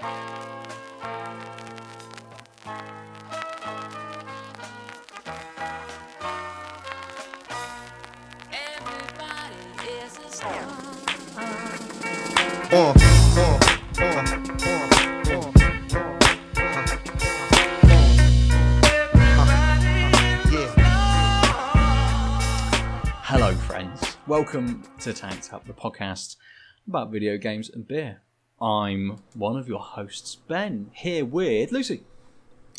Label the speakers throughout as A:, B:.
A: Hello, friends. Welcome to Tanked Up, the podcast about video games and beer. I'm one of your hosts, Ben, here with Lucy.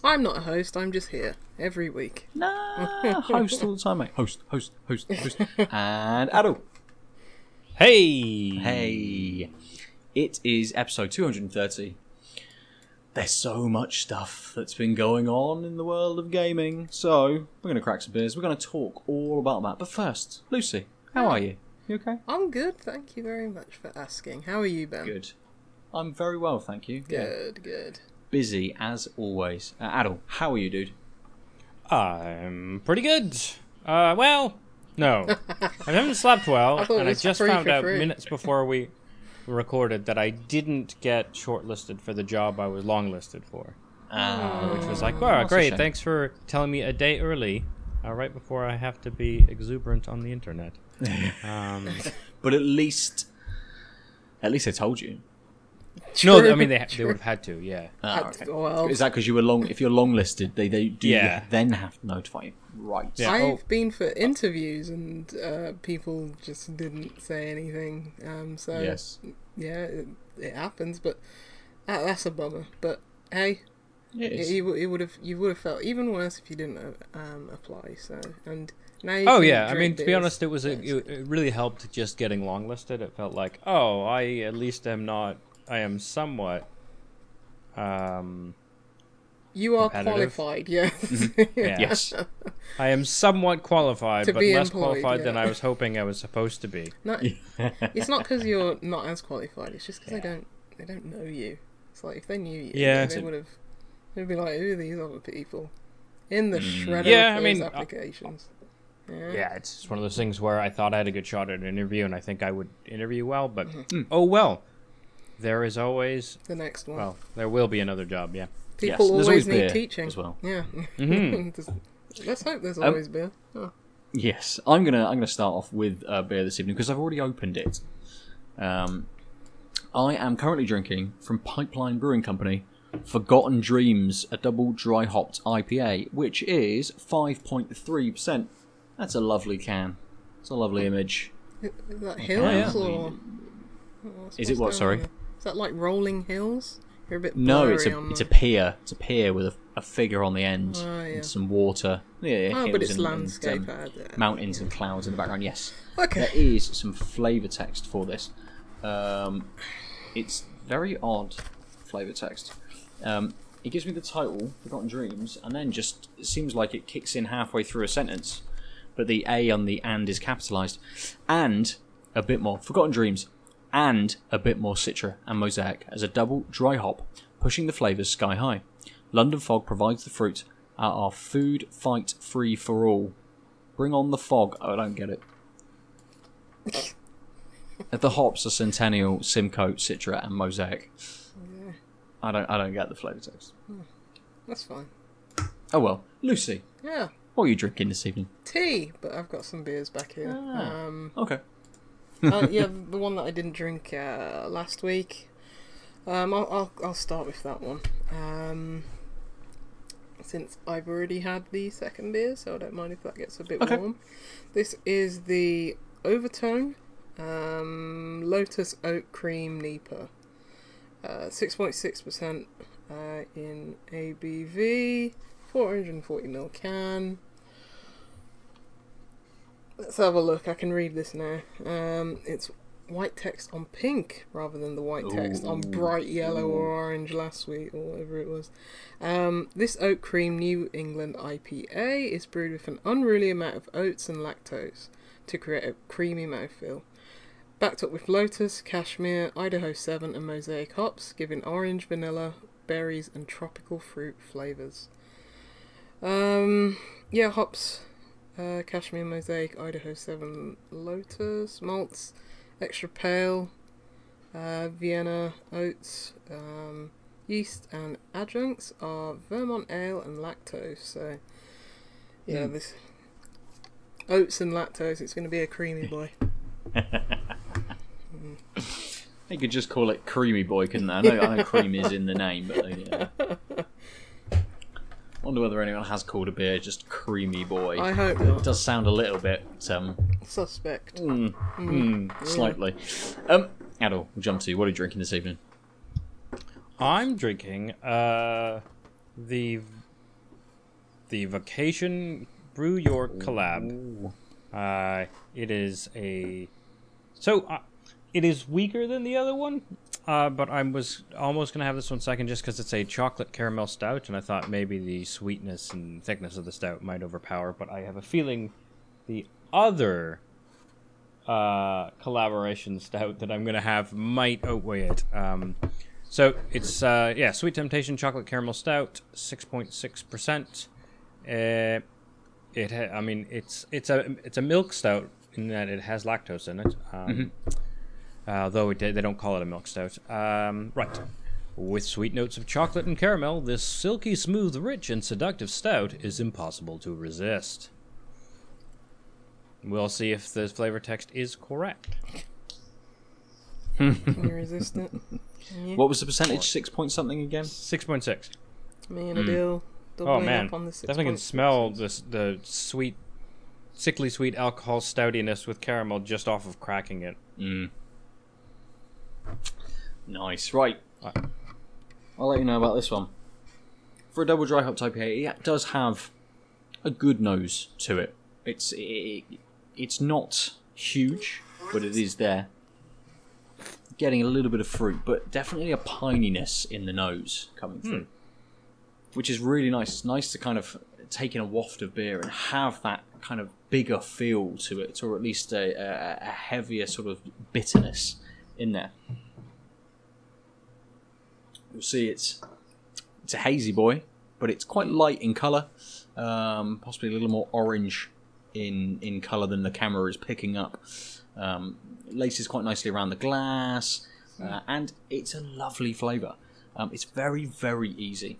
B: I'm not a host, I'm just here every week.
A: Nah, host all the time, mate. Host, host, host, host. and Adel.
C: Hey!
A: Hey. It is episode 230. There's so much stuff that's been going on in the world of gaming, so we're going to crack some beers. We're going to talk all about that. But first, Lucy, how are you? You okay?
B: I'm good, thank you very much for asking. How are you, Ben?
A: Good. I'm very well, thank you. Yeah.
B: Good, good.
A: Busy as always. Uh, Adel, how are you, dude?
C: I'm pretty good. Uh, well, no. I haven't slept well,
B: I
C: and I just
B: free
C: found
B: for
C: out
B: free.
C: minutes before we recorded that I didn't get shortlisted for the job I was longlisted for.
A: Uh,
C: Which was like, wow,
A: That's
C: great, thanks for telling me a day early, uh, right before I have to be exuberant on the internet. Um,
A: but at least, at least I told you.
C: No,
B: True,
C: I mean, they, they would have had to, yeah.
A: Ah,
B: Had-
A: okay.
B: well,
A: Is that because you were long? If you're long listed, they they do
C: Yeah.
A: then have to notify you. Right.
C: Yeah.
B: I've
C: oh.
B: been for interviews and uh, people just didn't say anything. Um, so
A: Yes.
B: yeah, it, it happens, but that, that's a bummer. But hey,
A: It
B: it,
A: is.
B: you, it would have you would have felt even worse if you didn't uh, um, apply. So and now you
C: Oh
B: can
C: yeah, I
B: drink
C: mean to be
B: beers.
C: honest, it was a,
B: That's
C: it, it really helped just getting longlisted. It felt like, oh, I at least am not. I am somewhat. Um,
B: you are qualified. Yeah.
C: yeah.
A: Yes.
C: I am somewhat qualified,
B: To
C: but less
B: employed,
C: qualified than. I was hoping I was supposed to be.
B: No, it's not because you're not as qualified. It's just because they don't they don't know you. It's like if they knew you,
C: Yeah.
B: they would have they'd be like, "Who are these other people?" In the shredder
C: Yeah,
B: of
C: I mean,
B: those
C: uh,
B: applications. Yeah.
C: Yeah, it's one of those things where I thought I had a good shot at an interview, and I think I would interview well, but
B: Mm-hmm.
C: oh well. There is always,
B: The next one.
C: well, there will be another job. Yeah.
B: people
A: Yes, there's
B: always,
A: always
B: need
A: beer
B: teaching
A: as well.
B: Yeah.
C: Mhm.
B: Let's hope there's
A: Um,
B: always beer. Oh.
A: Yes, I'm gonna I'm gonna start off with uh, beer this evening because I've already opened it. Um, I am currently drinking from Pipeline Brewing Company, Forgotten Dreams, a double dry hopped IPA, which is 5.3 percent. That's a lovely can. It's a lovely image.
B: Is that hills
C: yeah.
B: or?
A: Is it what,
B: going
A: sorry?
B: Is that like rolling hills? You're a bit
A: No, it's a it's a pier. It's a pier with a, a figure on the end
B: Oh, yeah.
A: and some water. Yeah,
B: Oh, but it's
A: and- and,
B: landscape.
A: um,
B: uh,
A: mountains and clouds in the background. Yes.
B: Okay.
A: There is some flavour text for this. Um, it's very odd flavour text. Um, it gives me the title, Forgotten Dreams, and then just it seems like it kicks in halfway through a sentence, but the A on the and is capitalised. And a bit more. Forgotten Dreams. And a bit more Citra and Mosaic as a double dry hop, pushing the flavours sky high. London Fog provides the fruit at our food fight free for all. Bring on the fog. Oh, I don't get it. The hops are Centennial, Simcoe, Citra, and Mosaic. I don't. I don't get the flavour text.
B: That's fine.
A: Oh well, Lucy,
B: Yeah.
A: what are you drinking this evening?
B: Tea, but I've got some beers back here.
A: Ah.
B: Um,
A: Okay.
B: uh, yeah, the one that I didn't drink uh, last week. Um, I'll, I'll I'll start with that one. Um, since I've already had the second beer, so I don't mind if that gets a bit
A: Okay.
B: warm. This is the Overtone um, Lotus Oat Cream NEIPA. Uh, Six point six percent uh, in ABV, four hundred and forty ml can. Let's have a look. I can read this now. Um, it's white text on pink rather than the white text on bright yellow or orange last week or whatever it was. Um, this oat cream New England IPA is brewed with an unruly amount of oats and lactose to create a creamy mouthfeel. Backed up with Lotus, Cashmere, Idaho 7, and Mosaic hops, giving orange, vanilla, berries, and tropical fruit flavours. Um, yeah, hops uh, Cashmere Mosaic, Idaho 7 Lotus, malts, extra pale, uh, Vienna oats, um, Yeast and adjuncts are Vermont ale and lactose. So, yeah,
A: Hmm.
B: this oats and lactose. It's going to be a creamy boy.
A: They could just call it Creamy Boy, couldn't they? I know, I know cream is in the name, but they, yeah. wonder whether anyone has called a beer just Creamy Boy.
B: I hope
A: It
B: not.
A: does sound a little bit um,
B: Suspect.
A: mm, mm, slightly. Um, Adel, we'll jump to you. What are you drinking this evening?
C: I'm drinking uh, the the Vocation Brew York collab. Uh, it is a so uh, it is weaker than the other one, uh, but I was almost gonna have this one second just because it's a chocolate caramel stout, and I thought maybe the sweetness and thickness of the stout might overpower. But I have a feeling the other uh, collaboration stout that I'm gonna have might outweigh it. Um, so it's uh, yeah, Sweet Temptation chocolate caramel stout, six point six percent. Uh, it I mean it's it's a it's a milk stout in that it has lactose in it. Um, Although it, they don't call it a milk stout. Um, right. With sweet notes of chocolate and caramel, this silky smooth, rich, and seductive stout is impossible to resist. We'll see if the flavor text is correct.
B: Can you resist it? Can you?
A: What was the percentage? Six point something again?
C: Six point six.
B: Me and Adil doubling
C: Oh man,
B: up on the
C: definitely can
B: 6.6.
C: smell this the sweet, sickly sweet alcohol stoutiness with caramel just off of cracking it.
A: Mm. Nice. Right.
C: Right.
A: I'll let you know about this one. For a double dry hop type IPA, it does have a good nose to it. It's it, it's not huge, but it is there. Getting a little bit of fruit, but definitely a pininess in the nose coming through, hmm. which is really nice. It's nice to kind of take in a waft of beer and have that kind of bigger feel to it, or at least a, a, a heavier sort of bitterness in there. You'll see it's it's a hazy boy, but it's quite light in colour, um, possibly a little more orange in in colour than the camera is picking up. Um, laces quite nicely around the glass, uh, and it's a lovely flavour. Um, it's very very easy.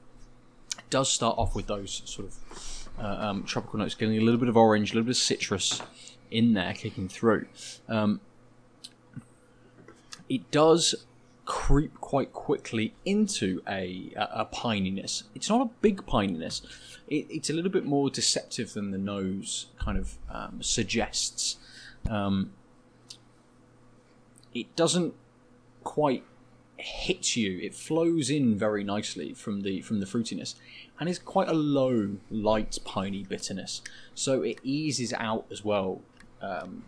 A: It does start off with those sort of uh, um, tropical notes, getting a little bit of orange, a little bit of citrus in there, kicking through. Um, it does creep quite quickly into a, a, a pininess. It's not a big pininess. It, it's a little bit more deceptive than the nose kind of um, suggests. Um, it doesn't quite hit you. It flows in very nicely from the from the fruitiness, and it's quite a low, light, piney bitterness. So it eases out as well, um,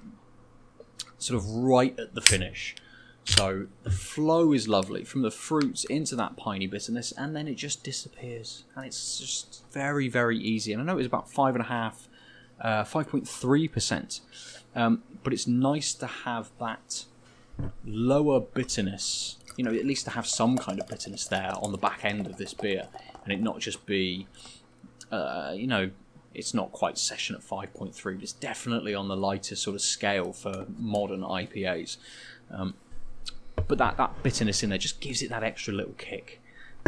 A: sort of right at the finish. So the flow is lovely from the fruits into that piney bitterness, and then it just disappears, and it's just very, very easy. And I know it's about five and a half, uh, five point three percent, um, but it's nice to have that lower bitterness. You know, at least to have some kind of bitterness there on the back end of this beer, and it not just be, uh, you know, it's not quite session at five point three, but it's definitely on the lighter sort of scale for modern IPAs. Um, but that, that bitterness in there just gives it that extra little kick.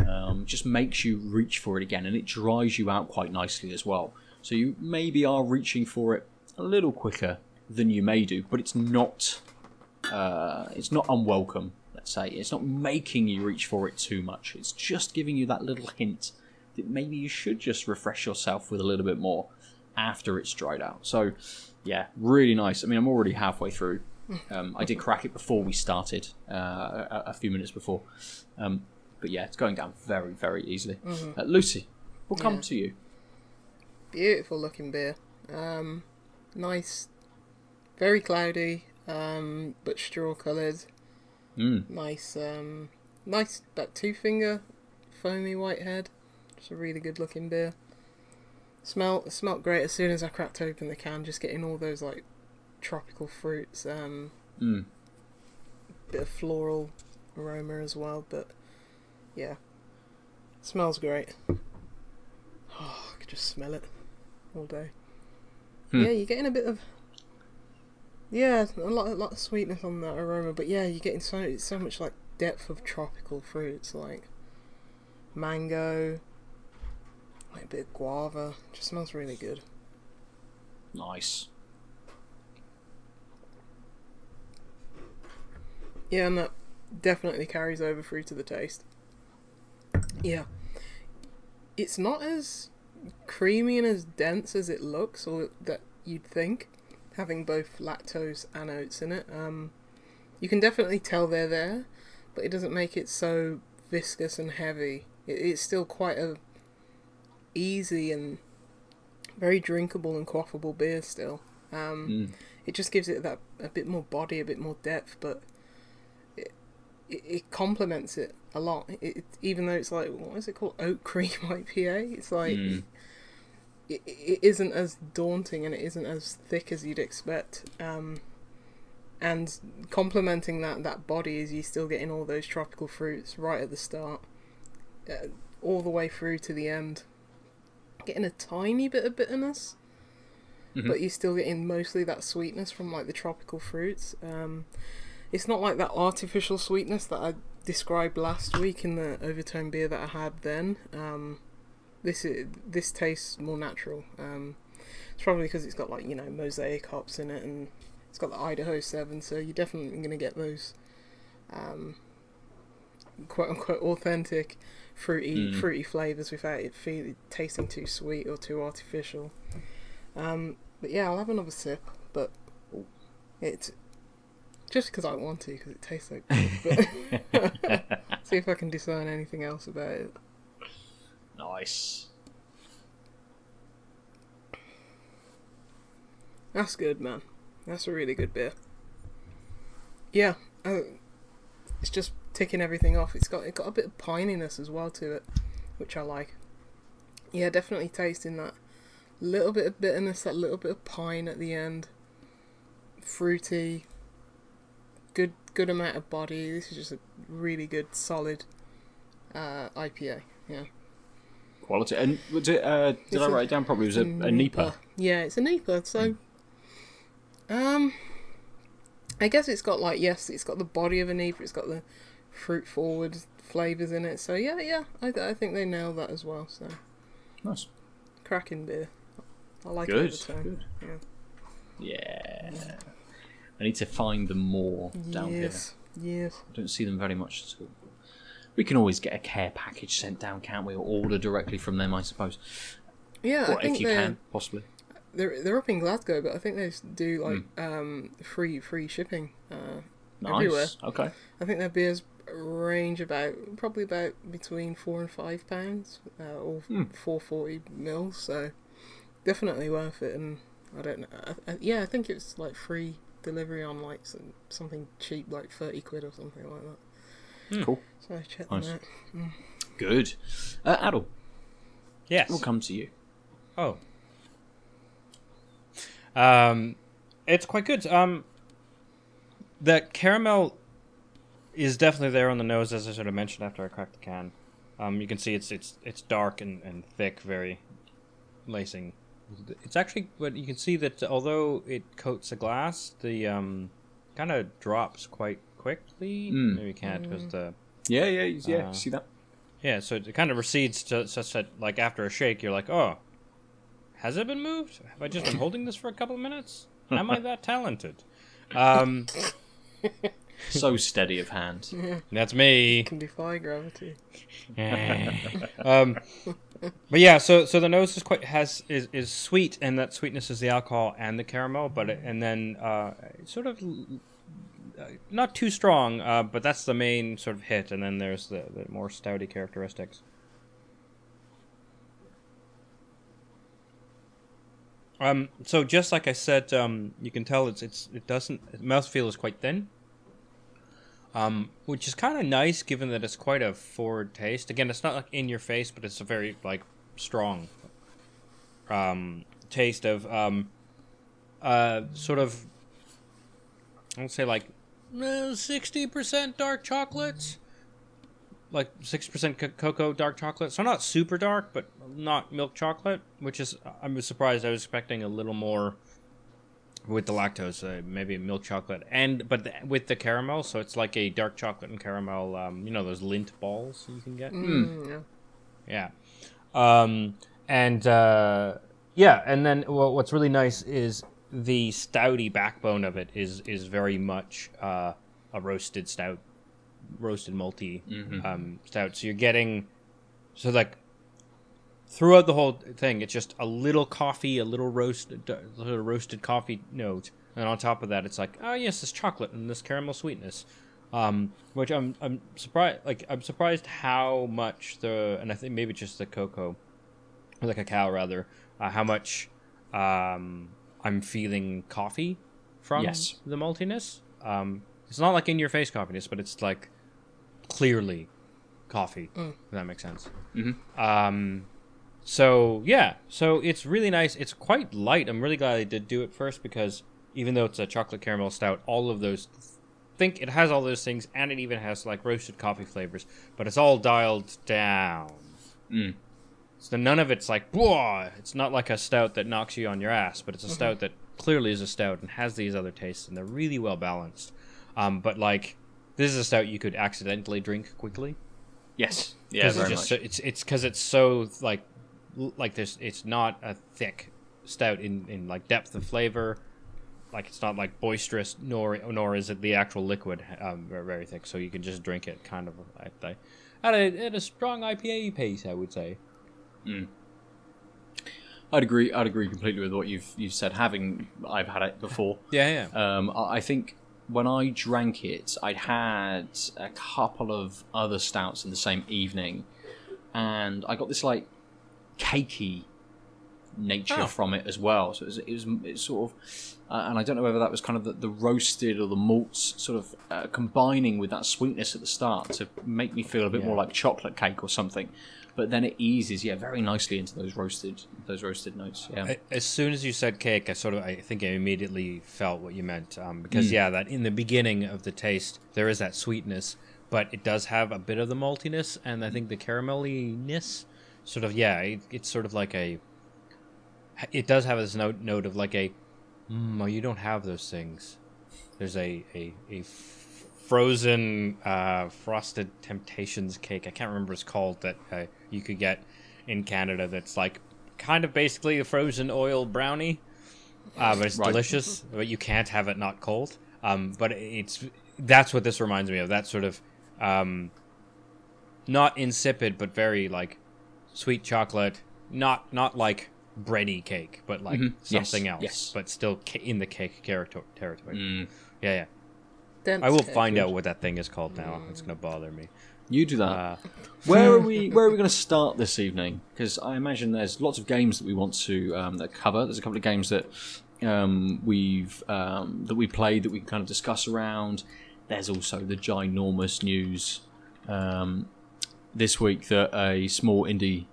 A: Um, just makes you reach for it again, and it dries you out quite nicely as well. So you maybe are reaching for it a little quicker than you may do, but it's not uh, it's not unwelcome. Let's say it's not making you reach for it too much. It's just giving you that little hint that maybe you should just refresh yourself with a little bit more after it's dried out. So yeah, really nice. I mean, I'm already halfway through. Um, I did crack it before we started, uh, a, a few minutes before. Um, but yeah, it's going down very, very easily. Uh, Lucy, we'll come
B: Yeah.
A: to you.
B: Beautiful looking beer. Um, nice, very cloudy, um, but straw coloured.
A: Mm.
B: Nice, um, nice, that two finger, foamy white head. It's a really good looking beer. Smell smelt great as soon as I cracked open the can. Just getting all those like tropical fruits. Um,
A: Mm.
B: bit of floral aroma as well. But yeah, smells great. Oh, I could just smell it all day.
A: Hmm.
B: Yeah, you're getting a bit of yeah, a lot, a lot of sweetness on that aroma. But yeah, you're getting so so much like depth of tropical fruits. Like mango, like a bit of guava. Just smells really good.
A: Nice.
B: Yeah, and that definitely carries over through to the taste. Yeah. It's not as creamy and as dense as it looks or that you'd think, having both lactose and oats in it. Um, you can definitely tell they're there, but it doesn't make it so viscous and heavy. It, it's still quite a easy and very drinkable and quaffable beer still. Um,
A: Mm.
B: it just gives it that a bit more body, a bit more depth, but it, it complements it a lot. It, it- even though it's like what is it called, oat cream IPA? It's like
A: Mm.
B: it, it isn't as daunting and it isn't as thick as you'd expect. Um, and complementing that that body is you still getting all those tropical fruits right at the start, uh, all the way through to the end. Getting a tiny bit of bitterness,
A: Mhm.
B: but you're still getting mostly that sweetness from like the tropical fruits. Um, it's not like that artificial sweetness that I described last week in the overtone beer that I had then. Um, this is this tastes more natural. Um, it's probably because it's got like you know mosaic hops in it, and it's got the Idaho Seven, so you're definitely going to get those um, quote unquote authentic fruity
A: Mm.
B: fruity flavors without it feeling tasting too sweet or too artificial. Um, but yeah, I'll have another sip, but it's just because I want to because it tastes so good. See if I can discern anything else about it.
A: Nice.
B: That's good, man. That's a really good beer. Yeah, uh, it's just ticking everything off. It's got it got a bit of pininess as well to it, which I like. Yeah, definitely tasting that little bit of bitterness, that little bit of pine at the end. Fruity. Good, good amount of body. This is just a really good, solid uh, IPA. Yeah.
A: Quality. And was it? Uh, did
B: It's
A: I
B: a-
A: write it down properly? Was it a NEIPA?
B: Yeah, it's a NEIPA. So, um, I guess it's got like yes, it's got the body of a NEIPA. It's got the fruit forward flavors in it. So yeah, yeah, I, I think they nailed that as well. So
A: Nice.
B: cracking beer. I like
A: Good.
B: it Good. time.
A: Yeah. I need to find them more down here.
B: yes, yes.
A: I don't see them very much at all. We can always get a care package sent down, can't we? Or order directly from them, I suppose.
B: Yeah,
A: or
B: I think
A: if you can, possibly.
B: they're they're up in Glasgow, but I think they do like
A: Hmm.
B: um free free shipping. Uh,
A: Nice.
B: everywhere.
A: Okay.
B: I think their beers range about probably about between four and five pounds, uh, or
A: Hmm.
B: four forty mils. So definitely worth it. And I don't know. I, I, yeah, I think it's like free delivery on like some, something cheap, like thirty quid or something like that.
A: Cool.
B: So check
A: Nice.
B: them out.
A: Good. Uh, Adel,
C: Yes.
A: we'll come to you.
C: Oh. Um, it's quite good. Um, the caramel is definitely there on the nose, as I sort of mentioned after I cracked the can. Um, you can see it's it's it's dark and, and thick, very lacing. It's actually, but you can see that although it coats the glass, the um, kind of drops quite quickly.
A: Mm.
C: Maybe you can't because the
A: Yeah, yeah, yeah.
C: Uh,
A: see that?
C: yeah, so it kind of recedes to such that, like, after a shake, you're like, oh, has it been moved? Have I just been holding this for a couple of minutes? Am I that talented? Um,
A: So steady of hand.
C: that's me.
B: Can defy gravity.
C: um, but yeah, so so the nose is quite has is, is sweet, and that sweetness is the alcohol and the caramel, but it, and then uh, sort of uh, not too strong, uh, but that's the main sort of hit, and then there's the, the more stouty characteristics. Um, so just like I said, um, you can tell it's it's it doesn't mouthfeel is quite thin. Um, which is kind of nice given that it's quite a forward taste. Again, it's not like in your face, but it's a very like strong um, taste of um, uh, sort of I would say like sixty percent dark chocolates, like six percent cocoa dark chocolate. So not super dark, but not milk chocolate. Which is I was surprised. I was expecting a little more with the lactose, uh, maybe milk chocolate, and but the, with the caramel. So it's like a dark chocolate and caramel. Um, you know those Lindt balls you can get.
B: Mm, yeah.
C: Yeah. Um, and uh, yeah, and then well, what's really nice is the stouty backbone of it is is very much uh, a roasted stout, roasted malty um, stout. So you're getting so like throughout the whole thing, it's just a little coffee, a little roasted, a little roasted coffee note, and on top of that, it's like, oh yes, this chocolate and this caramel sweetness, um, which I'm I'm surprised. Like I'm surprised how much the and I think maybe just the cocoa, or the cacao rather, uh, how much um, I'm feeling coffee from
A: Yes.
C: the maltiness. Um, it's not like in your face coffeeness, but it's like clearly coffee. If that makes sense. Um, so yeah, so it's really nice. It's quite light. I'm really glad I did do it first because even though it's a chocolate caramel stout, all of those think it has all those things, and it even has like roasted coffee flavors, but it's all dialed down.
A: Mm.
C: So none of it's like whoa. It's not like a stout that knocks you on your ass, but it's a stout that clearly is a stout and has these other tastes, and they're really well balanced. Um, but like this is a stout you could accidentally drink quickly.
A: Yes. Yeah, very
C: just
A: much.
C: so, it's it's because it's so like like this. It's not a thick stout in in like depth of flavor. Like it's not like boisterous, nor nor is it the actual liquid um, very, very thick. So you can just drink it kind of at a at a, strong IPA pace, I would say.
A: I'd agree. I'd agree completely with what you've you've said. Having I've had it before.
C: Yeah, yeah.
A: Um, I I think when I drank it, I'd had a couple of other stouts in the same evening, and I got this like cakey nature
C: Oh.
A: from it as well. So it was, it was it's sort of, uh, and I don't know whether that was kind of the, the roasted or the malts sort of uh, combining with that sweetness at the start to make me feel a bit
C: Yeah.
A: more like chocolate cake or something. But then it eases, yeah, very nicely into those roasted those roasted notes. Yeah.
C: As soon as you said cake, I sort of, I think I immediately felt what you meant. Um, because yeah, that in the beginning of the taste, there is that sweetness, but it does have a bit of the maltiness, and I think the caramelliness, sort of, yeah, it, it's sort of like a. It does have this note note of like a, mm, oh, you don't have those things. There's a a, a f- frozen uh, frosted temptations cake. I can't remember what it's called that uh, you could get in Canada. That's like kind of basically a frozen oil brownie, uh, but it's
A: Right.
C: delicious. But you can't have it not cold. Um, but it's that's what this reminds me of. That sort of um, not insipid, but very like sweet chocolate. Not not like bready cake, but like
A: Mhm. Yes,
C: something else.
A: yes.
C: But still ca- in the cake character territory.
A: Mm.
C: Yeah, yeah.
B: Dense
C: I will
B: cake.
C: find out what that thing is called now. It's gonna bother me.
A: You do that.
C: Uh,
A: Where are we? Where are we going to start this evening? Because I imagine there's lots of games that we want to um, that cover. There's a couple of games that um, we've um, that we played that we can kind of discuss around. There's also the ginormous news um, this week that a small indie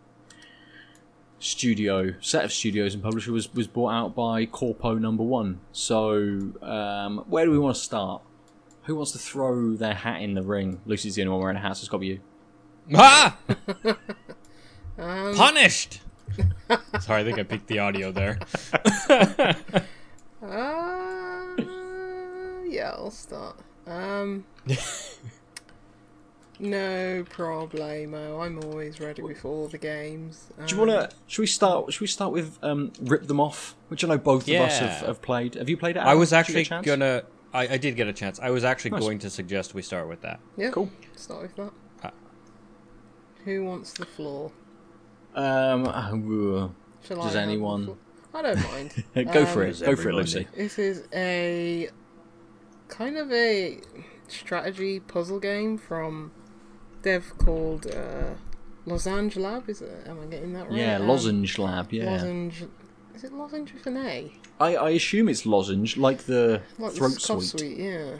A: studio set of studios and publisher was was bought out by Corpo Number One. So um, where do we want to start? Who wants to throw their hat in the ring? Lucy's the only one wearing a hat, so it's got to be you.
C: ah!
B: Um,
C: Punished. Sorry, I think I picked the audio there.
B: Uh, yeah, I'll start. Um, no problemo. I'm always ready with all the games. Um,
A: Do you want to? Should we start? Should we start with um, rip them off, which I know both of us have, have played. Have you played it?
C: I was
A: Alan? Did you
C: actually
A: get a chance?
C: gonna. I, I did get a chance. I was actually
A: Nice.
C: going to suggest we start with that.
B: Yeah,
A: Cool.
B: Start with that.
C: Uh.
B: Who wants the floor?
A: Um, uh,
B: Shall
A: Does
B: I
A: anyone-
B: I don't mind.
A: go for
B: Um,
A: it. Go for it. Lucy.
B: This is a kind of a strategy puzzle game from dev called uh, Lozange Lab. Is it? Am I getting that right?
A: Yeah,
B: Um,
A: lozenge lab. Yeah,
B: Lozenge. Is it lozenge with an A?
A: I, I assume it's lozenge, like the
B: Like
A: throat
B: the
A: sweet.
B: sweet. Yeah.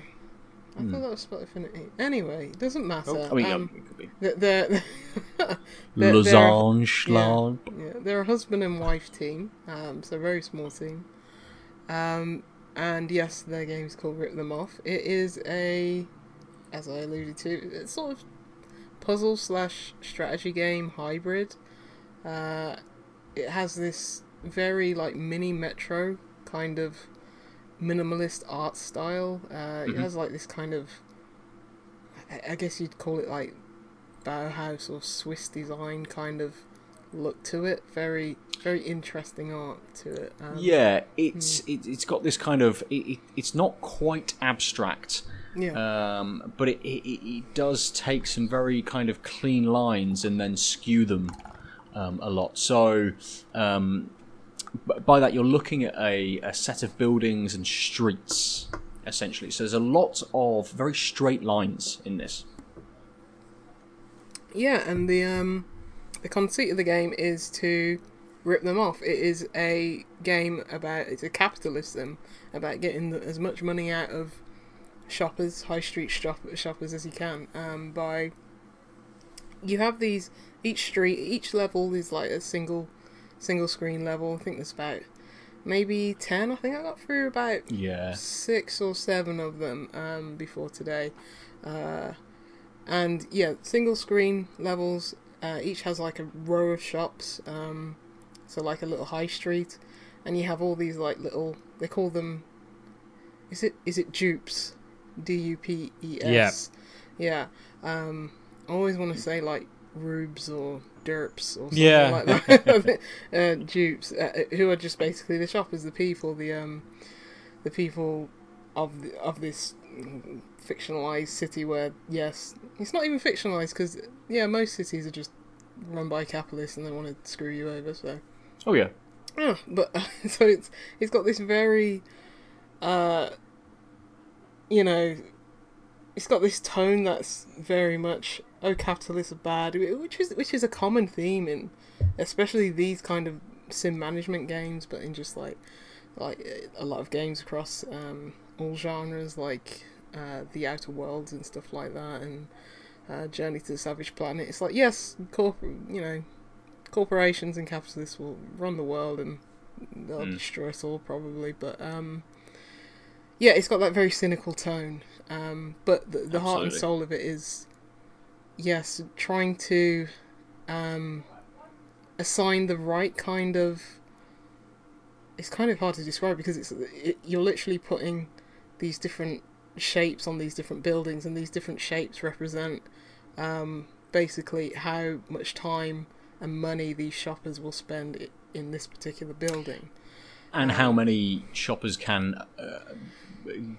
B: I thought that was spelled with an A. Anyway, it doesn't matter.
A: Oh, I mean,
B: um,
A: um, it could be
B: they're, they're, they're-
A: lozenge
B: yeah.
A: lab.
B: Yeah, they're a husband and wife team, um, so a very small team. Um, and yes, their game's called Rip Them Off. It is a, as I alluded to, it's sort of puzzle slash strategy game hybrid. Uh, it has this very like mini Metro kind of minimalist art style. Uh, It
A: Mhm.
B: has like this kind of, I- I guess you'd call it like Bauhaus or Swiss design kind of look to it. Very very interesting art to it. Um,
A: Yeah, it's it, it's got this kind of it, it, it's not quite abstract,
B: yeah.
A: um, but it, it, it does take some very kind of clean lines and then skew them um, a lot. So um, by that you're looking at a, a set of buildings and streets essentially. So there's a lot of very straight lines in this.
B: Yeah, and the um, the conceit of the game is to rip them off. It is a game about it's a capitalism about getting as much money out of shoppers, high street shop, shoppers as you can. Um, by you have these each street, each level is like a single single screen level. I think there's about maybe ten. I think I got through about
A: Yeah.
B: six or seven of them um, before today. Uh, and yeah, single screen levels. Uh, each has like a row of shops, um, so like a little high street, and you have all these like little. They call them. Is it is it dupes? D U P E S. Yeah. Um, I always want to say like rubes or derps or something
C: Yeah.
B: like that. uh, dupes, uh, who are just basically the shoppers, the people, the um, the people of the, of this fictionalized city where yes, it's not even fictionalized because yeah, most cities are just run by capitalists and they want to screw you over. So
A: Oh yeah.
B: yeah, but so it's it's got this very, uh, you know, it's got this tone that's very much oh capitalists are bad, which is which is a common theme in, especially these kind of sim management games, but in just like like a lot of games across um, all genres, like uh, the Outer Worlds and stuff like that, and uh, Journey to the Savage Planet. It's like yes, corporate, you know, corporations and capitalists will run the world and they'll
A: Mm.
B: destroy us all probably, but um, yeah, it's got that very cynical tone. Um, but the, the heart and soul of it is yes, trying to um, assign the right kind of. It's kind of hard to describe because it's it, you're literally putting these different shapes on these different buildings, and these different shapes represent um, basically how much time and money these shoppers will spend in this particular building.
A: And how many shoppers can uh,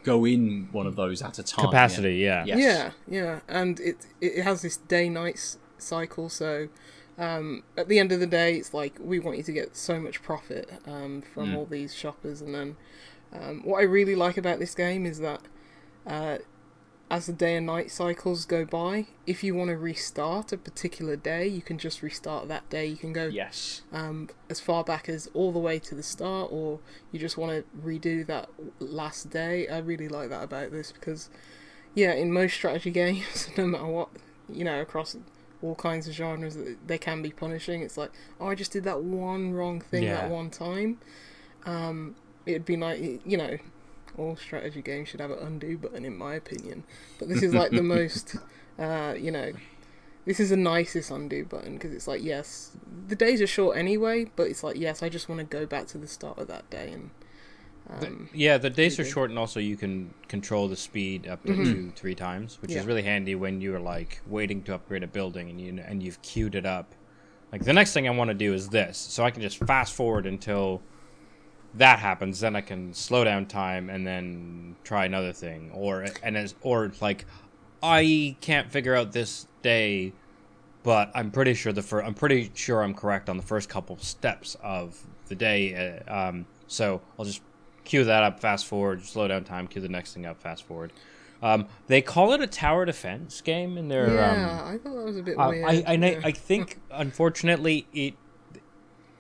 A: go in one of those at a time?
C: Capacity, yeah.
A: Yes.
B: Yeah, yeah, and it it has this day night cycle. So um, at the end of the day, it's like we want you to get so much profit um, from
A: Mm.
B: all these shoppers, and then um, what I really like about this game is that uh, as the day and night cycles go by, if you want to restart a particular day, you can just restart that day. You can go
A: Yes.
B: um, as far back as all the way to the start, or you just want to redo that last day. I really like that about this because, yeah, in most strategy games, no matter what, you know, across all kinds of genres, they can be punishing. It's like, oh, I just did that one wrong thing
C: Yeah.
B: that one time. Um, it'd be like, you know, all strategy games should have an undo button, in my opinion. But this is like the most, uh, you know, this is the nicest undo button because it's like yes the days are short anyway but it's like yes i just want to go back to the start of that day and
C: The-
B: um,
C: yeah, the days are short, and also you can control the speed up to two, three times, which
B: Yeah.
C: is really handy when you're like waiting to upgrade a building and you and you've queued it up. Like the next thing I want to do is this, so I can just fast forward until that happens. Then I can slow down time and then try another thing, or and as or like I can't figure out this day, but I'm pretty sure the I'm pretty sure I'm correct on the first couple steps of the day. Uh, um, so I'll just cue that up, fast forward, slow down time, cue the next thing up, fast forward. Um, they call it a tower defense game in their.
B: yeah
C: um,
B: i thought that was a bit
C: uh,
B: weird
C: I, I,
B: yeah.
C: I think unfortunately it.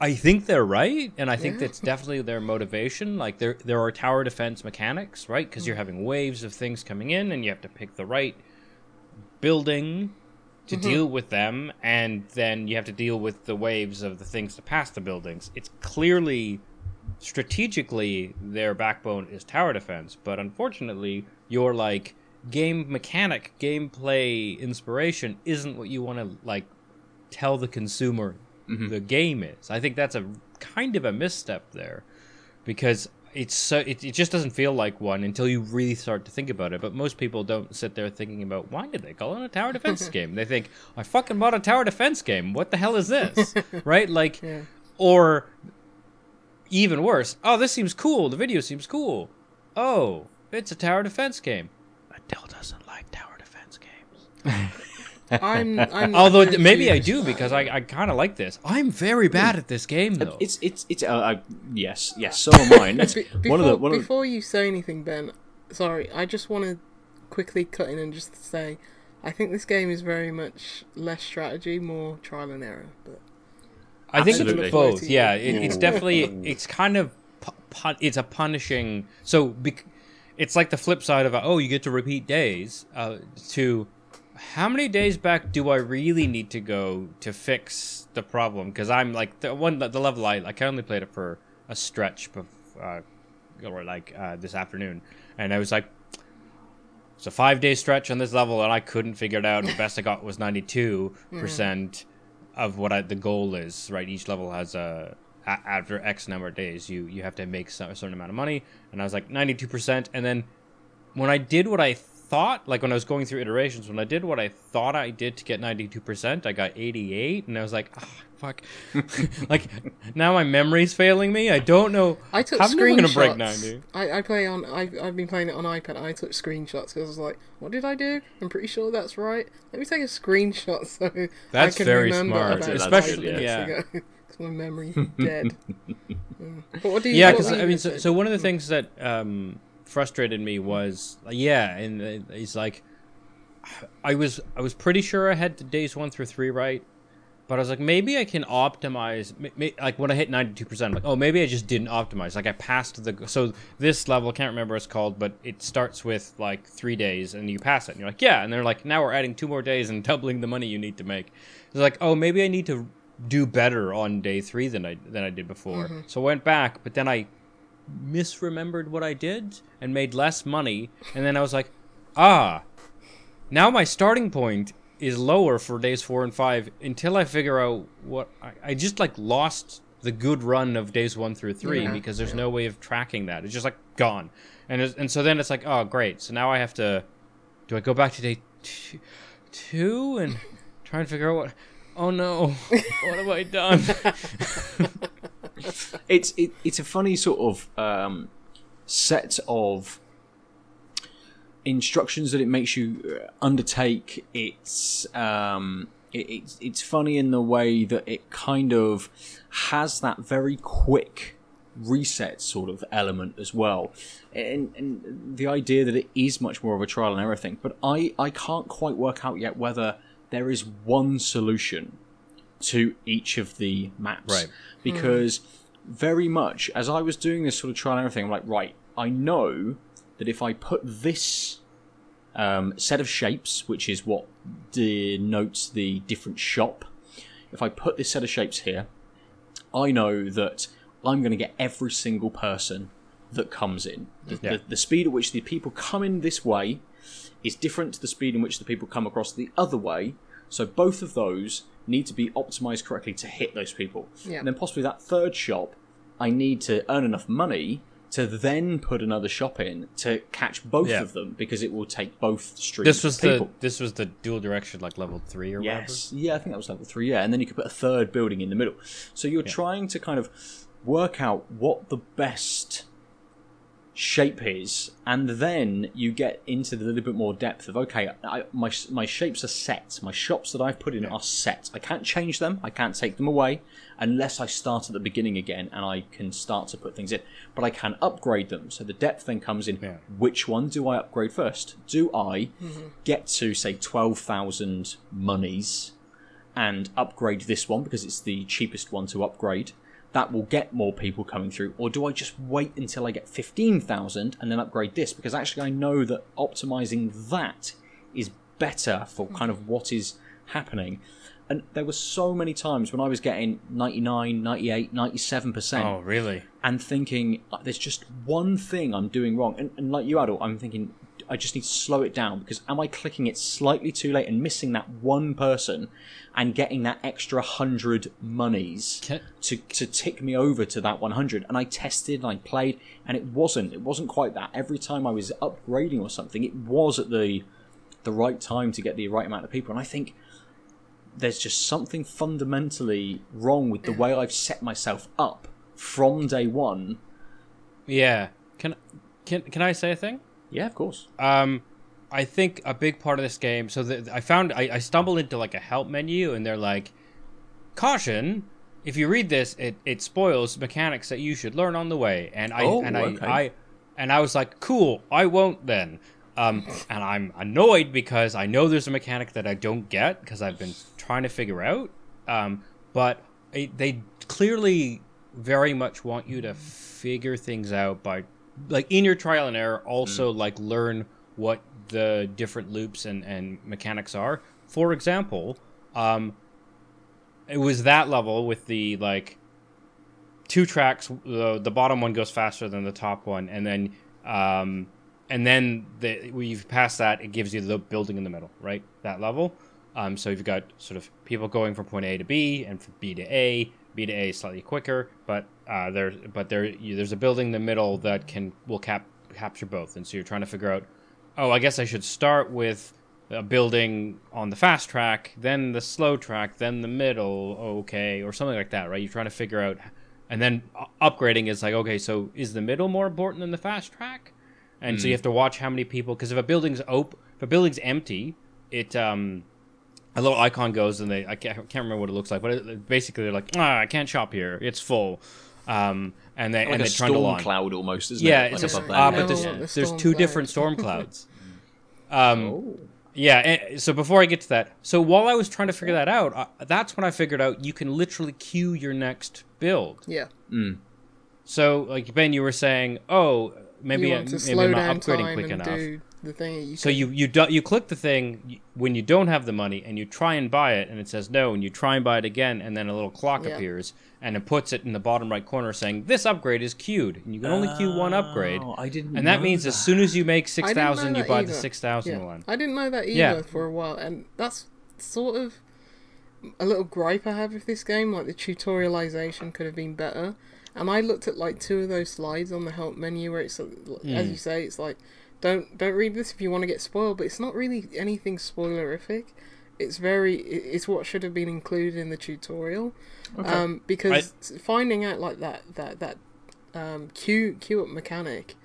C: I think they're right, and I think
B: Yeah.
C: that's definitely their motivation. Like there, there are tower defense mechanics, right? Because you're having waves of things coming in, and you have to pick the right building to
B: Mm-hmm.
C: deal with them, and then you have to deal with the waves of the things to pass the buildings. It's clearly strategically their backbone is tower defense, but unfortunately, your like game mechanic, gameplay inspiration isn't what you want to like tell the consumer Mm-hmm. the game is. I think that's a kind of a misstep there because it's so it, it just doesn't feel like one until you really start to think about it. But most people don't sit there thinking about why did they call it a tower defense game? They think I fucking bought a tower defense game. What the hell is this? right? Like,
B: Yeah.
C: or even worse. Oh, this seems cool. The video seems cool. Oh, it's a tower defense game. Adele doesn't like tower defense games.
B: I'm, I'm
C: Although
B: I'm
C: maybe I do because I, I kind of like this. I'm very bad at this game though.
A: It's it's it's uh, uh, yes yes so am I. And that's
B: Be- before,
A: one of the one of the,
B: before you say anything, Ben, sorry, I just want to quickly cut in and just say, I think this game is very much less strategy, more trial and error. But
C: I think
A: Absolutely.
C: it's both. Yeah, it, it's definitely it's kind of pu- pu- it's a punishing. So bec- it's like the flip side of a, oh you get to repeat days. Uh, to how many days back do I really need to go to fix the problem? Because I'm like the one the level I like I only played it for a stretch, bef- uh, or like uh, this afternoon, and I was like. It's a five day stretch on this level, and I couldn't figure it out. The best I got was ninety two percent of what I, the goal is. Right, each level has a, a after X number of days, you you have to make some, a certain amount of money, and I was like ninety two percent. And then when I did what I thought, like when I was going through iterations, when I did what I thought I did to get ninety two percent, I got eighty eight, and I was like, ah, fuck. like now my memory's failing me. I don't know.
B: I took
C: I'm never
B: screenshots.
C: gonna break ninety.
B: I, I play on. I've, I've been playing it on iPad. and I took screenshots because I was like, "What did I do? I'm pretty sure that's right. Let me take a screenshot so
C: That's
B: I can
C: very
B: remember
C: smart,
B: about
A: especially-
B: five minutes
C: yeah.
B: ago. 'Cause my memory's dead. But what do you?
C: yeah because
B: were
C: i mean so, so one of the things that um frustrated me was yeah and uh, he's like i was i was pretty sure i had the days one through three right but i was like maybe i can optimize like when i hit 92% I'm like oh maybe i just didn't optimize. Like i passed the so this level I can't remember what it's called but it starts with like three days and you pass it. And you're like yeah and they're like now we're adding two more days and doubling the money you need to make. It's like oh maybe i need to do better on day three than i than i did before. Mm-hmm. So i went back but then i misremembered what I did and made less money. And then I was like, ah, now my starting point is lower for days four and five until I figure out what I, I just like lost the good run of days one through three
B: Yeah.
C: because there's no way of tracking that. It's just like gone. And it's, and so then it's like, oh, great. So now I have to, do I go back to day two, two and try and figure out what, oh no, what have I done?
A: it's it, it's a funny sort of um, set of instructions that it makes you uh, undertake. It's um, it, it's it's funny in the way that it kind of has that very quick reset sort of element as well, and, and the idea that it is much more of a trial and error thing. But I I can't quite work out yet whether there is one solution to each of the maps
C: Right.
A: because very much as I was doing this sort of trial and error thing, I'm like, right, I know that if I put this um, set of shapes, which is what denotes the different shop, if I put this set of shapes here, I know that I'm going to get every single person that comes in. The,
C: Yeah.
A: the, the speed at which the people come in this way is different to the speed in which the people come across the other way. So both of those need to be optimized correctly to hit those people.
B: Yeah.
A: And then possibly that third shop, I need to earn enough money to then put another shop in to catch both
C: Yeah.
A: of them because it will take both streams.
C: this was
A: of
C: the
A: people.
C: this was the dual direction like level three or
A: Yes. Yeah, I think that was level three. Yeah, and then you could put a third building in the middle. So you're trying to kind of work out what the best shape is, and then you get into the little bit more depth of okay, I, my my shapes are set. My shops that I've put in are set. I can't change them. I can't take them away unless I start at the beginning again, and I can start to put things in. But I can upgrade them. So the depth then comes in.
C: Yeah.
A: Which one do I upgrade first? Do I mm-hmm. get to say twelve thousand monies? and upgrade this one because it's the cheapest one to upgrade. That will get more people coming through, or do I just wait until I get fifteen thousand and then upgrade this? Because actually, I know that optimizing that is better for mm. kind of what is happening. And there were so many times when I was getting 99, 98, 97%
C: Oh, really?
A: and thinking like, there's just one thing I'm doing wrong. And, and like you, Adel, I'm thinking, I just need to slow it down because am I clicking it slightly too late and missing that one person and getting that extra hundred monies
C: Can-
A: to to tick me over to that 100? And I tested and I played and it wasn't. It wasn't quite that. Every time I was upgrading or something, it was at the the right time to get the right amount of people. And I think there's just something fundamentally wrong with the way I've set myself up from day one.
C: Yeah. Can can can I say a thing?
A: Yeah, of course.
C: Um, I think a big part of this game. So the, I found I, I stumbled into like a help menu, and they're like, "Caution: If you read this, it, it spoils mechanics that you should learn on the way." And I
A: Oh,
C: and I. I and I was like, "Cool, I won't then." Um, and I'm annoyed because I know there's a mechanic that I don't get because I've been trying to figure out. Um, but it, they clearly very much want you to figure things out by like in your trial and error also like learn what the different loops and, and mechanics are. For example um it was that level with the like two tracks the, the bottom one goes faster than the top one and then um and then the, we've passed that it gives you the building in the middle right? That level. Um, so you've got sort of people going from point A to B and from B to A. B to A slightly quicker, but uh, there, but there, you, there's a building in the middle that can will cap capture both, and so you're trying to figure out. Oh, I guess I should start with a building on the fast track, then the slow track, then the middle. Okay, or something like that, right? You're trying to figure out, and then upgrading is like, okay, so is the middle more important than the fast track? And so you have to watch how many people, because if a building's op- if a building's empty, it um a little icon goes and they I can't, I can't remember what it looks like, but it, basically they're like, ah, I can't shop here, it's full, um, and they
A: Like
C: and
A: a
C: they trundle
A: storm
C: on.
A: close almost, isn't
C: Yeah,
A: it?
C: it's
A: Like
C: just,
A: above
C: uh, but there's,
B: Yeah. the
C: there's two
B: cloud.
C: different storm clouds. Um,
A: Oh.
C: yeah, and, so before I get to that, so while I was trying to figure that out, uh, that's when I figured out you can literally queue your next build.
B: Yeah.
C: So, like Ben, you were saying, oh, maybe
B: you
C: I, maybe
B: slow
C: I'm
B: down
C: not upgrading quick enough.
B: do the thing. You
C: So
B: can-
C: you you do, you click the thing when you don't have the money, and you try and buy it, and it says no, and you try and buy it again, and then a little clock
B: Yeah.
C: appears, and it puts it in the bottom right corner saying this upgrade is queued, and you can only queue one upgrade,
A: Oh, I didn't
C: and that means
A: that.
C: as soon as you make
B: I
C: six
B: didn't know
C: thousand, you
B: that
C: buy the
B: either.
C: six thousand
B: yeah.
C: one.
B: I didn't know that either
C: Yeah.
B: for a while, and that's sort of a little gripe I have with this game. Like the tutorialization could have been better. And I looked at like two of those slides on the help menu where it's as hmm. you say, it's like don't don't read this if you want to get spoiled, but it's not really anything spoilerific. It's very it's what should have been included in the tutorial. Um, because finding out like that that that um, queue queue up mechanic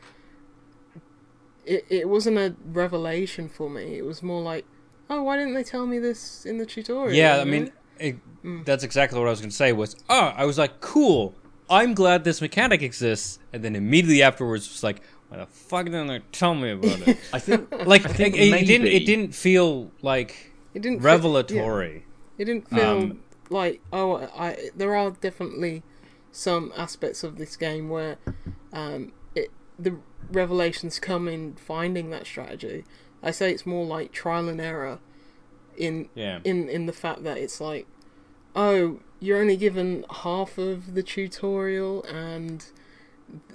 B: it, it wasn't a revelation for me. It was more like, oh, why didn't they tell me this in the tutorial?
C: Yeah, I mean, it,
B: Mm.
C: that's exactly what I was going to say. Was oh, I was like, cool. I'm glad this mechanic exists, and then immediately afterwards, was like, why the fuck didn't they tell me about it?
A: I think
C: like,
A: think
C: it, it didn't. It didn't feel like
B: it didn't feel-
C: revelatory.
B: yeah, it didn't feel
C: Um,
B: like oh, I. There are definitely some aspects of this game where um, it the revelations come in finding that strategy. I say it's more like trial and error in
C: Yeah.
B: in in the fact that it's like oh you're only given half of the tutorial and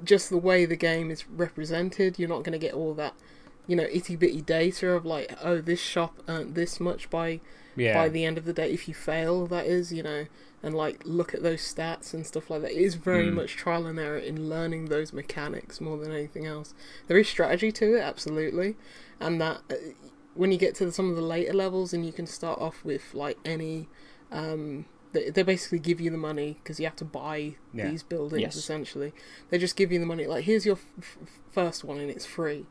B: just the way the game is represented you're not going to get all that you know itty bitty data of like oh this shop earned this much by
C: Yeah.
B: by the end of the day if you fail that is you know and like look at those stats and stuff like that it is very
A: Mm.
B: much trial and error in learning those mechanics more than anything else there is strategy to it absolutely and that uh, when you get to some of the later levels and you can start off with like any um they, they basically give you the money because you have to buy
C: Yeah.
B: these buildings
A: Yes.
B: essentially they just give you the money like here's your f- f- first one and it's free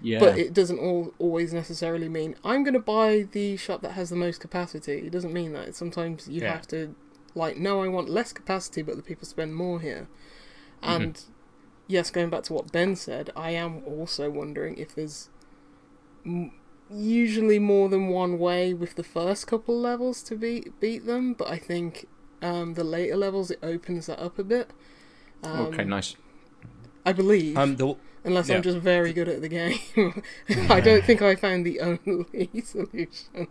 A: yeah.
B: but it doesn't all always necessarily mean I'm going to buy the shop that has the most capacity. It doesn't mean that. Sometimes you
C: Yeah.
B: have to, like, no, I want less capacity, but the people spend more here. Mm-hmm. And yes, going back to what Ben said, I am also wondering if there's m- usually more than one way with the first couple levels to beat beat them, but I think um, the later levels it opens that up a bit. Um,
A: okay, nice.
B: I believe
C: um, the,
B: unless
C: Yeah.
B: I'm just very good at the game. I don't think I found the only solution.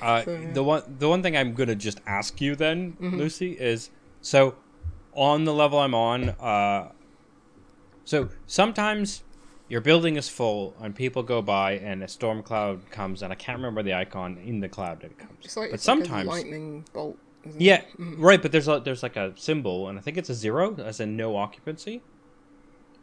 C: Uh,
B: So, yeah.
C: The one the one thing I'm gonna just ask you then,
B: Mhm.
C: Lucy, is so on the level I'm on. Uh, so sometimes your building is full and people go by and a storm cloud comes and I can't remember the icon in the cloud that it comes.
B: It's like
C: but
B: it's like a
C: sometimes
B: lightning bolt.
C: yeah, right. But there's a there's like a symbol, and I think it's a zero, as in no occupancy.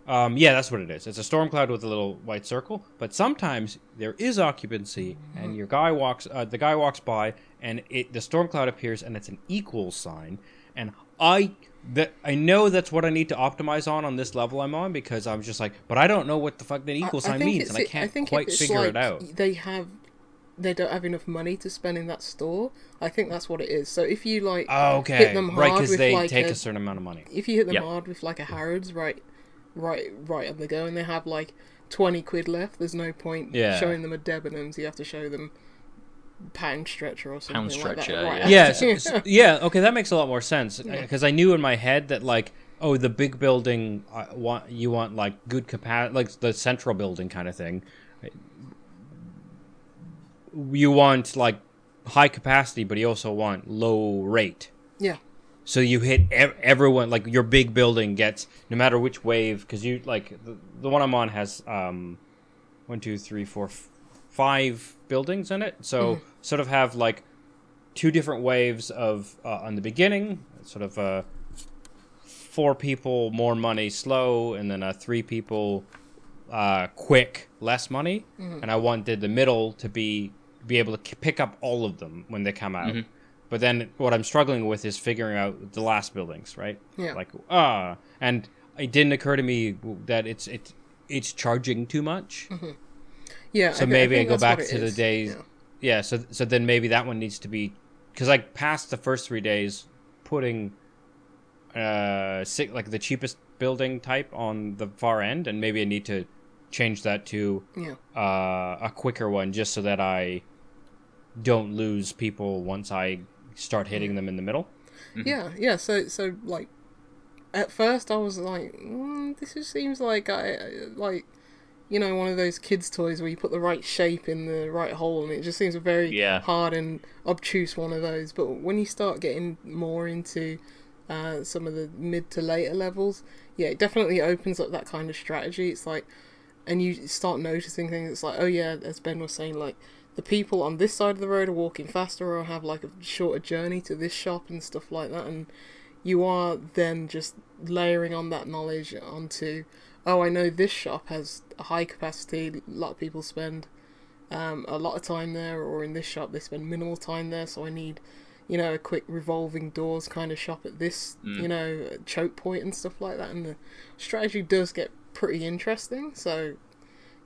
C: Um, yeah, that's what it is. It's a storm cloud with a little white circle. But sometimes there is occupancy, and your guy walks. Uh, the guy walks by, and it the storm cloud appears, and it's an equal sign. And I that I know that's what I need to optimize on on this level I'm on because I'm just like, but I don't know what the fuck that equal
B: I- I
C: sign means, and I can't
B: think
C: quite figure it out.
B: They have, they don't have enough money to spend in that store. I think that's what it is. So if you like
C: Oh, okay,
B: hit them
C: right? Because they
B: like
C: take
B: a,
C: a certain amount of money.
B: if you hit them
A: Yep.
B: hard with like a Harrods, right, right, right on the go, and they have like twenty quid left, there's no point
C: Yeah.
B: showing them a Debenhams. You have to show them pound stretcher or something like that.
A: stretcher,
B: Right
A: yeah.
C: yeah,
B: after.
C: s- s- yeah. Okay, that makes a lot more sense because I knew in my head that like, oh, the big building, uh, want you want like good capacity, like the central building kind of thing. You want like high capacity, but you also want low rate.
B: yeah,
C: So you hit ev- everyone like your big building gets no matter which wave because you like the, the one I'm on has um one two three four f- five buildings in it. So sort of have like two different waves of uh, on the beginning, sort of uh four people more money slow, and then uh, three people uh quick less money. And I wanted the middle to be be able to k- pick up all of them when they come out. But then what I'm struggling with is figuring out the last buildings, right?
B: Yeah.
C: Like ah, and it didn't occur to me that it's it's it's charging too much.
B: Yeah.
C: So
B: I
C: maybe I,
B: think
C: go back
B: what it
C: to the days.
B: Yeah.
C: Yeah. So so then maybe that one needs to be because I passed the first three days putting uh si- like the cheapest building type on the far end, and maybe I need to change that to
B: Yeah.
C: uh, a quicker one just so that I don't lose people once I start hitting them in the middle.
B: Yeah, yeah. So, so like, at first I was like, mm, this just seems like I like, you know, one of those kids' toys where you put the right shape in the right hole, and it just seems a very
A: Yeah.
B: hard and obtuse one of those. But when you start getting more into uh, some of the mid to later levels, yeah, it definitely opens up that kind of strategy. It's like, and you start noticing things. It's like, oh yeah, as Ben was saying, like the people on this side of the road are walking faster or have like a shorter journey to this shop and stuff like that, and you are then just layering on that knowledge onto, oh, I know this shop has a high capacity. A lot of people spend um, a lot of time there, or in this shop they spend minimal time there. So I need, you know, a quick revolving doors kind of shop at this, you know, choke point and stuff like that. And the strategy does get pretty interesting. So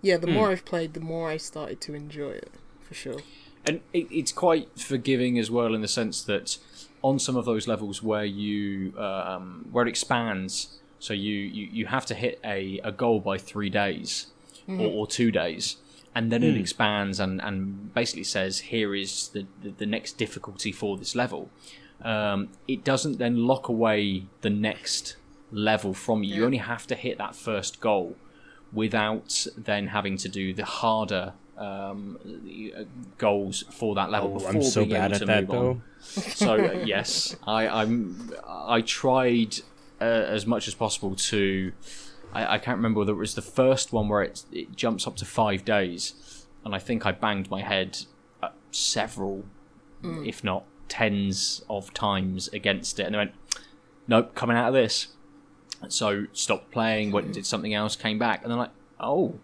B: yeah, the more I've played, the more I started to enjoy it for sure.
A: and it, it's quite forgiving as well in the sense that on some of those levels where you um, where it expands so you, you, you have to hit a, a goal by three days or, or two days and then it expands and, and basically says here is the, the, the next difficulty for this level um, it doesn't then lock away the next level from you you only have to hit that first goal without then having to do the harder um, uh, goals for that level.
C: Oh,
A: before
C: I'm so
A: being
C: bad
A: able
C: at
A: to
C: that
A: move
C: though.
A: on. So uh, yes, I, I'm. I tried uh, as much as possible to. I, I can't remember whether it was the first one where it it jumps up to five days, and I think I banged my head several, if not tens of times against it, and they went, "Nope, coming out of this." So stopped playing, went and did something else, came back, and they're like, "Oh,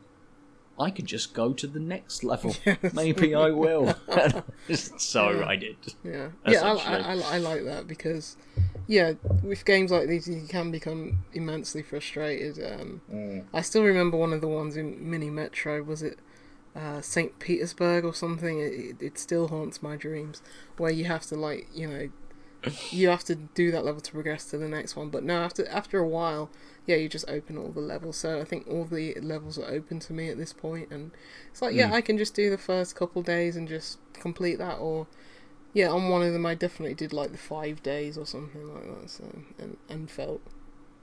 A: I could just go to the next level. Maybe I will." so I did.
B: Yeah, yeah, I, I, I, I like that because, yeah, with games like these, you can become immensely frustrated. Um,
A: Mm.
B: I still remember one of the ones in Mini Metro. Was it uh, Saint Petersburg or something? It, it, it still haunts my dreams. Where you have to like, you know, you have to do that level to progress to the next one. But no, after after a while, yeah, you just open all the levels. So I think all the levels are open to me at this point, and it's like, yeah, hmm. I can just do the first couple days and just complete that, or yeah, on one of them I definitely did like the five days or something like that. So and and felt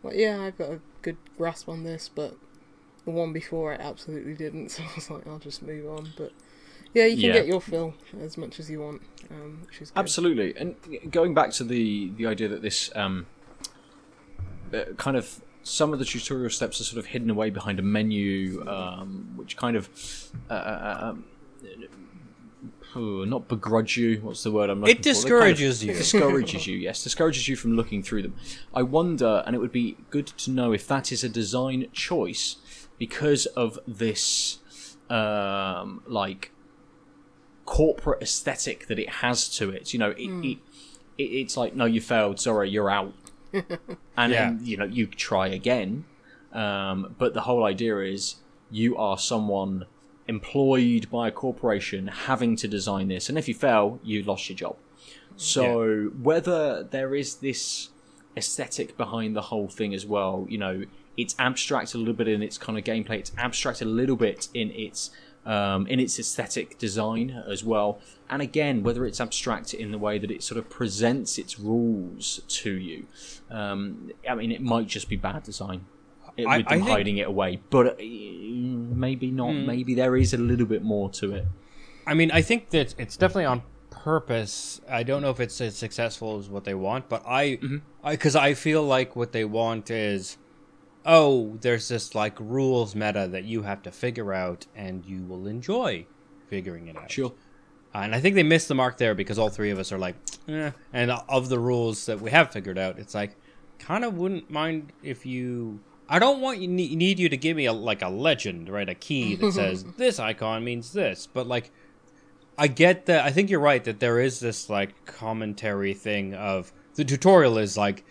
B: like yeah, I've got a good grasp on this, but the one before I absolutely didn't. So I was like, I'll just move on. But yeah, you can
A: Yeah.
B: get your fill as much as you want, um, which is good.
A: Absolutely, and going back to the the idea that this um, uh, kind of some of the tutorial steps are sort of hidden away behind a menu, um, which kind of uh, uh, um, oh, not begrudge you. What's the word I'm looking
C: It
A: for? They kind of
C: discourages you.
A: It discourages you. Yes, discourages you from looking through them. I wonder, and it would be good to know if that is a design choice because of this, um, like corporate aesthetic that it has to it. You know, it, it, it it's like no, you failed. Sorry, you're out. and
C: Yeah.
A: then you know you try again. Um, but the whole idea is you are someone employed by a corporation having to design this, and if you fail, you lost your job. So whether there is this aesthetic behind the whole thing as well, you know, it's abstract a little bit in its kind of gameplay. It's abstract a little bit in its um, in its aesthetic design as well. And again, whether it's abstract in the way that it sort of presents its rules to you, um, I mean, it might just be bad design. It,
C: I-
A: with
C: I
A: them
C: think- Hmm.
A: hiding it away, but uh, maybe not. Maybe there is a little bit more to it.
C: I mean, I think that it's definitely on purpose. I don't know if it's as successful as what they want, but I, because I, feel like what they want is, oh, there's this like rules meta that you have to figure out, and you will enjoy figuring it out.
A: Sure.
C: Uh, and I think they missed the mark there because all three of us are like, eh. and of the rules that we have figured out, it's like, kind of wouldn't mind if you. I don't want you ne- need you to give me a like a legend, right? A key that says this icon means this, but like, I get that. I think you're right that there is this like commentary thing of the tutorial is like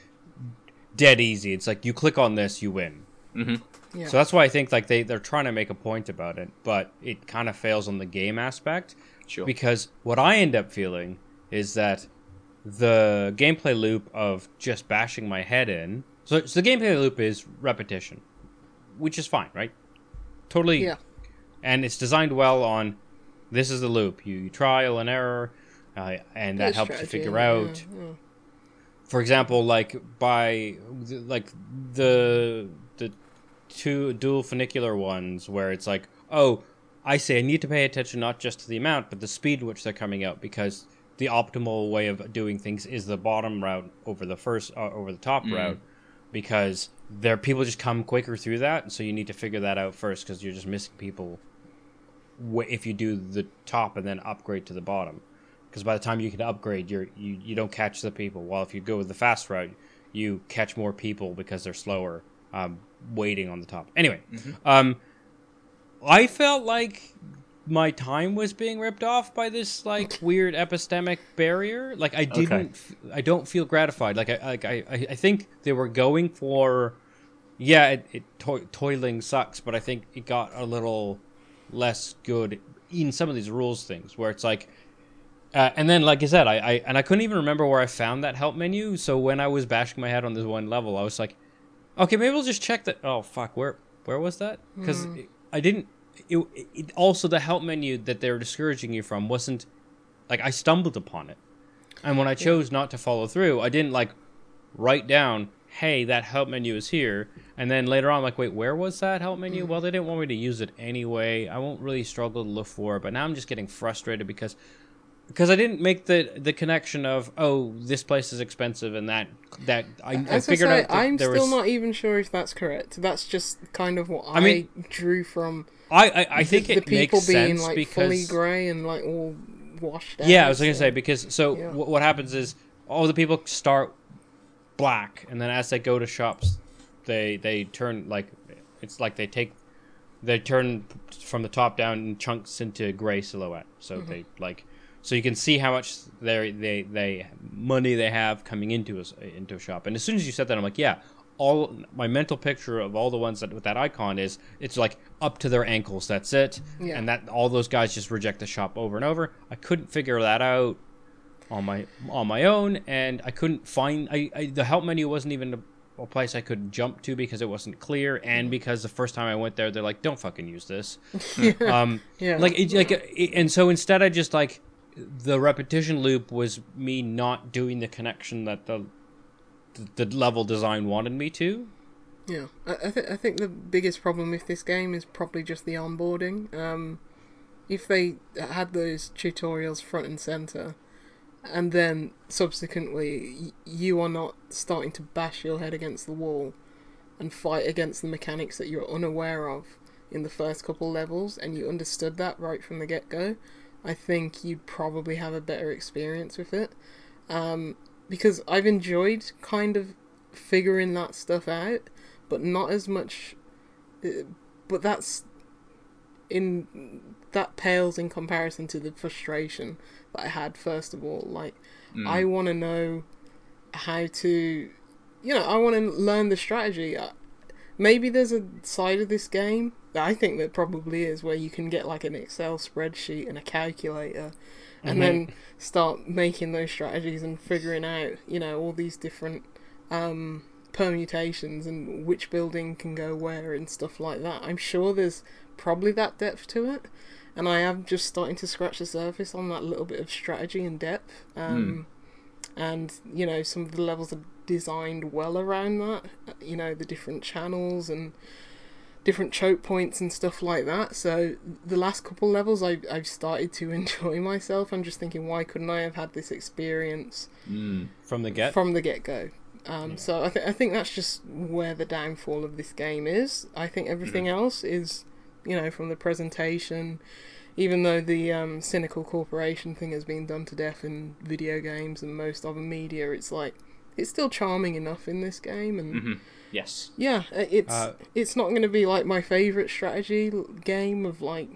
C: dead easy. It's like you click on this, you win.
B: Yeah.
C: So that's why I think like they they're trying to make a point about it, but it kind of fails on the game aspect.
A: Sure.
C: Because what I end up feeling is that the gameplay loop of just bashing my head in. So, so the gameplay loop is repetition, which is fine, right? Totally.
B: Yeah.
C: And it's designed well on this is the loop. You, you trial and error, uh, and that
B: Good
C: helps you
B: strategy,
C: figure
B: yeah,
C: out
B: yeah.
C: For example, like by like the the two dual funicular ones where it's like, oh, I say I need to pay attention not just to the amount, but the speed which they're coming out because the optimal way of doing things is the bottom route over the first uh, over the top route because there people just come quicker through that, so you need to figure that out first because you're just missing people if you do the top and then upgrade to the bottom because by the time you can upgrade you're you, you don't catch the people. While if you go with the fast route you catch more people because they're slower um, waiting on the top. Anyway um, i felt like my time was being ripped off by this like weird epistemic barrier. Like i didn't I don't feel gratified. Like i like i i I think they were going for yeah it, it to- toiling sucks but i think it got a little less good in some of these rules things where it's like uh, and then like i said I, I and i couldn't even remember where i found that help menu. So when i was bashing my head on this one level i was like okay maybe we'll just check that. Oh fuck where where was that? Because i didn't it, it also the help menu that they're discouraging you from wasn't like i stumbled upon it. And when i chose not to follow through i didn't like write down hey that help menu is here. And then later on like wait where was that help menu? Well they didn't want me to use it anyway. I won't really struggle to look for it but now i'm just getting frustrated because because i didn't make the the connection of oh this place is expensive and that that i, I
B: As I
C: figured
B: say,
C: out
B: I'm still
C: was
B: not even sure if that's correct. That's just kind of what I,
C: mean,
B: drew from
C: i i, I think
B: the,
C: it
B: people being like
C: because
B: fully grey and like all washed out.
C: Yeah, I was going to
B: so-
C: say because so
B: Yeah.
C: wh- what happens is all the people start black, and then as they go to shops, they they turn like it's like they take they turn from the top down in chunks into gray silhouette. So
B: Mm-hmm.
C: they like so you can see how much they they they money they have coming into a into a shop. And as soon as you said that, I'm like, yeah. All my mental picture of all the ones that with that icon is it's like up to their ankles. That's it,
B: Yeah.
C: and that all those guys just reject the shop over and over. I couldn't figure that out on my on my own, and I couldn't find I, I the help menu wasn't even a, a place I could jump to because it wasn't clear, and because the first time I went there, they're like, "Don't fucking use this." um,
B: Yeah.
C: like it, like it, and so instead, I just like the repetition loop was me not doing the connection that the the, level design wanted me to.
B: Yeah, I, th- I think the biggest problem with this game is probably just the onboarding. Um, if they had those tutorials front and center, and then subsequently you are not starting to bash your head against the wall and fight against the mechanics that you're unaware of in the first couple levels and you understood that right from the get go, I think you'd probably have a better experience with it. Um, because I've enjoyed kind of figuring that stuff out, but not as much. uh, But that's in that pales in comparison to the frustration that I had first of all. Like, I want to know how to, you know, I want to learn the strategy. Maybe there's a side of this game I think there probably is where you can get like an Excel spreadsheet and a calculator, and then start making those strategies and figuring out, you know, all these different um, permutations and which building can go where and stuff like that. I'm sure there's probably that depth to it, and I am just starting to scratch the surface on that little bit of strategy and depth. Um, And you know, some of the levels are designed well around that. You know, the different channels and different choke points and stuff like that. So the last couple levels, I I've started to enjoy myself. I'm just thinking, why couldn't I have had this experience
A: Mm.
C: from the get.
B: from the get go? Um, So I think I think that's just where the downfall of this game is. I think everything else is, you know, from the presentation. Even though the um, cynical corporation thing has been done to death in video games and most other media, it's like it's still charming enough in this game, and
A: Mhm. Yes.
B: yeah, uh, it's
C: Uh,
B: it's not going to be like my favorite strategy game of like,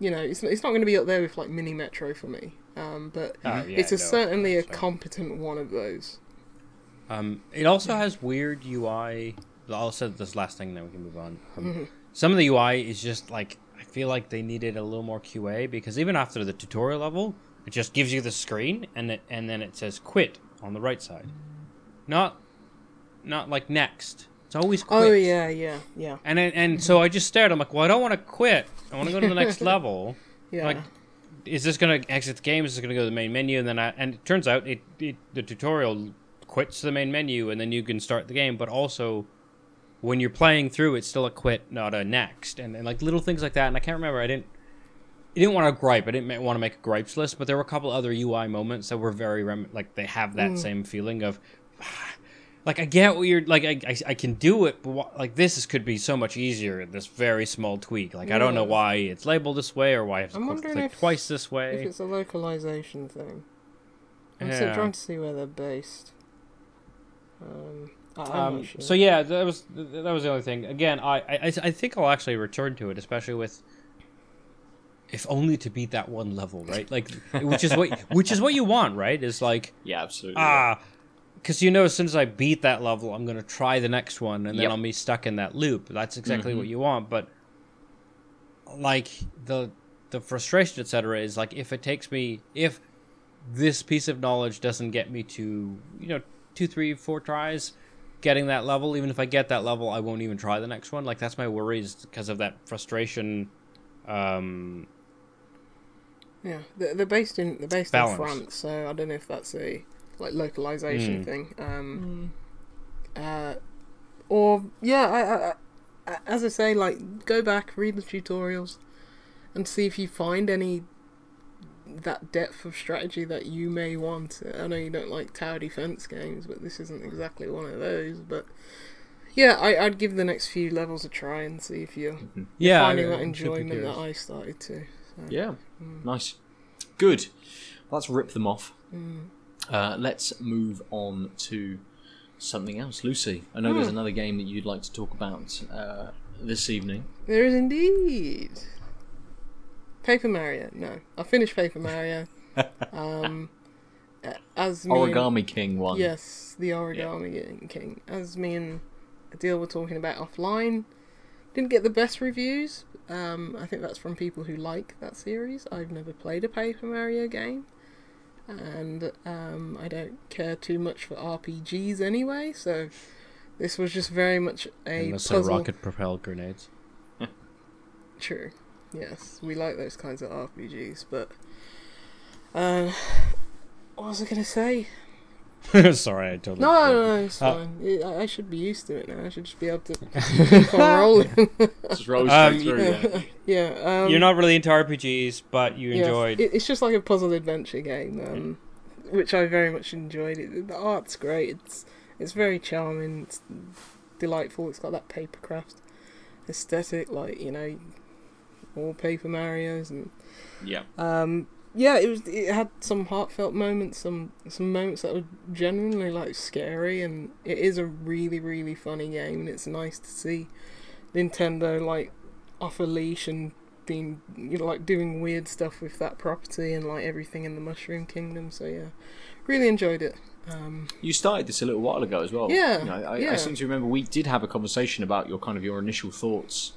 B: you know, it's it's not going to be up there with like Mini Metro for me. Um, but
C: Oh, yeah,
B: it's a
C: no,
B: certainly a competent one of those.
C: Um, it also has weird UI. I'll say this last thing, then we can move on. Um,
B: Mm-hmm.
C: Some of the UI is just like I feel like they needed a little more QA because even after the tutorial level, it just gives you the screen and it, and then it says quit on the right side, not not like next. It's always quit.
B: Oh yeah, yeah, yeah,
C: And then, and so I just stared. I'm like, well, I don't want to quit. I want to go to the next level.
B: yeah.
C: Like, is this gonna exit the game? Is this gonna go to the main menu? And then I, and it turns out it, it the tutorial quits the main menu, and then you can start the game. But also, when you're playing through, it's still a quit, not a next, and, and like little things like that. And I can't remember. I didn't. I didn't want to gripe. I didn't want to make a gripes list, but there were a couple other UI moments that were very rem- like they have that mm. same feeling of. Like I get what you're like. I, I, I can do it, but wha- like this is, could be so much easier. This very small tweak. Like I don't know why it's labeled this way or why I have to
B: I'm
C: click,
B: wondering
C: click
B: if-
C: twice this
B: if
C: way.
B: it's a localization thing, I'm still
C: Yeah.
B: trying to see where they're based. Um, I- I'm
C: Um,
B: sure.
C: So yeah, that was that was the only thing. Again, I, I I think I'll actually return to it, especially with. If only to beat that one level, right? Like, which is what which is what you want, right? Is like
A: Yeah, absolutely.
C: ah, because you know, as soon as I beat that level, I'm gonna try the next one, and then
A: Yep.
C: I'll be stuck in that loop. That's exactly what
A: Mhm.
C: you want. But like the the frustration, etc., is like if it takes me if this piece of knowledge doesn't get me to you know two, three, four tries getting that level. Even if I get that level, I won't even try the next one. Like that's my worries because of that frustration. Um,
B: yeah, they're, they're based in they're based
C: Balance.
B: in France, so I don't know if that's a like localization
C: Mm.
B: thing. Um, uh, or yeah, I, I, I, as I say, like go back, read the tutorials, and see if you find any that depth of strategy that you may want. I know you don't like tower defense games, but this isn't exactly one of those. But yeah, I, I'd give the next few levels a try and see if you're
C: yeah,
B: finding
C: I-
B: that
C: I'm
B: enjoyment that. I started to. So.
A: Yeah, nice, good. Let's rip them off. Uh, let's move on to something else. Lucy, I know there's another game that you'd like to talk about uh, this evening.
B: There is indeed. Paper Mario. No, I finished Paper Mario. um, as me and-
A: Origami King one.
B: yes, the Origami King. As me and Adel were talking about offline, didn't get the best reviews. Um, I think that's from people who like that series. I've never played a Paper Mario game, and um, I don't care too much for RPGs anyway. So this was just very much a
C: Unless
B: puzzle.
C: rocket propelled grenades.
B: True. Yes, we like those kinds of RPGs, but uh, what was I gonna say?
C: Sorry, I totally.
B: No, no, no, it's
C: Uh,
B: fine. I I should be used to it now. I should just be able to keep on rolling.
A: Just roll
C: Um,
A: through. yeah.
B: yeah, um,
C: You're not really into RPGs, but you
B: yeah,
C: enjoyed.
B: It, it's just like a puzzle adventure game, um, which I very much enjoyed. It, the art's great. It's it's very charming. It's delightful. It's got that papercraft aesthetic, like you know, all Paper Mario's, and
A: Yeah.
B: um, yeah, it was. It had some heartfelt moments, some some moments that were genuinely like scary, and it is a really really funny game, and it's nice to see Nintendo like off a leash and being you know like doing weird stuff with that property and like everything in the Mushroom Kingdom. So yeah, really enjoyed it. Um,
A: You started this a little while ago as well.
B: Yeah,
A: You know, I, I seem to remember we did have a conversation about your kind of your initial thoughts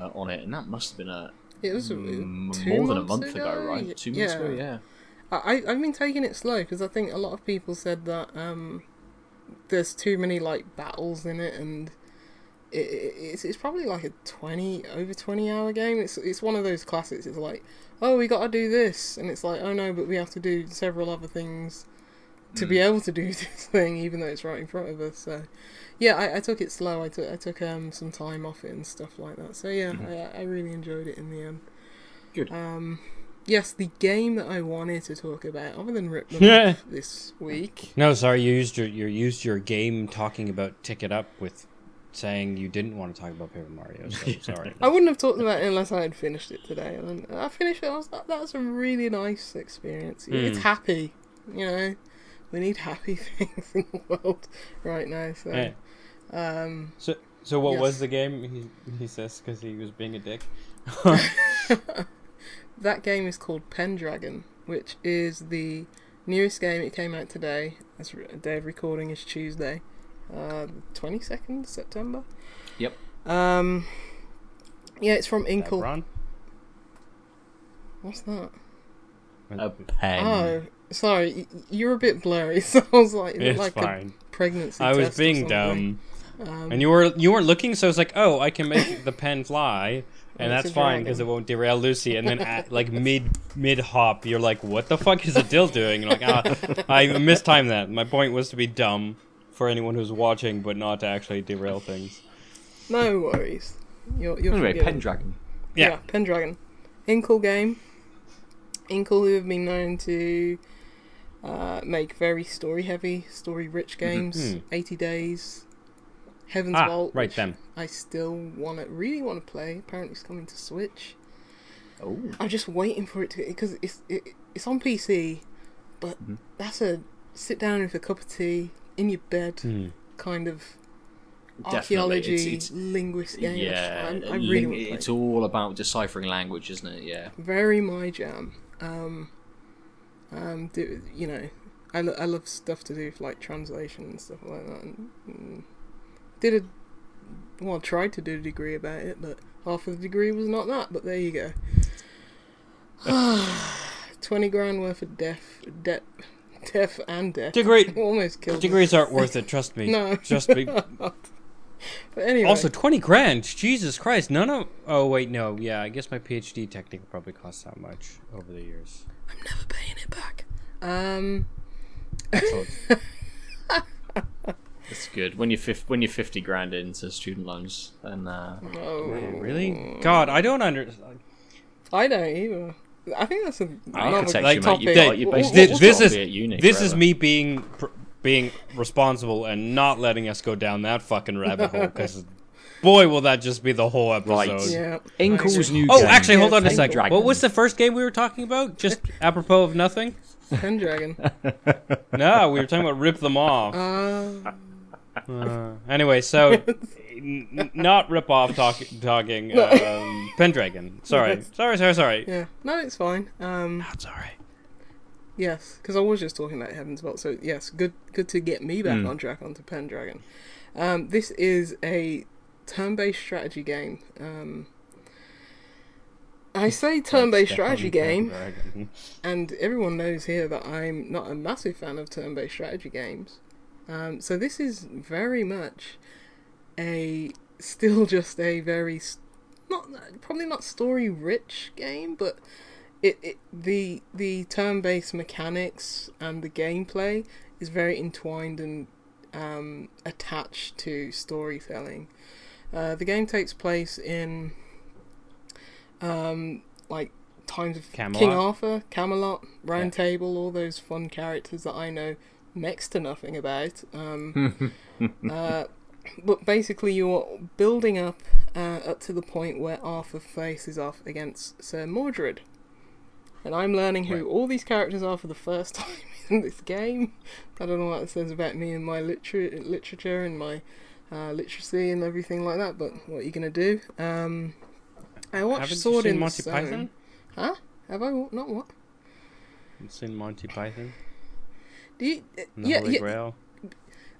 A: uh, on it, and that must have been a
B: it was
A: mm, more than a month ago, right? Two months ago, yeah.
B: I, I- I've been taking it slow because I think a lot of people said that um, there's too many like battles in it, and it, it, it's it's probably like a twenty over twenty hour game. It's it's one of those classics. It's like, oh, we got to do this, and it's like, oh no, but we have to do several other things to be able to do this thing, even though it's right in front of us. So, yeah, I, I took it slow. I took I took um some time off it and stuff like that. So yeah, I, I really enjoyed it in the end.
A: Good.
B: Um, yes, the game that I wanted to talk about, other than Rip
C: Yeah.
B: This week.
C: No, sorry, you used your you used your game talking about Ticket Up with saying you didn't want to talk about Paper Mario. So sorry.
B: I wouldn't have talked about it unless I had finished it today. And I finished it. I was that was a really nice experience. It's
C: Mm.
B: happy, you know. We need happy things in the world right now. So,
C: Eh,
B: um,
C: So so what
B: Yes.
C: was the game? He he says because he was being a dick.
B: that game is called Pendragon, which is the newest game. It came out today. As re- day of recording is Tuesday, uh, twenty second September.
A: Yep.
B: Um, yeah, it's from Inkle.
C: Ron?
B: What's that?
A: A pen.
B: Oh, sorry, y- y- you're a bit blurry. So I was like,
C: It's
B: like
C: fine.
B: a pregnancy.
C: I was
B: test
C: being
B: something?
C: dumb,
B: Um,
C: and you were you weren't looking, so I was like, oh, I can make the pen fly, and
B: it's
C: that's fine because it won't derail Lucy. And then at like mid mid hop, you're like, what the fuck is Adel doing? And like, ah, I mistimed that. My point was to be dumb for anyone who's watching, but not to actually derail things.
B: no worries. You're, you're
A: Anyway,
B: forgiven.
A: Pendragon.
B: Yeah.
C: Yeah.
B: Pendragon. Inkle game. Inkle, who have been known to uh, make very story heavy, story rich games.
C: Mhm.
B: 80 Days. Heaven's
C: Ah,
B: Vault.
C: right then.
B: I still want to, really want to play. Apparently, it's coming to Switch.
A: Oh.
B: I'm just waiting for it to because it's it, it's on PC, but
A: Mhm.
B: that's a sit down with a cup of tea in your bed
C: Hmm.
B: kind of archaeology
A: It's, it's,
B: linguist game.
A: yeah,
B: I, I really ling-
A: it's all about deciphering language, isn't it? Yeah.
B: very my jam. Um, um, do, you know, I, lo- I love stuff to do with like translation and stuff like that. And, mm, did a well, tried to do a degree about it, but half of the degree was not that. But there you go. Twenty grand worth of deaf, debt, deaf and deaf.
C: Degree
B: Almost killed. me.
C: degrees aren't worth it. Trust me.
B: No.
C: Trust me.
B: But anyway,
C: Also, twenty grand. Jesus Christ. None of. Oh wait, no. Yeah, I guess my PhD technically probably costs that much over the years.
B: I'm never paying it back. Um,
C: Excellent.
A: It's good when you're fif- when you're fifty grand into student loans, then uh,
B: oh,
C: really? God, I don't understand.
B: I don't either. I think that's a
A: architecture,
C: like
A: mate,
C: topic.
A: you've got, you
B: Wh-
A: basically
B: wh-
C: this is
A: at uni
C: this is me being pr- being responsible and not letting us go down that fucking rabbit hole because boy will that just be the whole episode.
A: Right.
B: Yeah.
A: Inkle's new.
C: Oh,
A: game.
C: actually, hold
B: Yeah,
C: on a
B: Pendragon.
C: second. What was the first game we were talking about? Just apropos of nothing?
B: Pendragon.
C: No, we were talking about rip them off.
B: Uh,
C: Uh, anyway, so n- not rip off talk- talking um, Pendragon. Sorry, sorry, sorry, sorry.
B: yeah. No, it's fine. Um,
C: That's alright.
B: yes, because I was just talking about Heaven's Vault. So yes, good, good to get me back
A: Mm.
B: on track onto Pendragon. Um, this is a turn-based strategy game. Um, I say turn-based strategy game. and everyone knows here that I'm not a massive fan of turn-based strategy games. Um, so this is very much a still just a very not probably not story-rich game, but it, it the the turn-based mechanics and the gameplay is very entwined and um, attached to storytelling. Uh, the game takes place in um, like times of
C: Camelot.
B: King Arthur, Camelot, Round
C: Yeah.
B: Table, all those fun characters that I know next to nothing about. Um, uh, but basically, you're building up uh, up to the point where Arthur faces off against Sir Mordred, and I'm learning who
C: Right.
B: all these characters are for the first time in this game. I don't know what it says about me and my liter- literature and my uh, literacy and everything like that. But what are you gonna do? Um, I watched
C: Haven't
B: Sword
C: you seen
B: in
C: Monty
B: the
C: Python?
B: Stone. Huh? Have I not what?
C: You've seen Monty Python?
B: Do you,
C: And the
B: yeah,
C: Holy
B: yeah,
C: Grail?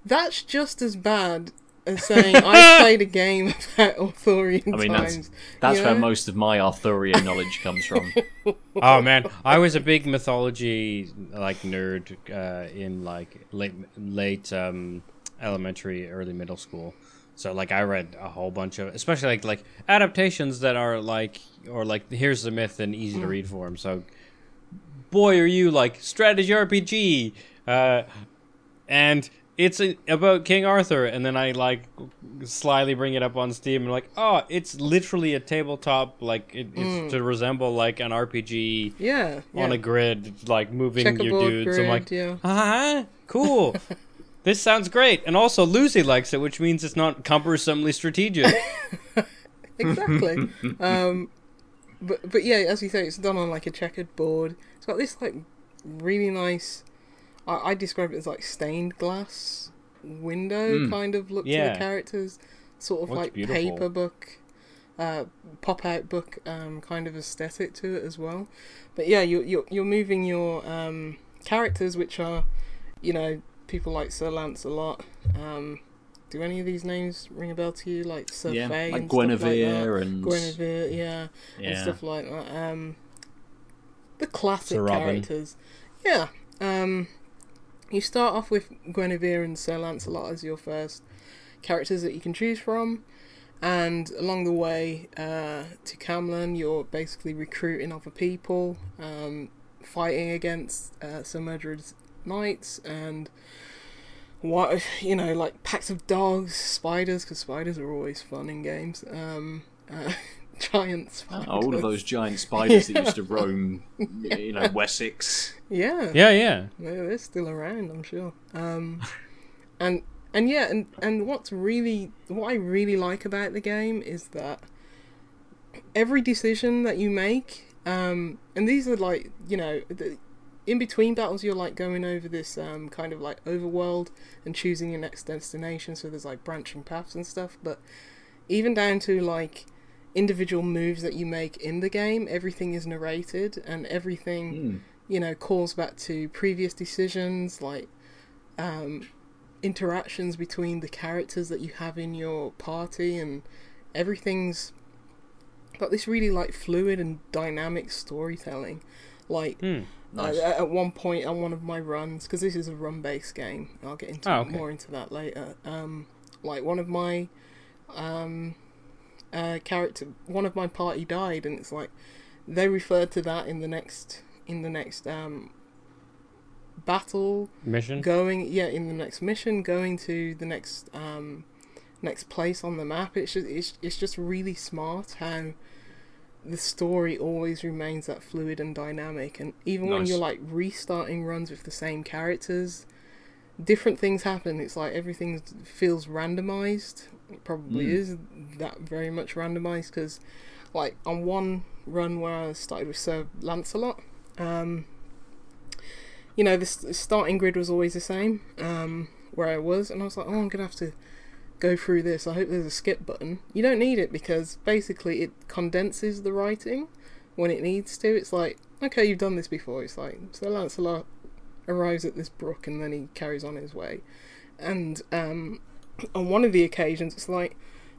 B: that's just as bad as saying I played a game about Arthurian
A: I mean, that's-
B: times.
A: That's
B: you
A: where
B: know?
A: most of my Arthurian knowledge comes from.
C: oh man, I was a big mythology like nerd uh, in like late late um, elementary, early middle school. So like I read a whole bunch of, especially like like adaptations that are like or like here's the myth in easy to read form. So, boy, are you like strategy RPG, uh, and it's a, about King Arthur, and then I like slyly bring it up on Steam and like, oh, it's literally a tabletop, like it, it's to resemble like an RPG
B: Yeah,
C: on
B: yeah.
C: a grid, like moving your
B: Checkerboard
C: dudes. I'm like,
B: yeah.
C: uh-huh, cool. this sounds great. And also Lucy likes it, which means it's not cumbersomely strategic.
B: exactly. um, but but yeah, as you say, it's done on like a checkered board. It's got this like really nice. I, I describe it as like stained glass window
A: Mm.
B: kind of look to the characters, sort of
C: Looks
B: like
C: beautiful.
B: paper book, uh, pop out book um, kind of aesthetic to it as well. But yeah, you're you're, you're moving your um, characters, which are, you know, people like Sir Lancelot. Um, do any of these names ring a bell to you? Like Sir
A: yeah,
B: Fay
A: like
B: and stuff like that?
A: Guinevere and
B: Guinevere, yeah, and stuff like that. Um, the classic characters, yeah. Um, you start off with Guinevere and Sir Lancelot as your first characters that you can choose from, and along the way uh, to Camlann, you're basically recruiting other people, um, fighting against uh, Sir Mordred's knights and. What you know, like packs of dogs, spiders, because spiders are always fun in games. Um, uh, giant spiders.
A: Oh, all of those giant spiders that used to roam, you know, Wessex.
B: Yeah,
C: yeah, yeah.
B: Yeah, they're still around, I'm sure. Um, and and yeah, and and what's really what I really like about the game is that every decision that you make, um, and these are like you know, the, in between battles, you're like going over this um, kind of like overworld and choosing your next destination. So there's like branching paths and stuff, but even down to like individual moves that you make in the game, everything is narrated and everything
A: Hmm.
B: you know, calls back to previous decisions, like um, interactions between the characters that you have in your party, and everything's got this really like fluid and dynamic storytelling. Like
C: Hmm.
A: Nice.
B: uh, at one point on one of my runs, because this is a run-based game, I'll get into
C: Oh, okay.
B: more into that later. Um, like one of my um, uh, character, one of my party died, and it's like they referred to that in the next in the next um, battle
C: Mission.
B: going yeah in the next mission going to the next um next place on the map it's just it's, it's just really smart how the story always remains that fluid and dynamic and even when you're like restarting runs with the same characters different things happen. It's like everything feels randomized. It probably
A: Mm.
B: is that very much randomized because like on one run where i started with sir lancelot um you know, the starting grid was always the same um, where I was, and I was like, oh, I'm gonna have to go through this. I hope there's a skip button. You don't need it because basically it condenses the writing when it needs to. It's like, okay, you've done this before. It's like, so Lancelot arrives at this brook and then he carries on his way. And um, on one of the occasions, it's like,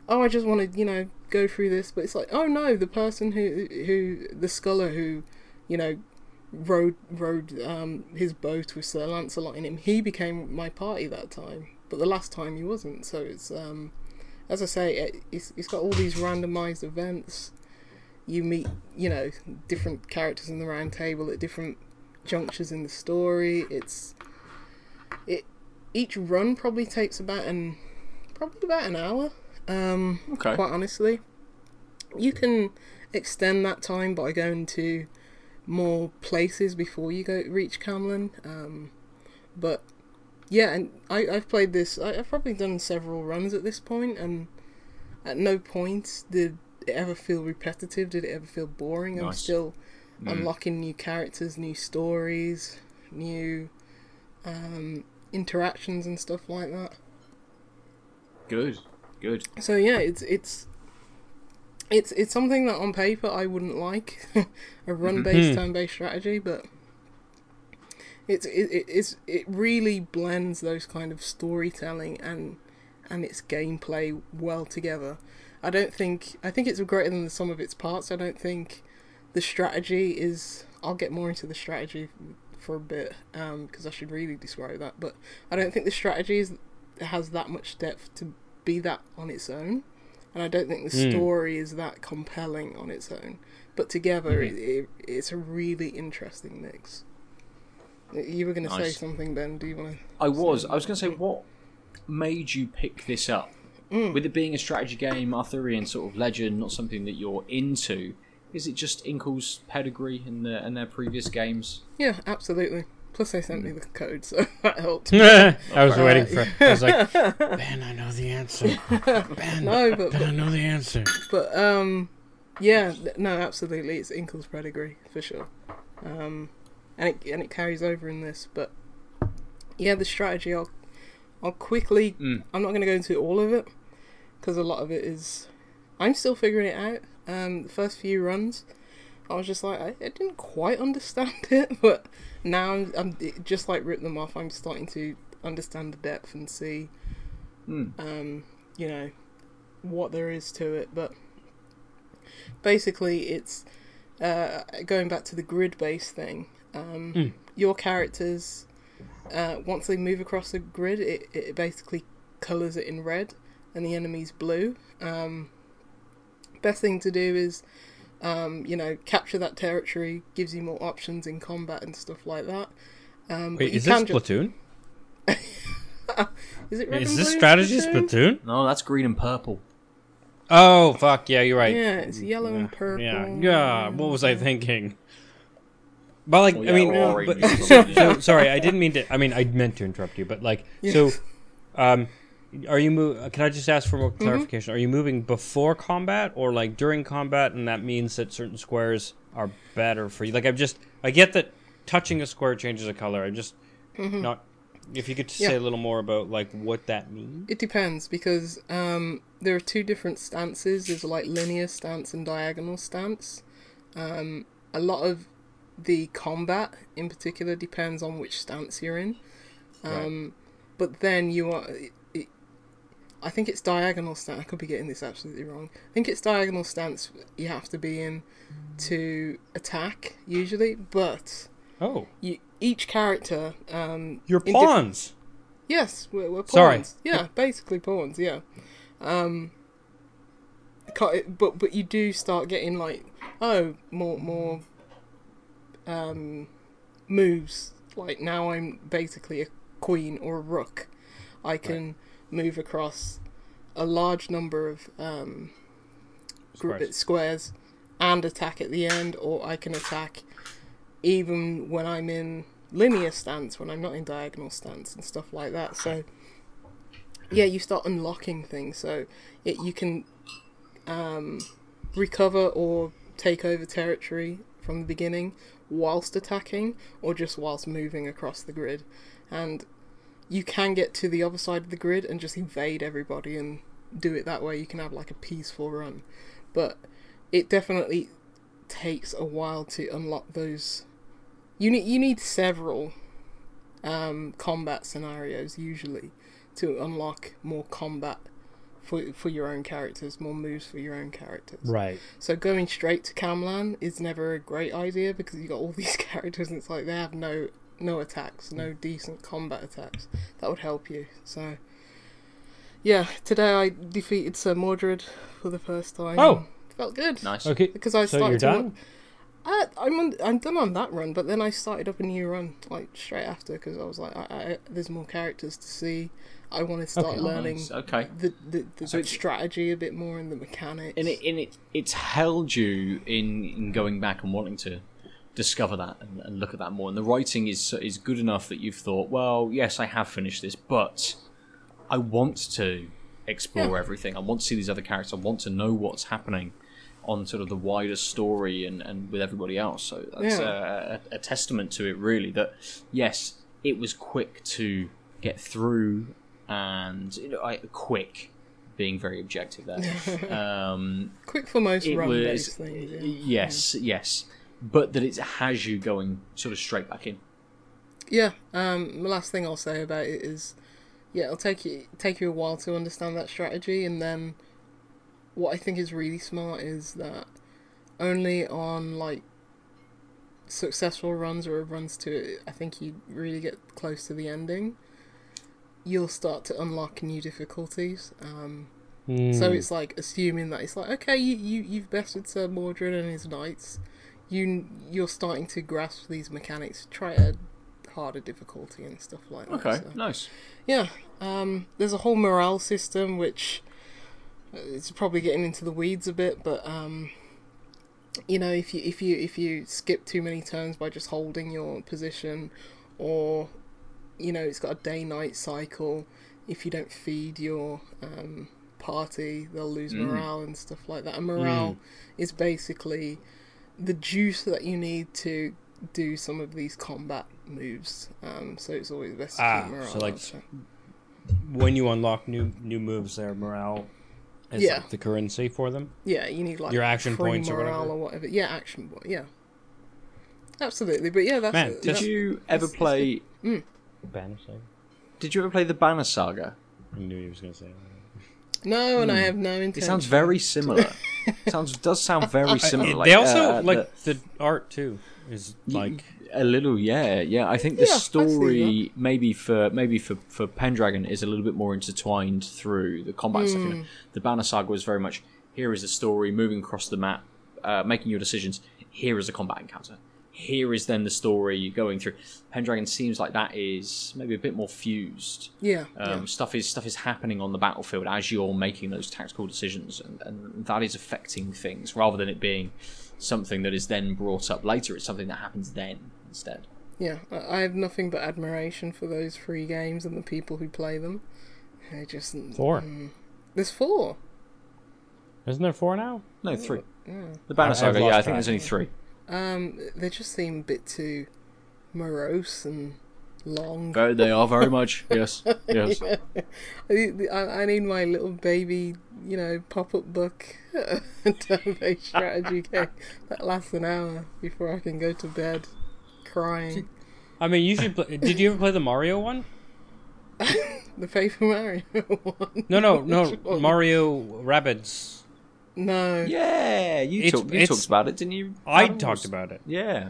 B: oh, I just want to, you know, go through this, but it's like, oh no, the person who, who, the scholar who, you know, rode rode um, his boat with Sir Lancelot in him. He became my party that time, but the last time he wasn't. So it's um, as I say, it, it's it's got all these randomized events. You meet, you know, different characters in the round table at different junctures in the story. It's it each run probably takes about an probably about an hour. Um,
A: Okay.
B: quite honestly, you can extend that time by going to more places before you go reach Camlann. Um, but yeah, and I, I've played this. I, I've probably done several runs at this point, and at no point did it ever feel repetitive. Did it ever feel boring? I'm
A: Nice.
B: still unlocking new characters, new stories, new um, interactions and stuff like that.
A: Good, good.
B: So yeah, it's it's it's it's something that on paper I wouldn't like a run-based
C: Mhm.
B: turn-based strategy, but it's it, it it's it really blends those kind of storytelling and and its gameplay well together. I don't think I think it's greater than the sum of its parts. I don't think the strategy is. I'll get more into the strategy for a bit because I should really describe that. But I don't think the strategy is, has that much depth to be that on its own, and I don't think the
C: Mm.
B: story is that compelling on its own. But together, it, it, it's a really interesting mix. You were going to say something, Ben. Do you want to?
A: I was. I was going to say, what made you pick this up? With it being a strategy game, Arthurian sort of legend, not something that you're into. Is it just Inkle's pedigree and their and their previous games?
B: Yeah, absolutely. Plus, they sent me the code, so that helped.
C: I was waiting for. I was like, Ben, I know the answer. Ben,
B: No, but
C: Ben, I know the answer.
B: But um, yeah, no, absolutely, it's Inkle's pedigree for sure. Um, and it and it carries over in this. But yeah, the strategy, I'll I'll quickly.
A: Mm.
B: I'm not going to go into all of it because a lot of it is. I'm still figuring it out. Um, the first few runs, I was just like, I, I didn't quite understand it, but now I'm, I'm it- just like rip them off. I'm starting to understand the depth and see
A: Hmm.
B: um, you know, what there is to it. But basically, it's uh, going back to the grid based thing. Um,
C: Mm.
B: Your characters, uh, once they move across the grid, it, it basically colours it in red and the enemy's blue. Um, best thing to do is. Um, you know, capture that territory gives you more options in combat and stuff like that. Um,
C: Wait, is this
B: can ju- Is it red
C: Is
B: and
C: this
B: blue in
C: strategy
B: Splatoon?
C: Splatoon?
A: No, that's green and purple.
C: Oh fuck yeah, you're right.
B: Yeah, it's yellow and purple.
C: Yeah, yeah. What was I thinking? But like,
A: Well,
C: I mean,
A: or
C: but, so, so sorry, I didn't mean to. I mean, I meant to interrupt you, but like, so, um, are you move? Can I just ask for more
B: Mm-hmm.
C: clarification? Are you moving before combat or like during combat, and that means that certain squares are better for you? Like, I'm just, I get that touching a square changes a color. I'm just not. If you could just
B: Mm-hmm. Yeah.
C: say a little more about like what that means.
B: It depends because um, there are two different stances. There's like linear stance and diagonal stance. Um, a lot of the combat, in particular, depends on which stance you're in. Um, But then you are. It, it, I think it's diagonal stance. I could be getting this absolutely wrong. I think it's diagonal stance you have to be in to attack usually, but
C: Oh,
B: you, each character. Um,
C: your
B: diff-
C: pawns.
B: Yes, we're, we're pawns.
C: Sorry.
B: Yeah, basically pawns. Yeah. Um. But but you do start getting like oh more more um moves. Like now I'm basically a queen or a rook. I can move across a large number of um
C: Squares.
B: squares and attack at the end, or I can attack even when I'm in linear stance, when I'm not in diagonal stance and stuff like that. So yeah, you start unlocking things. So it you can um, recover or take over territory from the beginning whilst attacking, or just whilst moving across the grid, and you can get to the other side of the grid and just invade everybody and do it that way. You can have like a peaceful run, but it definitely takes a while to unlock those. You need you need several um, combat scenarios usually to unlock more combat for for your own characters, more moves for your own characters.
C: Right.
B: So going straight to Camlann is never a great idea because you got all these characters and it's like they have no no attacks, no decent combat attacks. That would help you. So yeah, today I defeated Sir Mordred for the first time.
C: Oh.
B: felt good.
A: Nice.
C: Okay.
B: Because I
C: so
B: started
C: you're
B: to
C: done.
B: uh, I'm on, I'm done on that run, but then I started up a new run like straight after because I was like, I, I, there's more characters to see. I want to start
C: Okay.
B: learning
A: Nice, Okay.
B: the the, the
A: So
B: strategy a bit more and the mechanics.
A: And it, and it it's held you in, in going back and wanting to discover that and, and look at that more. And the writing is is good enough that you've thought, well, yes, I have finished this, but I want to explore
B: Yeah.
A: everything. I want to see these other characters. I want to know what's happening on sort of the wider story and, and with everybody else. So that's
B: Yeah.
A: a, a, a testament to it, really. That yes, it was quick to get through, and you know, I, quick being very objective there. um,
B: Quick for most run
A: was
B: things. Yeah.
A: yes, yes, but that it has you going sort of straight back in.
B: Yeah. Um, the last thing I'll say about it is, yeah, it'll take you take you a while to understand that strategy, and then what I think is really smart is that only on like successful runs or runs to it, I think you really get close to the ending. You'll start to unlock new difficulties. Um, So
C: Hmm.
B: it's like assuming that it's like okay, you, you you've bested Sir Mordred and his knights. You you're starting to grasp these mechanics. Try a harder difficulty and stuff like that.
A: Okay,
B: so-
A: nice.
B: Yeah. Um, there's a whole morale system which uh, it's probably getting into the weeds a bit, but um, you know, if you if you if you skip too many turns by just holding your position, or you know, it's got a day night cycle. If you don't feed your um, party, they'll lose morale and stuff like that. And morale is basically the juice that you need to do some of these combat moves. Um, so it's always best to
C: Ah,
B: keep morale.
C: so, like,
B: up, so-
C: when you unlock new new moves, their morale is
B: Yeah.
C: like the currency for them.
B: Yeah, you need like
C: Your action
B: free
C: points or whatever.
B: or whatever. Yeah, action point. Yeah, absolutely. But yeah, that's
C: Man,
B: it.
C: did
A: Did you ever
B: it's- it's
A: play?
C: Banner Saga.
A: Did you ever play the Banner Saga?
C: I knew he was gonna say that.
B: no, and I have no intention.
A: Hmm. It sounds very similar. It sounds does sound very similar.
C: It-
A: like,
C: they also
A: uh,
C: like the, art too. Is like
A: a little, yeah, yeah. I think the
B: Yeah,
A: story maybe for maybe for for Pendragon is a little bit more intertwined through the combat stuff. You
B: Hmm.
A: know, the Banner Saga was very much here is the story, moving across the map, uh, making your decisions. Here is a combat encounter. Here is then the story you're going through. Pendragon seems like that is maybe a bit more fused.
B: Yeah,
A: Um,
B: yeah.
A: Stuff is stuff is happening on the battlefield as you're making those tactical decisions, and, and that is affecting things rather than it being something that is then brought up later. It's something that happens then instead.
B: yeah. I I have nothing but admiration for those free games and the people who play them. They just
C: four.
B: Mm. there's four.
C: Isn't there four now?
A: No, three.
B: Yeah.
A: The Banner
C: I-
A: Saga, yeah, I think there's only three.
B: Um, they just seem a bit too morose and long.
A: Very- They are very much. Yes, yes.
B: I, I I need my little baby, you know, pop-up book turn-based strategy game that lasts an hour before I can go to bed crying.
C: I mean, you should. Play, did you ever play the Mario one?
B: The Paper Mario one.
C: No, no, no. Mario Rabbids.
B: No.
A: Yeah, you,
C: It's-
A: talk, you
C: it's-
A: talked about it, didn't you?
C: I
A: Adam?
C: talked about it,
A: Yeah.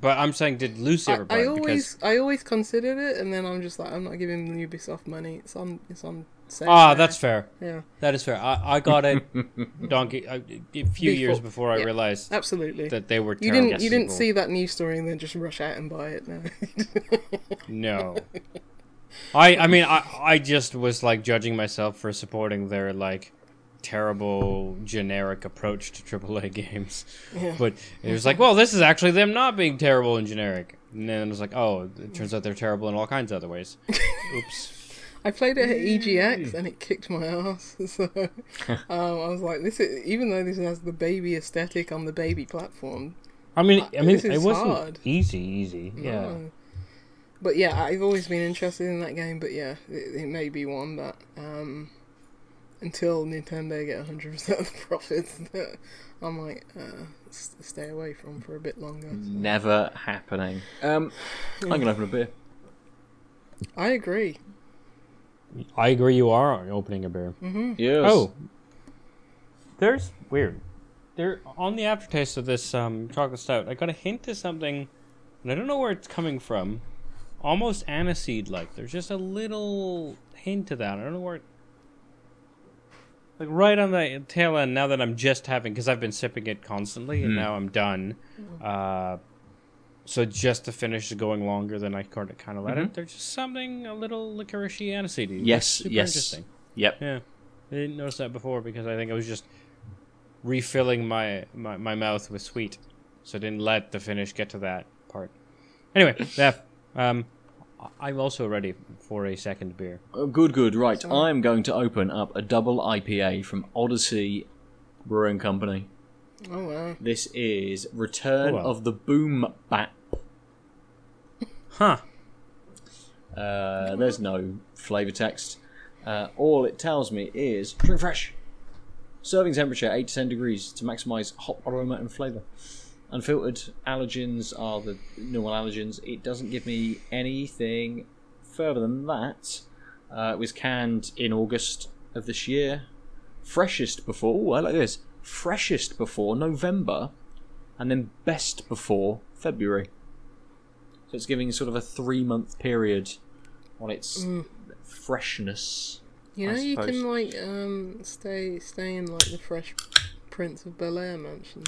C: but I'm saying, did Lucy
B: I,
C: ever play
B: I
C: it?
B: always, I always considered it, and then I'm just like, I'm not giving Ubisoft money. It's on, it's on. sale
C: ah,
B: now.
C: that's fair.
B: yeah,
C: That is fair. I, I got it donkey a, a few years
B: Before-
C: before I
B: yeah.
C: realized
B: absolutely.
C: that they were.
B: you
C: terrible
B: didn't, you didn't
C: people.
B: see that news story and then just rush out and buy it. No.
C: No. I I mean I I just was like judging myself for supporting their like terrible generic approach to AAA games.
B: Yeah.
C: But it was like, well, this is actually them not being terrible and generic. And then it was like, oh, it turns out they're terrible in all kinds of other ways. Oops.
B: I played it at EGX and it kicked my ass. So um, I was like, this is even though this has the baby aesthetic on the baby platform.
C: I mean, I mean,
B: This
C: it
B: is
C: wasn't
B: hard.
C: easy, easy. Yeah.
B: no. But yeah, I've always been interested in that game. But yeah, it, it may be one that um, until Nintendo get hundred percent of the profits, that I might uh, stay away from for a bit longer. so.
A: Never happening. Um, I'm going to open a beer.
B: I agree.
C: I agree. You are opening a beer. Mm-hmm.
A: Yes.
C: Oh, there's weird. There on the aftertaste of this um, chocolate stout, I got a hint of something, and I don't know where it's coming from. Almost aniseed like. There's just a little hint of that. I don't know where. It, like right on the tail end. Now that I'm just having, because I've been sipping it constantly, and now I'm done. Uh, so just the finish is going longer than I kind of kind of let it. There's just something a little licoricey aniseedy. It's
A: Yes,
C: super
A: yes.
C: interesting.
A: Yep.
C: Yeah, I didn't notice that before because I think I was just refilling my my, my mouth with sweet. so I didn't let the finish get to that part. Anyway, Beth, um, I- I'm also ready for a second beer.
A: Oh, good, good. Right, I'm going to open up a double IPA from Odyssey Brewing Company.
B: Oh wow.
A: This is Return
C: Oh, wow.
A: of the Boom Bat.
C: Huh?
A: Uh, there's no flavour text. Uh, all it tells me is drink fresh. Serving temperature 8 to 10 degrees to maximise hop aroma and flavour. Unfiltered allergens are the normal allergens. It doesn't give me anything further than that. Uh, it was canned in August of this year. Freshest before, oh, I like this. Freshest before November, and then best before February. So it's giving sort of a three month period on its freshness.
B: You know, you can like um stay stay in like the Fresh Prince of Bel Air mansion.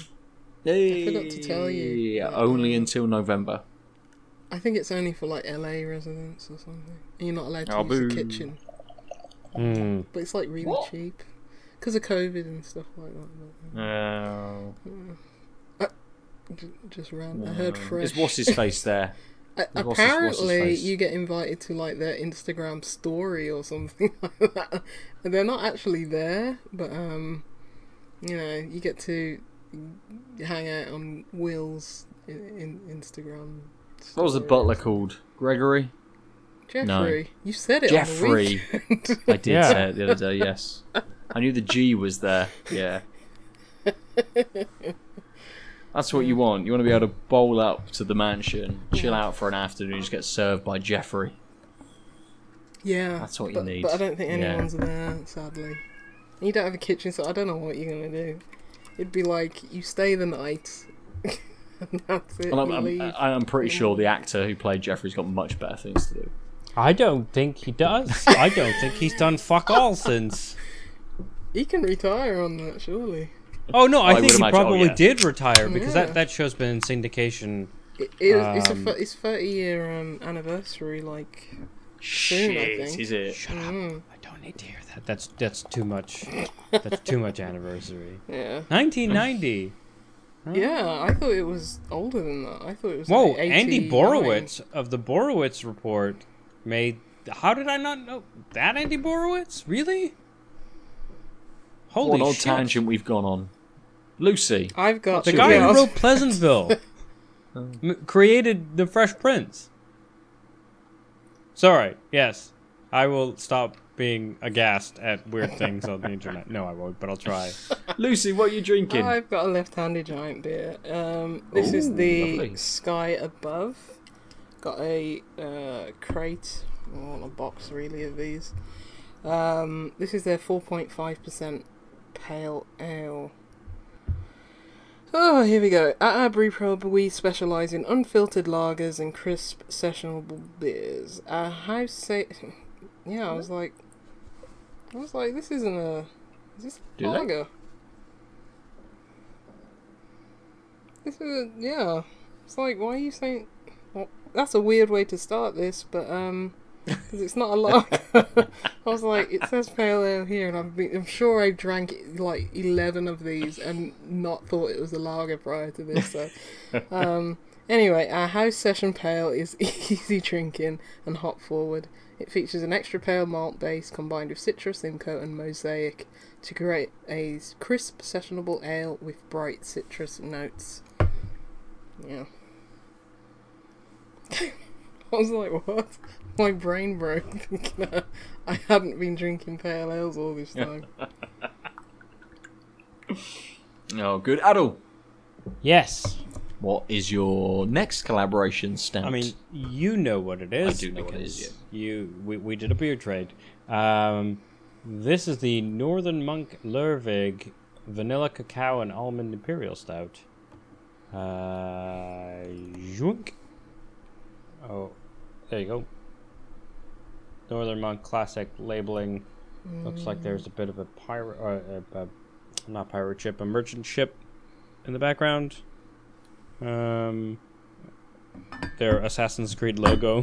A: I
B: forgot to tell you.
A: Yeah, only until November.
B: I think it's only for like LA residents or something. And you're not allowed to
A: Oh,
B: use
A: boo.
B: the kitchen,
C: Hmm.
B: but it's like really
A: What?
B: cheap because of COVID and stuff like that.
A: Oh.
B: But j- just ran. I heard fresh.
A: Is what's his face there?
B: A-
A: what's what's his
B: Apparently, you get invited to like their Instagram story or something like that, and they're not actually there, but um, you know, you get to hang out on Will's in, in Instagram.
A: What was the butler called? Gregory?
B: Jeffrey. You said it.
A: Jeffrey.
B: On the.
A: I did
C: Yeah.
A: say it the other day, yes. I knew the G was there. Yeah. That's what you want. You want to be able to bowl up to the mansion, chill out for an afternoon, just get served by Jeffrey.
B: yeah,
A: That's what you need.
B: But I don't think
A: Yeah.
B: anyone's there, sadly. You don't have a kitchen, so I don't know what you're gonna do. It'd be like you stay the night, and that's it.
A: Well, I'm,
B: you
A: I'm. I'm pretty sure the actor who played Jeffrey's got much better things to do.
C: I don't think he does. I don't think he's done fuck all since.
B: He can retire on that, surely.
C: Oh no, I,
A: I
C: think he
A: imagine- oh,
C: probably
A: yeah.
C: did retire because
B: Yeah.
C: that, that show's been in syndication.
B: It, it, it's a
C: Um,
B: it's thirty year um, anniversary, like soon, I think.
A: is it?
C: Shut up!
B: Mm,
C: I don't need to hear that. That's that's too much. That's too much anniversary.
B: yeah,
C: 1990.
B: yeah. I thought it was older than that. I thought it was.
C: Whoa,
B: like
C: Andy Borowitz of the Borowitz report made. How did I not know that Andy Borowitz? Really? Holy shit.
A: What an odd
C: shit!
A: tangent we've gone on. Lucy.
B: I've got
C: The guy who wrote Pleasantville oh. m- created the Fresh Prince. Sorry. Yes, I will stop being aghast at weird things on the internet. No, I won't, but I'll try.
A: Lucy, what are you drinking?
B: I've got a left-handed giant beer. Um, this is the
A: lovely.
B: Sky Above. Got a uh, crate, or a box really of these. Um, this is their 4.5% pale ale. Oh, here we go. At our brewpub, we specialise in unfiltered lagers and crisp sessionable beers. Our house say, yeah, I was like, I was like, this isn't a, is this
A: Do
B: lager? This is a, yeah. It's like, why are you saying? Well, that's a weird way to start this, but um, because it's not a lager. I was like, it says pale ale here, and I've been, I'm sure I drank like eleven of these and not thought it was a lager prior to this. So, um, anyway, our house session pale is easy drinking and hop forward. It features an extra pale malt base combined with Citra, Simcoe, and mosaic to create a crisp, sessionable ale with bright citrus notes. Yeah. I was like, what? My brain broke thinking I- I hadn't been drinking pale ales all this time.
A: Oh, good. Adel,
C: Yes.
A: What is your next collaboration stout?
C: I mean, you know what it is.
A: I do know what it is,
C: because You, we, we did a beer trade. Um, this is the Northern Monk Lervig Vanilla Cacao and Almond Imperial Stout. Uh, zoink. Oh, there you go. Northern Monk Classic labeling. Looks like there's a bit of a pirate, or a, a, not pirate ship, a merchant ship in the background. Um, their Assassin's Creed logo.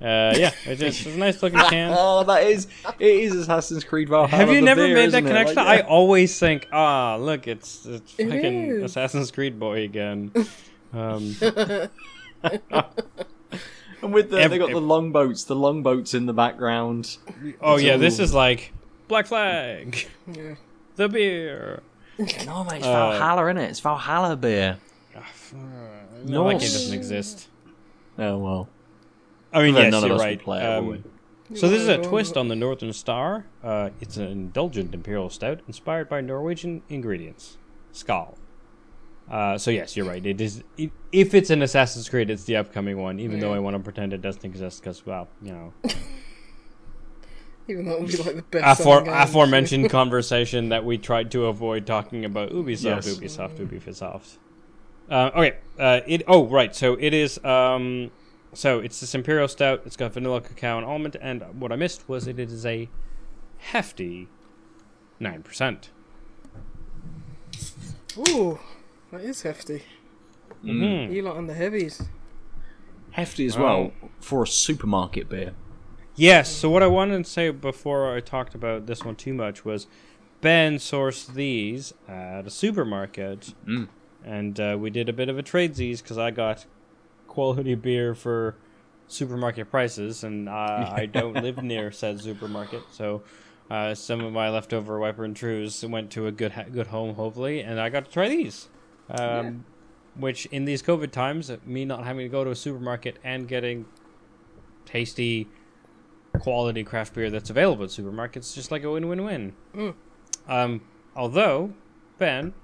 C: Uh, yeah, it's, just, it's a nice looking can.
A: oh, that is it is Assassin's Creed Valhalla.
C: Have you never
A: beer,
C: made that
A: isn't it?
C: connection?
A: Like,
C: I always think, ah, look, it's, it's
B: It
C: fucking
B: is.
C: Assassin's Creed boy again. Um,
A: And with the
C: Ev-
A: they got the longboats, the longboats in the background.
C: oh yeah, this is like Black Flag,
B: Yeah.
C: the beer.
A: No, mate, it's
C: Uh,
A: Valhalla, in it? It's Valhalla beer.
C: No, that game doesn't exist.
A: Oh well.
C: I mean,
A: Then
C: yes,
A: none of
C: you're
A: us
C: right.
A: play it,
C: Um. So this is a twist on the Northern Star. Uh, it's an indulgent imperial stout inspired by Norwegian ingredients. Skal. Uh, so yes, you're right. It is. i if it's an Assassin's Creed, it's the upcoming one. Even though I want to pretend it doesn't exist, because well, you know,
B: Even though it would be like the best.
C: afore,
B: game.
C: aforementioned conversation that we tried to avoid talking about Ubisoft,
A: Yes.
C: Ubisoft, Ubisoft. Uh, okay. Uh, it. Oh, right. So it is. Um, so it's this imperial stout. It's got vanilla, cacao, and almond. And what I missed was it is a hefty nine percent.
B: Ooh, that is hefty.
C: Mm.
B: You lot on the heavies.
A: Hefty as
C: Well-
A: well for a supermarket beer.
C: Yes. So what I wanted to say before I talked about this one too much was Ben sourced these at a supermarket,
A: Mm.
C: And uh, we did a bit of a tradesies because I got quality beer for supermarket prices, and uh, I don't live near said supermarket, so. Uh, some of my leftover Wiper and Trues went to a good ha- good home, hopefully, and I got to try these. Um, Which, in these COVID times, me not having to go to a supermarket and getting tasty, quality craft beer that's available at supermarkets, just like a win-win-win.
B: Mm.
C: Um, although, Ben,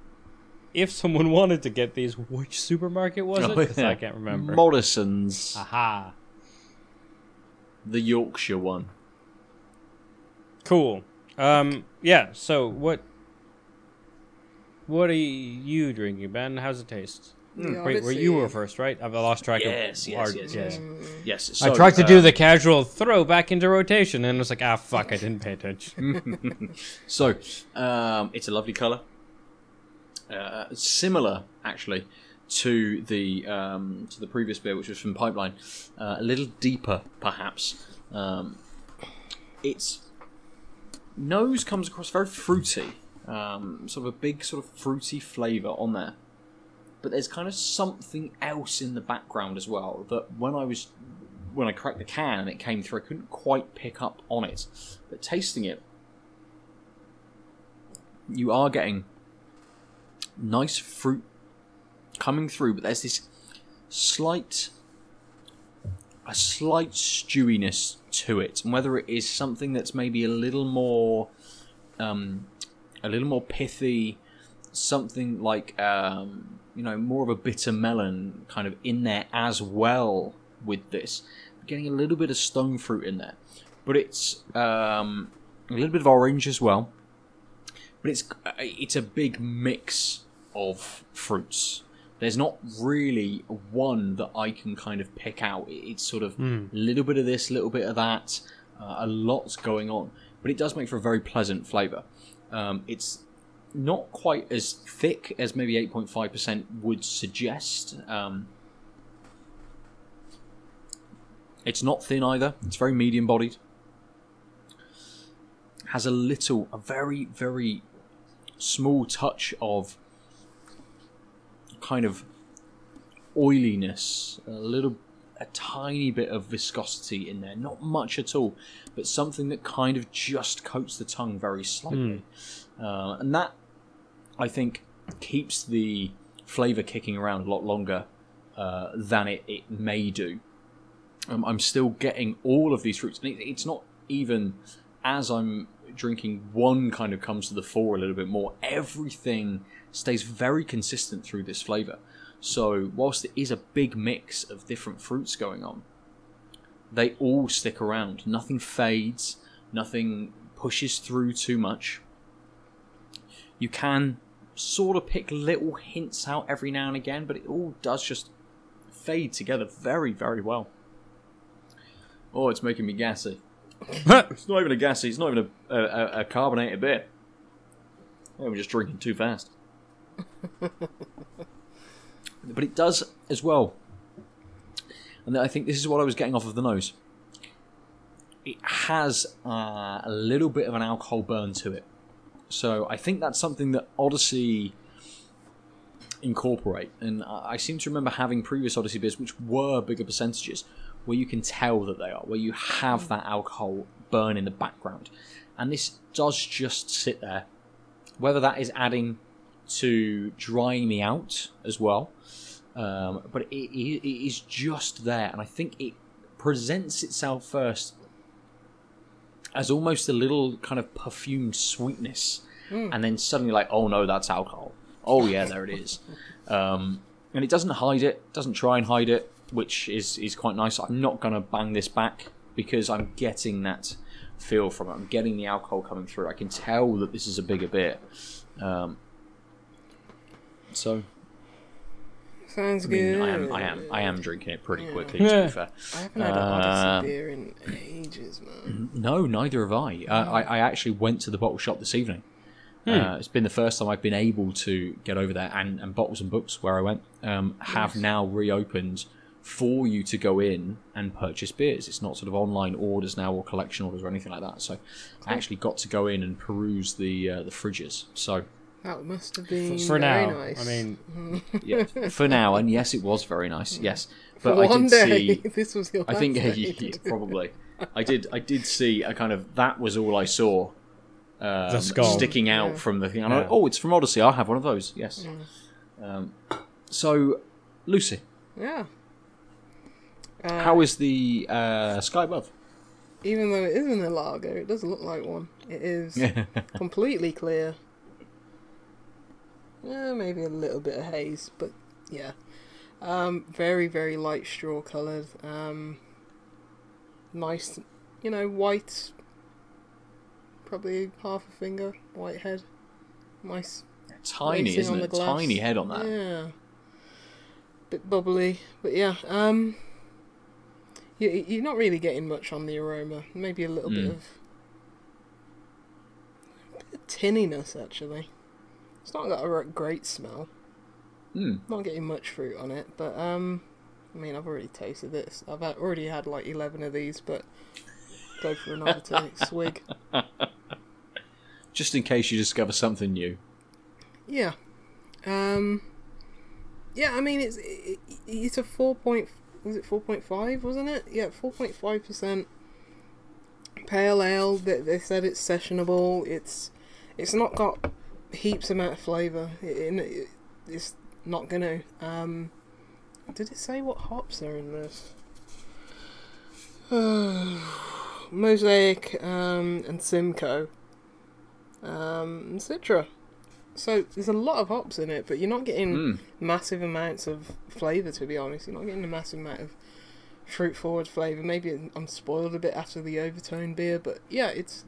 C: if someone wanted to get these, which supermarket was it?
A: Oh,
C: 'Cause
A: yeah.
C: I can't remember.
A: Morrison's,
C: Aha.
A: the Yorkshire one.
C: Cool. Um, yeah. So what? What are you drinking, Ben? How's it taste?
B: The
C: Wait, where you were first, right? I've lost track
A: Yes,
C: of.
A: yes,
C: our-
A: yes,
C: yeah.
A: yes. Yes,
C: I tried to do the casual throw back into rotation, and it was like, ah, fuck, I didn't pay attention.
A: So, um, it's a lovely colour. Uh, similar, actually, to the um, to the previous beer, which was from Pipeline. Uh, a little deeper, perhaps. Um, its nose comes across very fruity, um, sort of a big, sort of fruity flavour on there. But there's kind of something else in the background as well that when I was when I cracked the can and it came through, I couldn't quite pick up on it. But tasting it, you are getting nice fruit coming through, but there's this slight a slight stewiness to it, and whether it is something that's maybe a little more um, a little more pithy, something like um, you know more of a bitter melon kind of in there as well with this, getting a little bit of stone fruit in there, but it's um, a little bit of orange as well. But it's it's a big mix of fruits. There's not really one that I can kind of pick out. It's sort of a little bit of this, a little bit of that, uh, a lot's going on. But it does make for a very pleasant flavour. Um, it's not quite as thick as maybe 8.5% would suggest. Um, it's not thin either. It's very medium bodied. Has a little, a very, very small touch of kind of oiliness, a little, a tiny bit of viscosity in there. Not much at all, but something that kind of just coats the tongue very slightly. Uh, and that, I think, keeps the flavour kicking around a lot longer uh, than it, it may do. Um, I'm still getting all of these fruits, and it, it's not even as I'm drinking one kind of comes to the fore a little bit more. Everything stays very consistent through this flavour. So whilst it is a big mix of different fruits going on, they all stick around. Nothing fades. Nothing pushes through too much. You can sort of pick little hints out every now and again, but it all does just fade together very, very well. Oh, it's making me gassy. It's not even a gassy. It's not even a, a, a- carbonated beer. I'm just drinking too fast. but it does as well. And I think this is what I was getting off of the nose. It has uh, a little bit of an alcohol burn to it. So I think that's something that Odyssey incorporate. And I I seem to remember having previous Odyssey beers which were bigger percentages, where you can tell that they are, where you have that alcohol burn in the background. And this does just sit there. Whether that is adding to drying me out as well, um, but it, it, it is just there, and I think it presents itself first as almost a little kind of perfumed sweetness, and then suddenly like, oh no, that's alcohol. Oh yeah, there it is. Um, and it doesn't hide it, doesn't try and hide it, which is is quite nice. I'm not gonna bang this back because I'm getting that feel from it. I'm getting the alcohol coming through. I can tell that this is a bigger beer. Um, so
B: Sounds
A: I mean,
B: good.
A: I am, I am, I am drinking it pretty
B: Yeah.
A: quickly. To be fair,
B: I haven't had an
A: Uh,
B: Odyssey beer in ages, man.
A: no, neither have I. Uh, I. I actually went to the bottle shop this evening. Uh, it's been the first time I've been able to get over there, and, and bottles and books where I went um, have now reopened for you to go in and purchase beers. It's not sort of online orders now or collection orders or anything like that. So I actually got to go in and peruse the uh, the fridges. So
B: That must have been
C: For
B: very
C: now,
B: nice.
C: I mean,
A: yeah, for now, and yes, it was very nice. Yes,
B: for
A: but I
B: one
A: did
B: day,
A: see.
B: this was your.
A: I think
B: last
A: yeah, probably. I did. I did see a kind of that was all I saw. Um,
C: The skull.
A: sticking out
B: Yeah.
A: from the thing. And I
C: Yeah.
A: went, oh, it's from Odyssey. I'll have one of those. Yes. Um, so, Lucy,
B: Yeah. Uh,
A: how is the uh, sky above?
B: Even though it isn't a lager, it doesn't look like one. It is completely clear. Yeah, maybe a little bit of haze, but yeah. Um, very, very light straw coloured. Um, nice, you know, white. Probably half a finger, white head. Nice.
A: Tiny, isn't it? Tiny head on that.
B: Yeah. Bit bubbly, but yeah. Um. You, you're not really getting much on the aroma. Maybe a little bit
A: Mm.
B: of, bit of tinniness actually. It's not got a great smell.
A: Hmm.
B: Not getting much fruit on it, but um, I mean I've already tasted this. I've had, already had like eleven of these, but go for another t- swig.
A: Just in case you discover something new.
B: Yeah. Um. Yeah, I mean it's it, it's a four point was it four point five wasn't it? Yeah, four point five percent pale ale. They, they said it's sessionable. It's it's not got heaps amount of flavour. It, it, it's not gonna. Um. Did it say what hops are in this? Mosaic um, and Simcoe um, and Citra. So there's a lot of hops in it, but you're not getting
A: Mm.
B: massive amounts of flavour. To be honest, you're not getting a massive amount of fruit forward flavour. Maybe I'm spoiled a bit after the overtone beer, but yeah, it's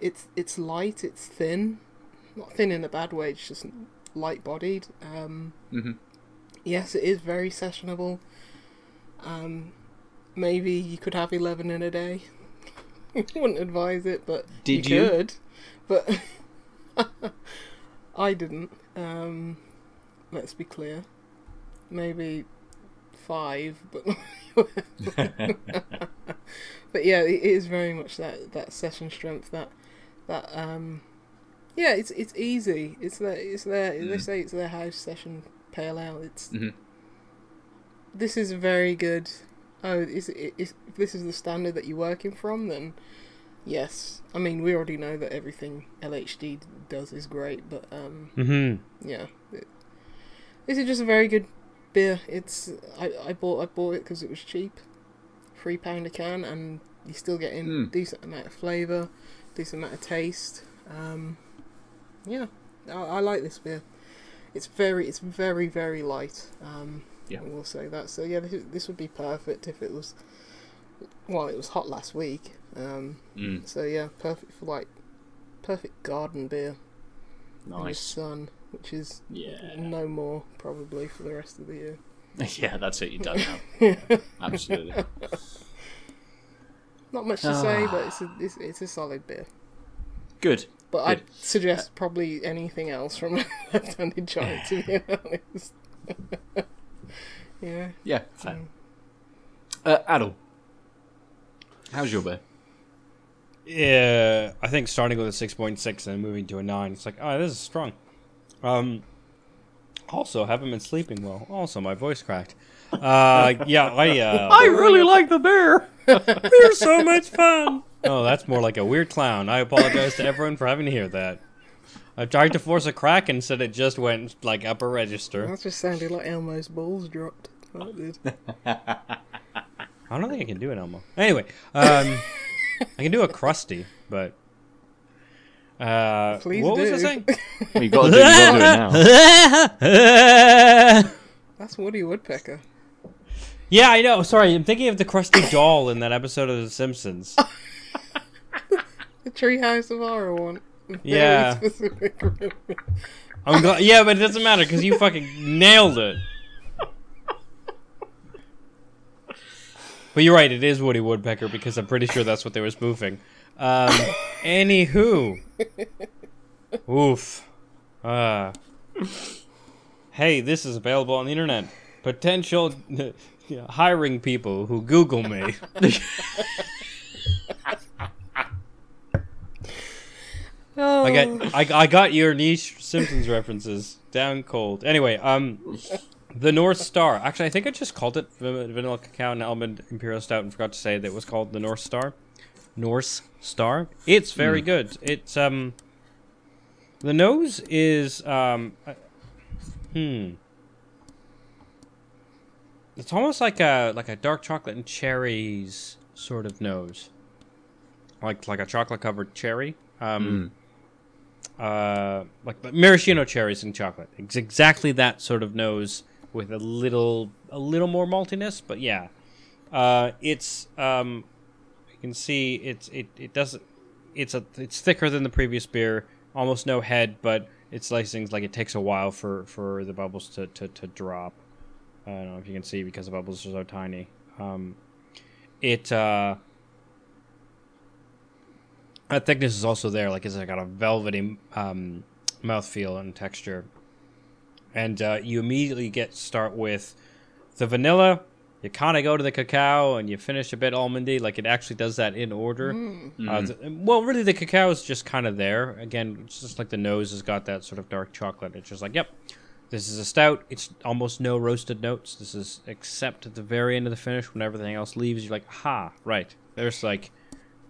B: it's it's light, it's thin, not thin in a bad way. It's just light bodied. Um,
A: Mhm.
B: Yes, it is very sessionable. Um, maybe you could have eleven in a day. Wouldn't advise it, but
A: Did
B: you
A: you?
B: could. But I didn't. Um, let's be clear. Maybe five, but but yeah, it is very much that that session strength. That that um, yeah, it's it's easy. It's their it's their they
A: Mm.
B: say it's their house session pale ale. It's
A: Mhm.
B: this is very good. Oh, is it is if this is the standard that you're working from? Then yes. I mean, we already know that everything LHD does is great, but um,
C: mm-hmm.
B: yeah, it, this is just a very good beer. It's I, I bought I bought it because it was cheap, three pound a can, and you're still getting
A: Mm.
B: decent amount of flavour, decent amount of taste. Um, yeah, I, I like this beer. It's very it's very very light. Um,
A: Yeah.
B: I will say that. So yeah, this, this would be perfect if it was. Well, it was hot last week. Um,
A: Mm.
B: so yeah, perfect for like perfect garden beer in the
A: Nice.
B: sun, which is
A: Yeah.
B: no more probably for the rest of the year.
A: yeah, that's it. You're done now. Absolutely.
B: Not much to say, but it's a it's, it's a solid beer.
A: Good.
B: But I'd
A: Good.
B: suggest probably anything else from Left-Handed Giant to be honest. yeah.
A: Yeah. Fair. Uh, Adel, how's your bear?
C: Yeah, I think starting with a six point six and moving to a nine, it's like, oh, this is strong. Um, Also, haven't been sleeping well. Also, my voice cracked. Uh, yeah, I. Uh,
A: I really like the bear.
C: They're so much fun. Oh, that's more like a weird clown. I apologize to everyone for having to hear that. I tried to force a crack and said it just went like upper register.
B: That just sounded like Elmo's balls dropped. That did.
C: I don't think I can do it, Elmo. Anyway, um, I can do a Krusty, but. Uh,
B: Please
C: what
B: do.
C: was I saying?
A: Well, you've got to do, you've got to do it now.
B: That's Woody Woodpecker.
C: yeah, I know. Sorry, I'm thinking of the Krusty doll in that episode of The Simpsons.
B: The Treehouse of Horror one.
C: Yeah. I'm glad. Yeah, but it doesn't matter because you fucking nailed it. But you're right. It is Woody Woodpecker because I'm pretty sure that's what they were spoofing. Um, anywho, oof. Uh, hey, this is available on the internet. Potential hiring people who Google me.
B: oh,
C: I got I, I got your niche Simpsons references down cold. Anyway, um, the North Star. Actually, I think I just called it vanilla cacao and almond imperial stout, and forgot to say that it was called the North Star. North Star. It's very good. It's um, the nose is um, uh, hmm. It's almost like a like a dark chocolate and cherries sort of nose, like like a chocolate covered cherry. Um, uh, like maraschino cherries and chocolate. It's exactly that sort of nose with a little a little more maltiness, but yeah, uh, it's um, you can see it's it it doesn't it's a it's thicker than the previous beer, almost no head, but it's like things like it takes a while for for the bubbles to to, to drop. I don't know if you can see because the bubbles are so tiny. Um, it uh, that thickness is also there. Like it's got a velvety um, mouthfeel and texture, and uh, you immediately get start with the vanilla. You kind of go to the cacao, and you finish a bit almondy. Like it actually does that in order. Uh, th- well, really, the cacao is just kind of there. Again, it's just like the nose has got that sort of dark chocolate. It's just like, yep, this is a stout. It's almost no roasted notes. This is except at the very end of the finish when everything else leaves. You're like, ha, right. There's like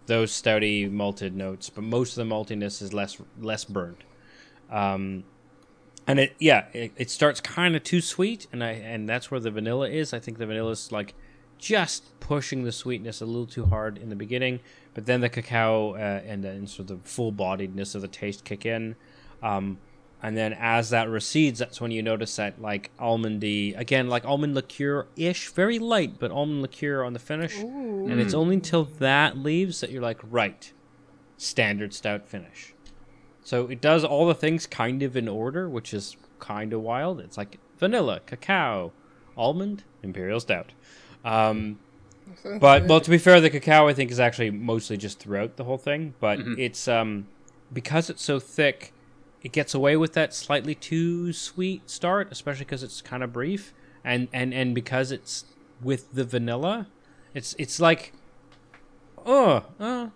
C: those stouty malted notes, but most of the maltiness is less less burnt. Um, and it yeah, it, it starts kind of too sweet, and I and that's where the vanilla is. I think the vanilla is like just pushing the sweetness a little too hard in the beginning, but then the cacao uh, and, and sort of the full bodiedness of the taste kick in. Um, and then as that recedes, that's when you notice that like almondy again, like almond liqueur ish, very light, but almond liqueur on the finish. And it's only until that leaves that you're like, right, standard stout finish. So it does all the things kind of in order, which is kind of wild. It's like vanilla, cacao, almond, imperial stout. Um, but well, to be fair, the cacao I think is actually mostly just throughout the whole thing. But it's um because it's so thick, it gets away with that slightly too sweet start, especially because it's kind of brief, and and and because it's with the vanilla, it's it's like, oh, uh,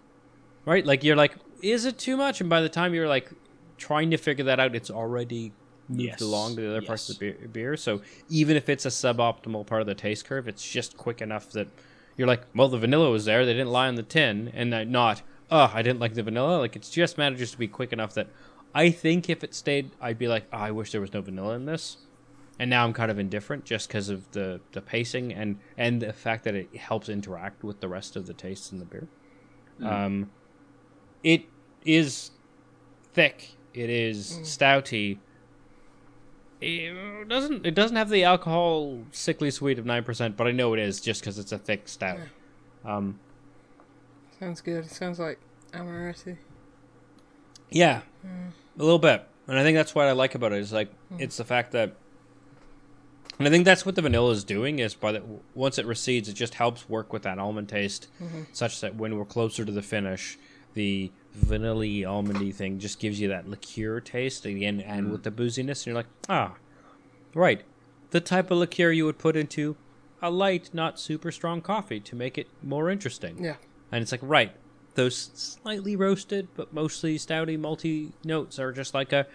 C: right? Like you're like, is it too much? And by the time you're like trying to figure that out, it's already moved
A: Yes.
C: along to the other parts of the beer, beer. So even if it's a suboptimal part of the taste curve, it's just quick enough that you're like, well, the vanilla was there. They didn't lie on the tin, and not, oh, I didn't like the vanilla. Like it's just manages to be quick enough that I think if it stayed, I'd be like, oh, I wish there was no vanilla in this. And now I'm kind of indifferent just because of the, the pacing and, and the fact that it helps interact with the rest of the tastes in the beer. Um, it is thick. It is stouty. It doesn't. It doesn't have the alcohol sickly sweet of nine percent, but I know it is just because it's a thick stout. Um,
B: Sounds good. Sounds like Amaretti.
C: Yeah, a little bit, and I think that's what I like about it. Is like hmm. it's the fact that, and I think that's what the vanilla is doing. Is by the once it recedes, it just helps work with that almond taste, mm-hmm. such that when we're closer to the finish, the vanilla almondy thing just gives you that liqueur taste again, and mm-hmm. with the booziness, and you're like, ah, right, the type of liqueur you would put into a light, not super strong coffee to make it more interesting.
B: Yeah.
C: And it's like, right, those slightly roasted but mostly stouty, malty notes are just like a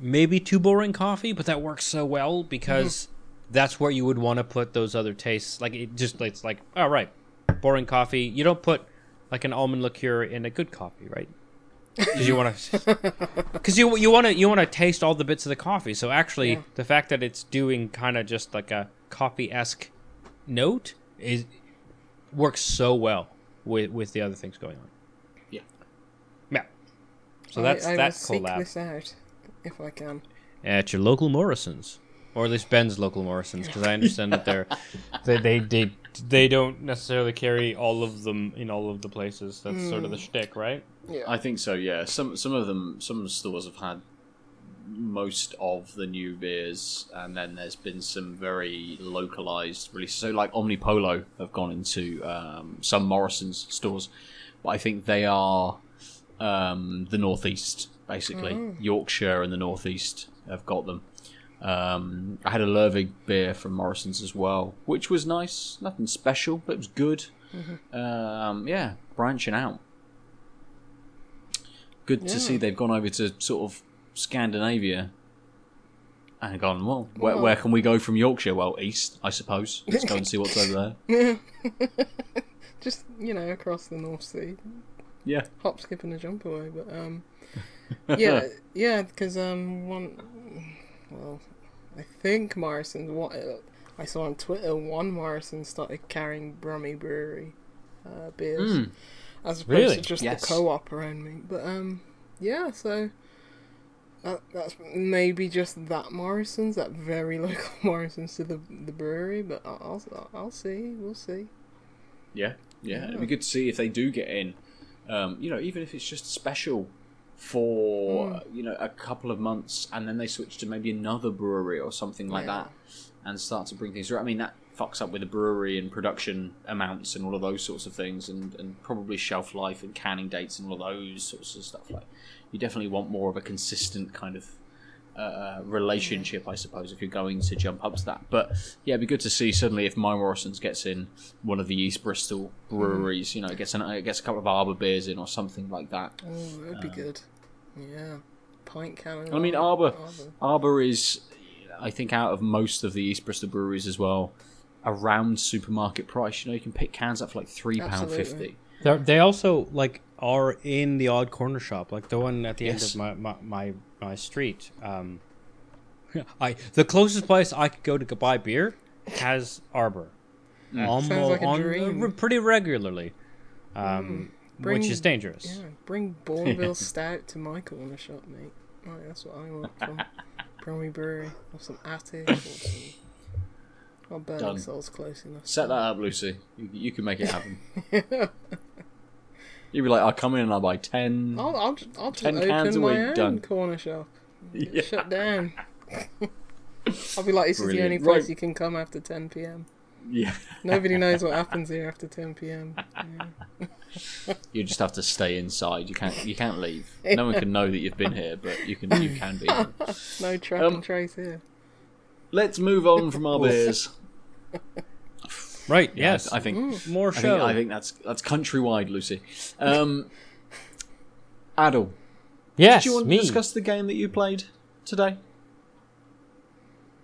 C: maybe too boring coffee, but that works so well because mm-hmm. that's where you would want to put those other tastes. Like it just it's like, all right, boring coffee. You don't put like an almond liqueur in a good coffee, right? Because you want to, because you you want to you want to taste all the bits of the coffee. So actually,
B: Yeah.
C: the fact that it's doing kind of just like a coffee esque note is works so well with with the other things going on.
A: Yeah.
C: Yeah. So
B: I-
C: that's
B: I,
C: that
B: will seek this out if I can.
C: at your local Morrison's, or at least Ben's local Morrison's, because I understand that they're they, they they they don't necessarily carry all of them in all of the places. That's sort of the mm. shtick, right?
B: Yeah.
A: I think so. Yeah. Some some of them, some stores have had most of the new beers, and then there's been some very localized releases. So like Omnipollo have gone into um, some Morrison's stores, but I think they are um, the northeast basically. Yorkshire and the northeast have got them. Um, I had a Lervig beer from Morrison's as well, which was nice. Nothing special, but it was good. Um, yeah, branching out. Good to see they've gone over to sort of Scandinavia and gone, well, where, where can we go from Yorkshire? Well, east, I suppose. Let's go and see what's over there.
B: Just you know, across the North Sea,
A: Yeah.
B: hop, skip, and a jump away. But um, yeah, yeah, because um, one, well, I think Morrison's, What I saw on Twitter, one Morrison started carrying Brummy Brewery uh, beers
A: Mm.
B: as opposed
C: Really?
B: to just
A: Yes.
B: the co-op around me. But um, yeah, so. That, that's maybe just that Morrison's, that very local Morrison's to the the brewery, but I'll I'll, I'll see, we'll see.
A: Yeah, yeah. It'd be good to see if they do get in. Um, you know, even if it's just special for uh, you know a couple of months, and then they switch to maybe another brewery or something like
B: Yeah.
A: that, and start to bring things through. I mean, that fucks up with the brewery and production amounts and all of those sorts of things, and, and probably shelf life and canning dates and all of those sorts of stuff. Like, you definitely want more of a consistent kind of uh, uh, relationship, I suppose, if you're going to jump up to that. But yeah, it'd be good to see suddenly if My Morrison's gets in one of the East Bristol breweries, mm. you know, it gets an, it gets a couple of Arbor beers in or something like that.
B: Oh, that'd be uh, good. Yeah. Pint can.
A: I mean, Arbor,
B: Arbor.
A: Arbor is, I think, out of most of the East Bristol breweries as well, around supermarket price. You know, you can pick cans up for like three pound fifty.
C: They're, they also like are in the odd corner shop, like the one at the
A: Yes.
C: end of my my, my, my street. Um, I the closest place I could go to buy beer has Arbor, almost
B: Sounds like a
C: on
B: dream.
C: re- pretty regularly, um,
B: Bring-
C: which is dangerous.
B: Yeah, bring Bourneville Stout to my corner shop, mate. Right, that's what I want from Bromley Brewery. Or some Attic or some. Well, Burning
A: Done.
B: Soul's close enough.
A: Set that up, Lucy. You, you can make it happen. You'd be like, I'll come in and I'll buy ten.
B: I'll, I'll, I'll just
A: 10
B: open
A: cans a
B: my
A: week,
B: own
A: done.
B: corner shop. Get
A: Yeah.
B: Shut down. I'll be like, this is the
A: Brilliant.
B: only place
A: Right.
B: you can come after 10 p.m.
A: Yeah.
B: Nobody knows what happens here after 10 p.m. Yeah.
A: You just have to stay inside. You can't. You can't leave. No one can know that you've been here, but you can. You can be.
B: No track
A: Um,
B: and trace here.
A: Let's move on from our beers.
C: Right?
A: Yeah,
C: yes.
A: I think.
C: more
A: I think. I think that's that's countrywide, Lucy. Um, Adel,
C: yes.
A: do you want
C: me.
A: to discuss the game that you played today?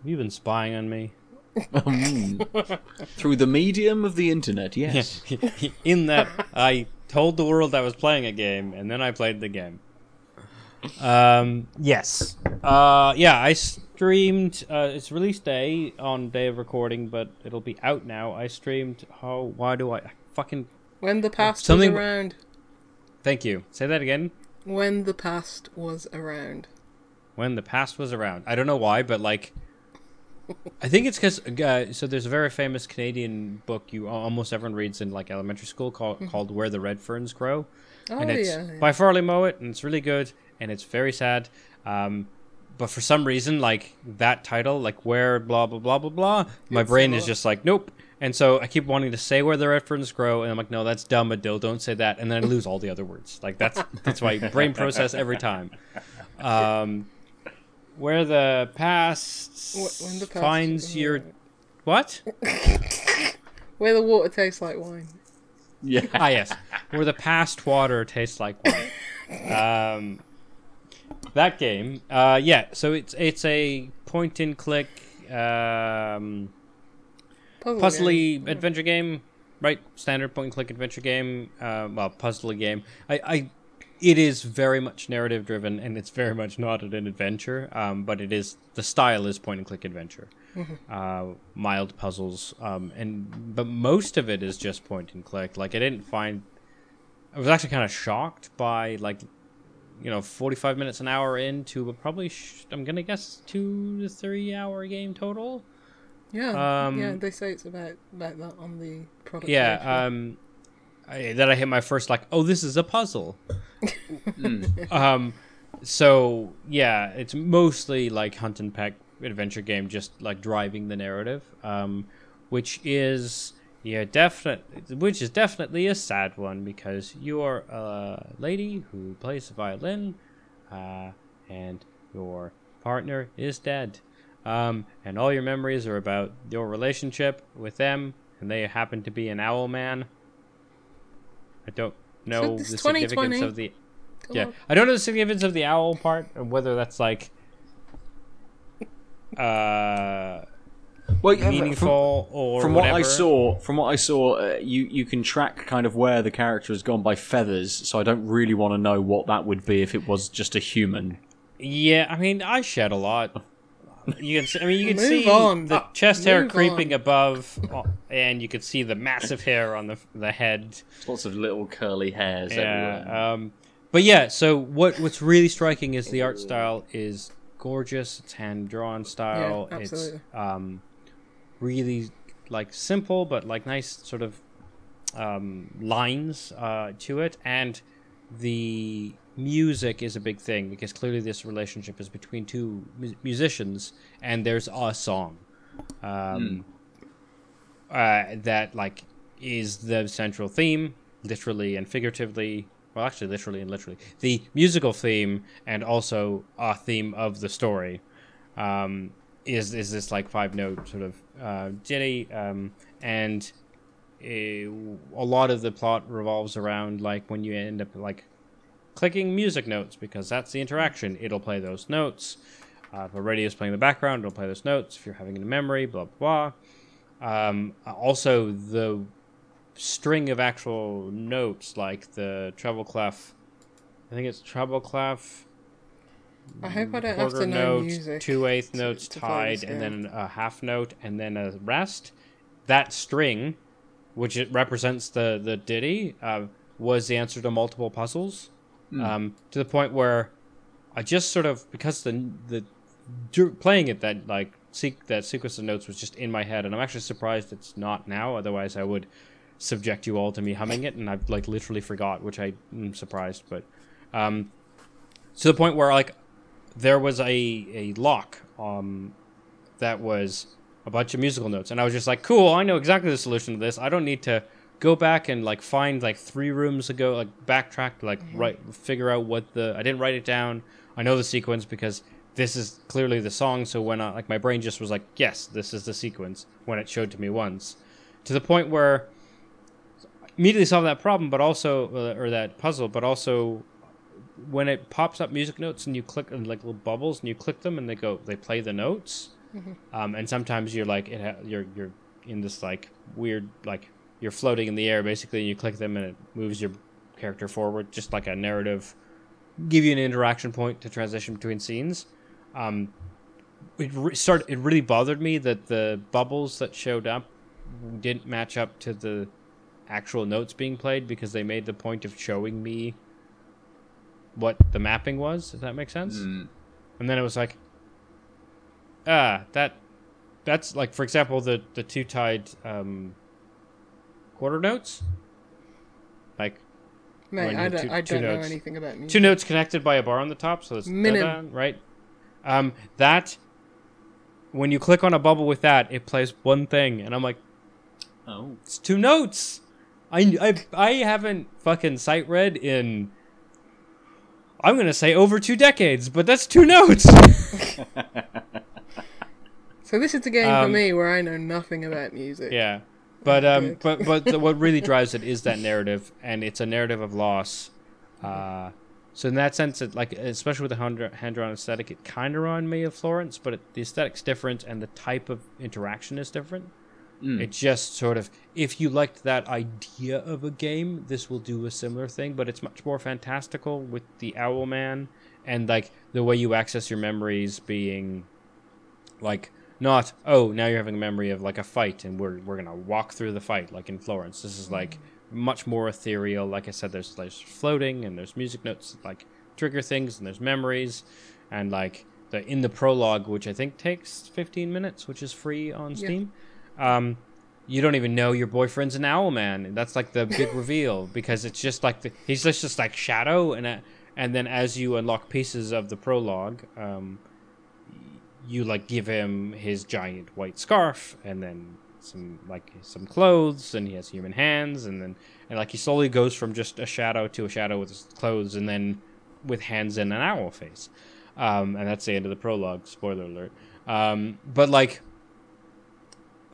C: You've been spying on me.
A: Mm. Through the medium of the internet, yes.
C: in that I told the world I was playing a game, and then I played the game. Um, yes. Uh, yeah, I streamed. Uh, it's release day on day of recording, but it'll be out now. I streamed. Oh, why do I, I fucking?
B: When the past
C: Something-
B: was around.
C: Thank you. Say that again.
B: When the past was around.
C: When the past was around. I don't know why, but like. I think it's because uh, so there's a very famous Canadian book you almost everyone reads in like elementary school called called Where the Red Ferns Grow.
B: Oh,
C: and it's
B: yeah. yeah.
C: by Farley Mowat, and it's really good, and it's very sad. Um, but for some reason, like that title, like where blah blah blah blah blah, my
B: It's
C: brain
B: a
C: is just like nope. And so I keep wanting to say where the red ferns grow, and I'm like, no, that's dumb, Adel. Don't say that, and then I lose all the other words. Like that's that's my brain process every time. Um, where the past,
B: Wh- when the past
C: finds your
B: around.
C: what?
B: Where the water tastes like wine.
A: Yeah.
C: ah, yes. Where the past water tastes like wine. Um, that game. Uh, yeah, so it's it's a point and click um,
B: Puzzle
C: puzzly
B: game.
C: adventure game, right? Standard point and click adventure game. Uh, well, puzzly game. I, I, it is very much narrative driven, and it's very much not an adventure. Um, but it is the style is point and click adventure. Uh, mild puzzles, um, and but most of it is just point and click. Like I didn't find. I was actually kind of shocked by like you know, 45 minutes an hour into a probably, sh- I'm going to guess, two to three hour game total.
B: Yeah,
C: Um,
B: yeah. They say it's about about that on the product. page.
C: Yeah. Um, I, then I hit my first, like, oh, this is a puzzle. um, so, yeah, it's mostly like hunt and peck adventure game, just like driving the narrative, um, which is. Yeah, definite. Which is definitely a sad one because you are a lady who plays the violin, uh, and your partner is dead, um, and all your memories are about your relationship with them, and they happen to be an owl man. I don't know the significance of the.
B: Come
C: yeah,
B: on.
C: I don't know the significance of the owl part, and whether that's like. Uh,
A: Well, yeah,
C: meaningful or
A: from what I saw, from what I saw, uh, you you can track kind of where the character has gone by feathers. So I don't really want to know what that would be if it was just a human.
C: Yeah, I mean, I shed a lot. You can, see, I mean, you can
B: Move
C: see
B: on.
C: the chest hair creeping
B: on.
C: above, uh, and you can see the massive hair on the the head.
A: Lots of little curly hairs everywhere.
C: Yeah. Um, but yeah, so what what's really striking is the art style is gorgeous. It's hand drawn style.
B: Yeah,
C: it's
B: absolutely.
C: um, really like simple but like nice sort of um, lines uh, to it, and the music is a big thing because clearly this relationship is between two mu- musicians, and there's a song. Um, uh, that like is the central theme, literally and figuratively. Well, actually, literally and literally, the musical theme and also a theme of the story um, is is this like five note sort of uh, um, and a, a lot of the plot revolves around like when you end up like clicking music notes because that's the interaction. It'll play those notes. Uh, if a radio is playing in the background, it'll play those notes. If you're having it in memory, blah blah blah. Um, also, the string of actual notes, like the treble clef. I think it's treble clef,
B: I hope I don't have
C: quarter
B: to know
C: note,
B: music.
C: two eighth
B: to-
C: notes
B: to
C: tied, and then a half note, and then a rest. That string, which it represents the the ditty, uh, was the answer to multiple puzzles. Um, to the point where I just sort of because the the playing it that like seek that sequence of notes was just in my head, and I'm actually surprised it's not now. Otherwise, I would subject you all to me humming it, and I've like literally forgot, which I am surprised. But um, to the point where like there was a a lock um that was a bunch of musical notes, and I was just like, cool, I know exactly the solution to this. I don't need to go back and like find like three rooms ago, like backtrack, like right figure out what the I didn't write it down. I know the sequence because this is clearly the song. So when I, like my brain just was like, yes, this is the sequence when it showed to me once, to the point where immediately solved that problem, but also uh, or that puzzle, but also when it pops up music notes and you click and like little bubbles and you click them and they go they play the notes um, and sometimes you're like it ha- you're you're in this like weird like you're floating in the air basically and you click them and it moves your character forward just like a narrative give you an interaction point to transition between scenes. Um, it re- started it really bothered me that the bubbles that showed up didn't match up to the actual notes being played because they made the point of showing me what the mapping was. Does that make sense?
A: Mm.
C: And then it was like, ah, that that's like for example the the two tied um, quarter notes, like
B: Mate, I don't,
C: two-
B: I don't know
C: notes.
B: anything about music.
C: two notes connected by a bar on the top, so it's
B: Minim.
C: right. Um, that when you click on a bubble with that, it plays one thing, and I'm like,
A: Oh,
C: it's two notes. I, I, I haven't fucking sight read in. I'm gonna say over two decades, but that's two notes.
B: So this is the game for
C: Um,
B: me where I know nothing about music.
C: yeah, but um, but but the, what really drives it is that narrative, and it's a narrative of loss. Uh, So in that sense, it, like especially with the hand hand drawn aesthetic, it kind of reminded me of Florence, but it, the aesthetic's different and the type of interaction is different. Mm. It just sort of, if you liked that idea of a game, this will do a similar thing, but it's much more fantastical with the Owl Man and like the way you access your memories being like not oh now you're having a memory of like a fight and we're we're gonna walk through the fight like in Florence. This is like much more ethereal. Like I said, there's there's floating and there's music notes that, like trigger things and there's memories and like the in the prologue, which I think takes 15 minutes, which is free on
B: Yeah.
C: Steam. Um, you don't even know your boyfriend's an owl man. That's like the big reveal because it's just like the, he's just, just like shadow and uh, and then as you unlock pieces of the prologue, um, you like give him his giant white scarf and then some like some clothes and he has human hands and then and like he slowly goes from just a shadow to a shadow with his clothes and then with hands and an owl face um, and that's the end of the prologue spoiler alert um, but like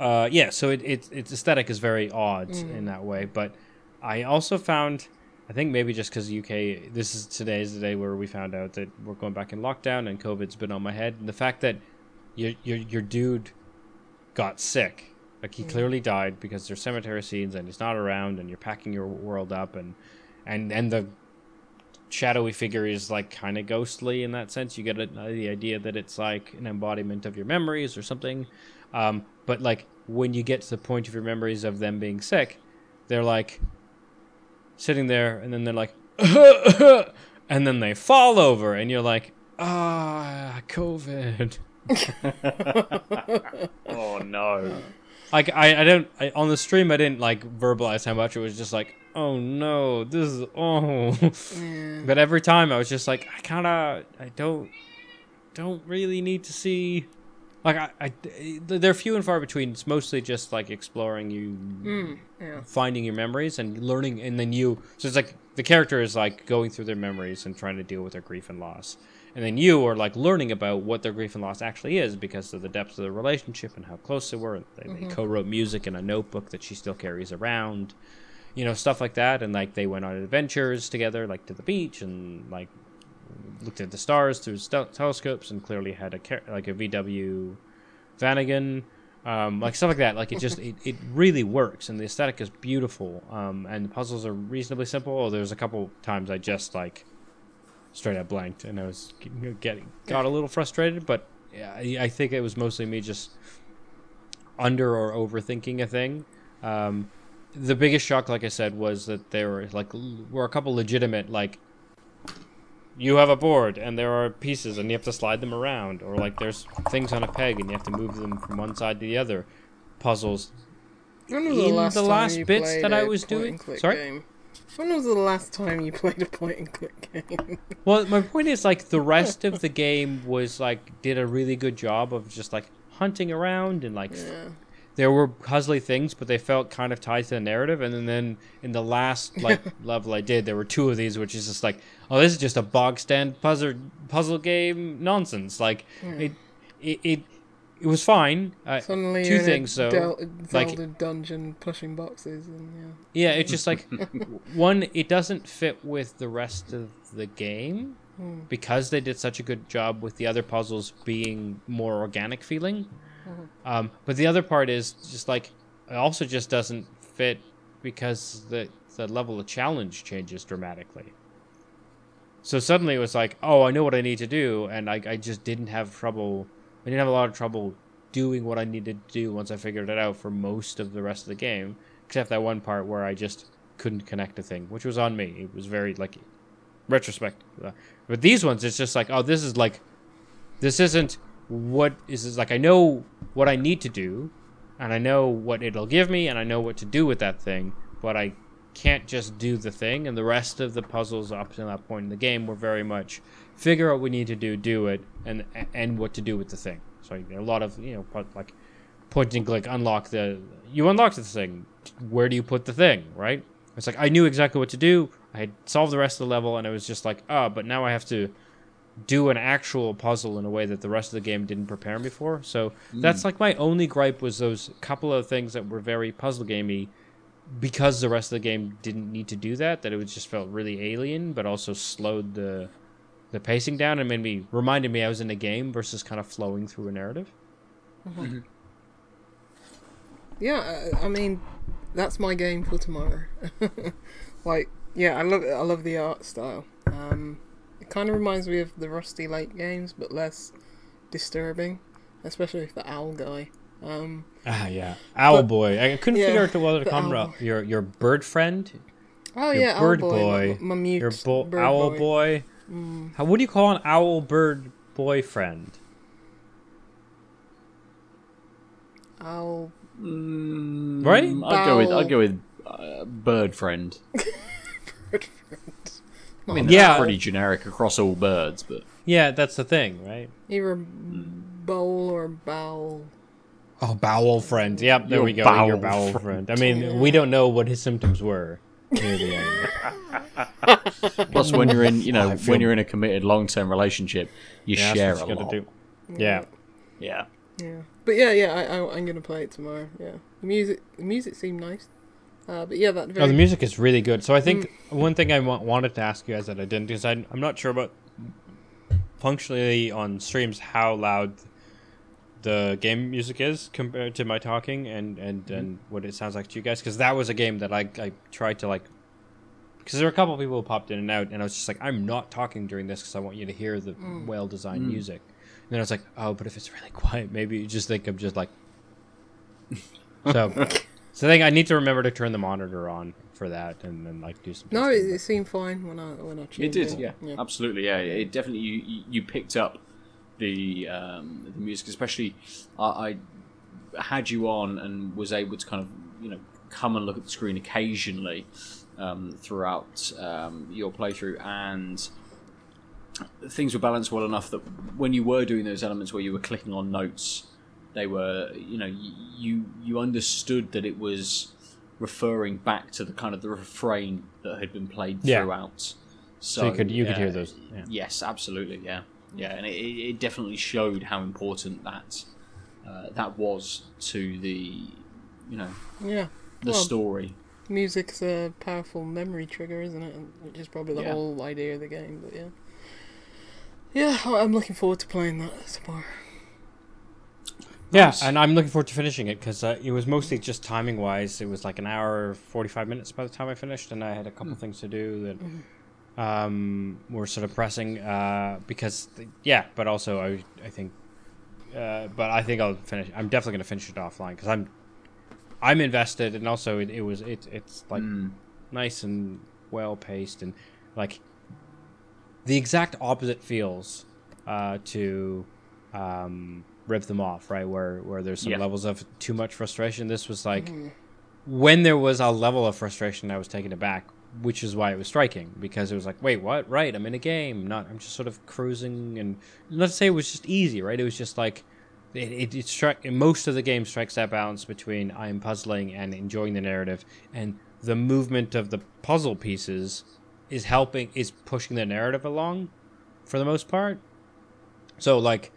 C: uh, yeah so it, it its aesthetic is very odd in that way but i also found i think maybe just because uk this is today is the day where we found out that we're going back in lockdown and covid's been on my head. And the fact that your your, your dude got sick like he clearly died because there's cemetery scenes and he's not around and you're packing your world up and and and the shadowy figure is like kind of ghostly in that sense. You get a, the idea that it's like an embodiment of your memories or something um, but like when you get to the point of your memories of them being sick they're like sitting there and then they're like and then they fall over and you're like ah covid.
A: Oh no.
C: like I, I don't I, on the stream I didn't like verbalize how much it was just like oh no this is oh. But every time I was just like I kind of I don't don't really need to see like I, I they're few and far between. It's mostly just like exploring you
B: Mm, yeah.
C: finding your memories and learning and then you so it's like the character is like going through their memories and trying to deal with their grief and loss. And then you are like learning about what their grief and loss actually is because of the depth of the relationship and how close they were they, they co-wrote music in a notebook that she still carries around. You know stuff like that and like they went on adventures together like to the beach and like looked at the stars through telescopes and clearly had a like a vw vanagon. Um, like stuff like that. Like it just it, it really works and the aesthetic is beautiful. Um, and the puzzles are reasonably simple oh, there's a couple times i just like straight up blanked and i was getting got a little frustrated but I, I think it was mostly me just under or overthinking a thing. Um, the biggest shock like i said was that there were like were a couple legitimate like you have a board and there are pieces and you have to slide them around or like there's things on a peg and you have to move them from one side to the other puzzles
B: When was
C: In
B: the last,
C: the last
B: you
C: bits that I was doing- Sorry?
B: Game? When was the last time you played a point and click game?
C: well my point is like the rest of the game was like did a really good job of just like hunting around and like
B: yeah.
C: there were puzzly things but they felt kind of tied to the narrative and then, then in the last like level i did there were two of these which is just like oh this is just a bog stand puzzle puzzle game nonsense like it, it it it was fine uh,
B: Suddenly
C: two
B: you're in
C: things
B: a
C: though
B: Del-
C: like-
B: Zelda dungeon pushing boxes and
C: Yeah, Yeah, it's just like one. It doesn't fit with the rest of the game because they did such a good job with the other puzzles being more organic feeling. Um, but the other part is just like it also just doesn't fit because the the level of challenge changes dramatically. So suddenly it was like, oh, I know what I need to do, and I, I just didn't have trouble. I didn't have a lot of trouble doing what I needed to do once I figured it out for most of the rest of the game, except that one part where I just couldn't connect a thing, which was on me. It was very like retrospect. Uh, But these ones, it's just like, oh, this is like, this isn't what is is like. I know what I need to do, and I know what it'll give me, and I know what to do with that thing, but I can't just do the thing. And the rest of the puzzles up to that point in the game were very much figure out what we need to do, do it, and and what to do with the thing. So a lot of you know put- like point and click, unlock the you unlock the thing. Where do you put the thing? Right? It's like I knew exactly what to do. I had solved the rest of the level, and it was just like, oh, but now I have to do an actual puzzle in a way that the rest of the game didn't prepare me for. So hmm. that's like my only gripe was those couple of things that were very puzzle gamey because the rest of the game didn't need to do that, that it was just felt really alien, but also slowed the the pacing down and made me reminded me I was in a game versus kind of flowing through a narrative.
B: Yeah, I, I mean, that's my game for tomorrow. like, yeah, I love I love the art style. Um, it kind of reminds me of the Rusty Lake games, but less disturbing, especially with the owl guy. Um,
C: Ah, yeah, Owl
B: But-
C: Boy. I couldn't
B: yeah,
C: figure out what to
B: the
C: come
B: Owl
C: up. Your your bird friend,
B: oh
C: your
B: yeah,
C: bird
B: owl boy,
C: boy,
B: my, my mute
C: your bo-
B: bird
C: owl
B: boy.
C: boy.
B: Mm.
C: How what do you call an owl bird boyfriend?
B: Owl.
A: Mm,
C: Right?
A: I'd go with I'd go with uh, bird friend.
B: Bird friend.
A: I mean,
C: Yeah.
A: pretty generic across all birds, but
C: Yeah, that's the thing, right?
B: Either bowl or bowl.
C: Oh, bowel friend. Yep, there
A: Your
C: we go.
A: bowel
C: your bowel
A: friend.
C: friend. I mean, we don't know what his symptoms were. near the end.
A: plus when you're in you know
C: feel-
A: when you're in a committed long term relationship, you
C: Yeah,
A: share
C: that's
A: a lot.
C: do. Yeah.
A: Yeah.
B: Yeah, but yeah, yeah, I, I, I'm gonna play it tomorrow. Yeah, the music, the music seemed nice. Uh, but yeah, that very
C: Oh, the music is really good. So I think one thing I wa- wanted to ask you guys that I didn't because I, I'm not sure about functionally on streams how loud the game music is compared to my talking and and, mm-hmm. and what it sounds like to you guys because that was a game that I, I tried to like because there were a couple people who popped in and out and I was just like I'm not talking during this because I want you to hear the mm. well designed mm. music. And then I was like oh but if it's really quiet maybe you just think I'm just like so so I think I need to remember to turn the monitor on for that and then like do some
B: no, it, it seemed fine when I when I
A: It
B: tuned
A: did,
B: in.
A: yeah, absolutely, yeah. It definitely you you- you picked up the um, the music, especially I, I had you on and was able to kind of you know come and look at the screen occasionally um, throughout um, your playthrough, and things were balanced well enough that when you were doing those elements where you were clicking on notes, they were you know you you understood that it was referring back to the kind of the refrain that had been played
C: Yeah.
A: throughout.
C: So you could- you could
A: uh,
C: hear those, yeah.
A: Yes, absolutely, yeah, yeah, and it, it it definitely showed how important that uh, that was to the you know
B: yeah.
A: the
B: Well,
A: story.
B: Music's a powerful memory trigger, isn't it? Which is probably the
A: Yeah.
B: whole idea of the game. But yeah, yeah, I- I'm looking forward to playing that tomorrow.
C: Yeah,
A: Nice.
C: and I'm looking forward to finishing it because uh, it was mostly just timing wise. It was like an hour, 45 minutes by the time I finished, and I had a couple things to do that um, were sort of pressing. Uh, because, yeah, but also I, I think, uh, but I think I'll finish. I'm definitely going to finish it offline because I'm, I'm invested, and also it, it was it, it's like
A: Mm.
C: nice and well paced and like the exact opposite feels uh, to um, rip them off right where where there's some
A: Yeah.
C: levels of too much frustration this was like when there was a level of frustration i was taken aback which is why it was striking because it was like wait what right i'm in a game not i'm just sort of cruising and to say it was just easy right it was just like it, it, it struck most of the game strikes that balance between I am puzzling and enjoying the narrative, and the movement of the puzzle pieces is helping is pushing the narrative along, for the most part. So like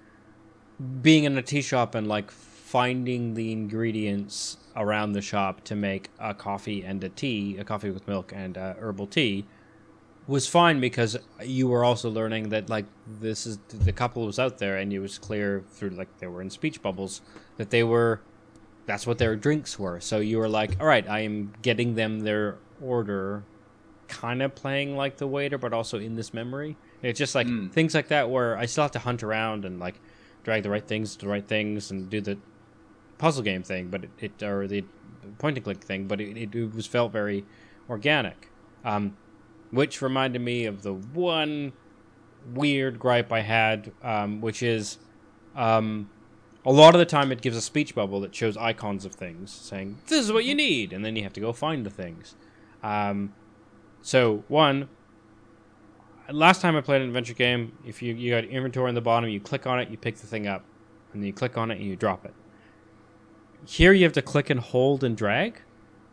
C: being in a tea shop and like finding the ingredients around the shop to make a coffee and a tea, a coffee with milk and uh, herbal tea, was fine because you were also learning that like this is the couple was out there and it was clear through like they were in speech bubbles that they were that's what their drinks were so you were like all right i am getting them their order kind of playing like the waiter but also in this memory it's just like
A: Mm.
C: things like that where i still have to hunt around and like drag the right things to the right things and do the puzzle game thing but it, it or the point and click thing but it, it, was felt very organic um, which reminded me of the one weird gripe I had, um, which is um, a lot of the time it gives a speech bubble that shows icons of things saying, This is what you need, and then you have to go find the things. Um, so, one, last time I played an adventure game, if you, you got inventory on the bottom, you click on it, you pick the thing up, and then you click on it and you drop it. Here you have to click and hold and drag,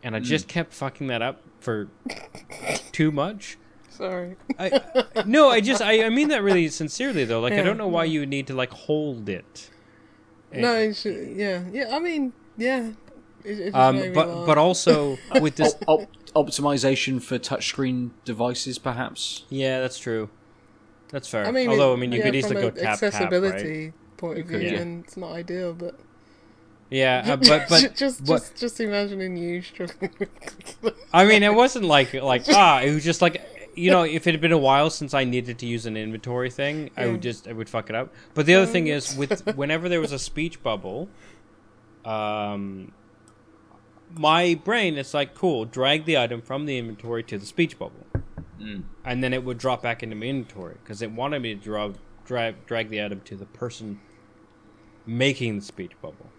C: and I just kept fucking that up for too much.
B: Sorry.
C: I, no, I just I, I mean that really sincerely though. Like I don't know why you need to like hold it.
B: No, it should, yeah, yeah. I mean, yeah. It, it
C: Um, but
B: laugh.
C: but also with this,
A: Op- optimization for touchscreen devices, perhaps.
C: yeah, that's true. That's fair.
B: I mean,
C: Although
B: it-
C: I mean, you
B: yeah,
C: could easily
B: from
C: go
B: a
C: tap tap, right?
B: accessibility point of view,
A: could, yeah.
B: and it's not ideal. But
C: Yeah, uh, but but
B: just
C: but-
B: just just imagining you struggling. with
C: I mean, it wasn't like like ah, it was just like you know, if it had been a while since I needed to use an inventory thing, I would just I would fuck it up. But the other thing is, with whenever there was a speech bubble, um, my brain is like, cool, drag the item from the inventory to the speech bubble, and then it would drop back into my inventory because it wanted me to draw drag drag the item to the person making the speech bubble.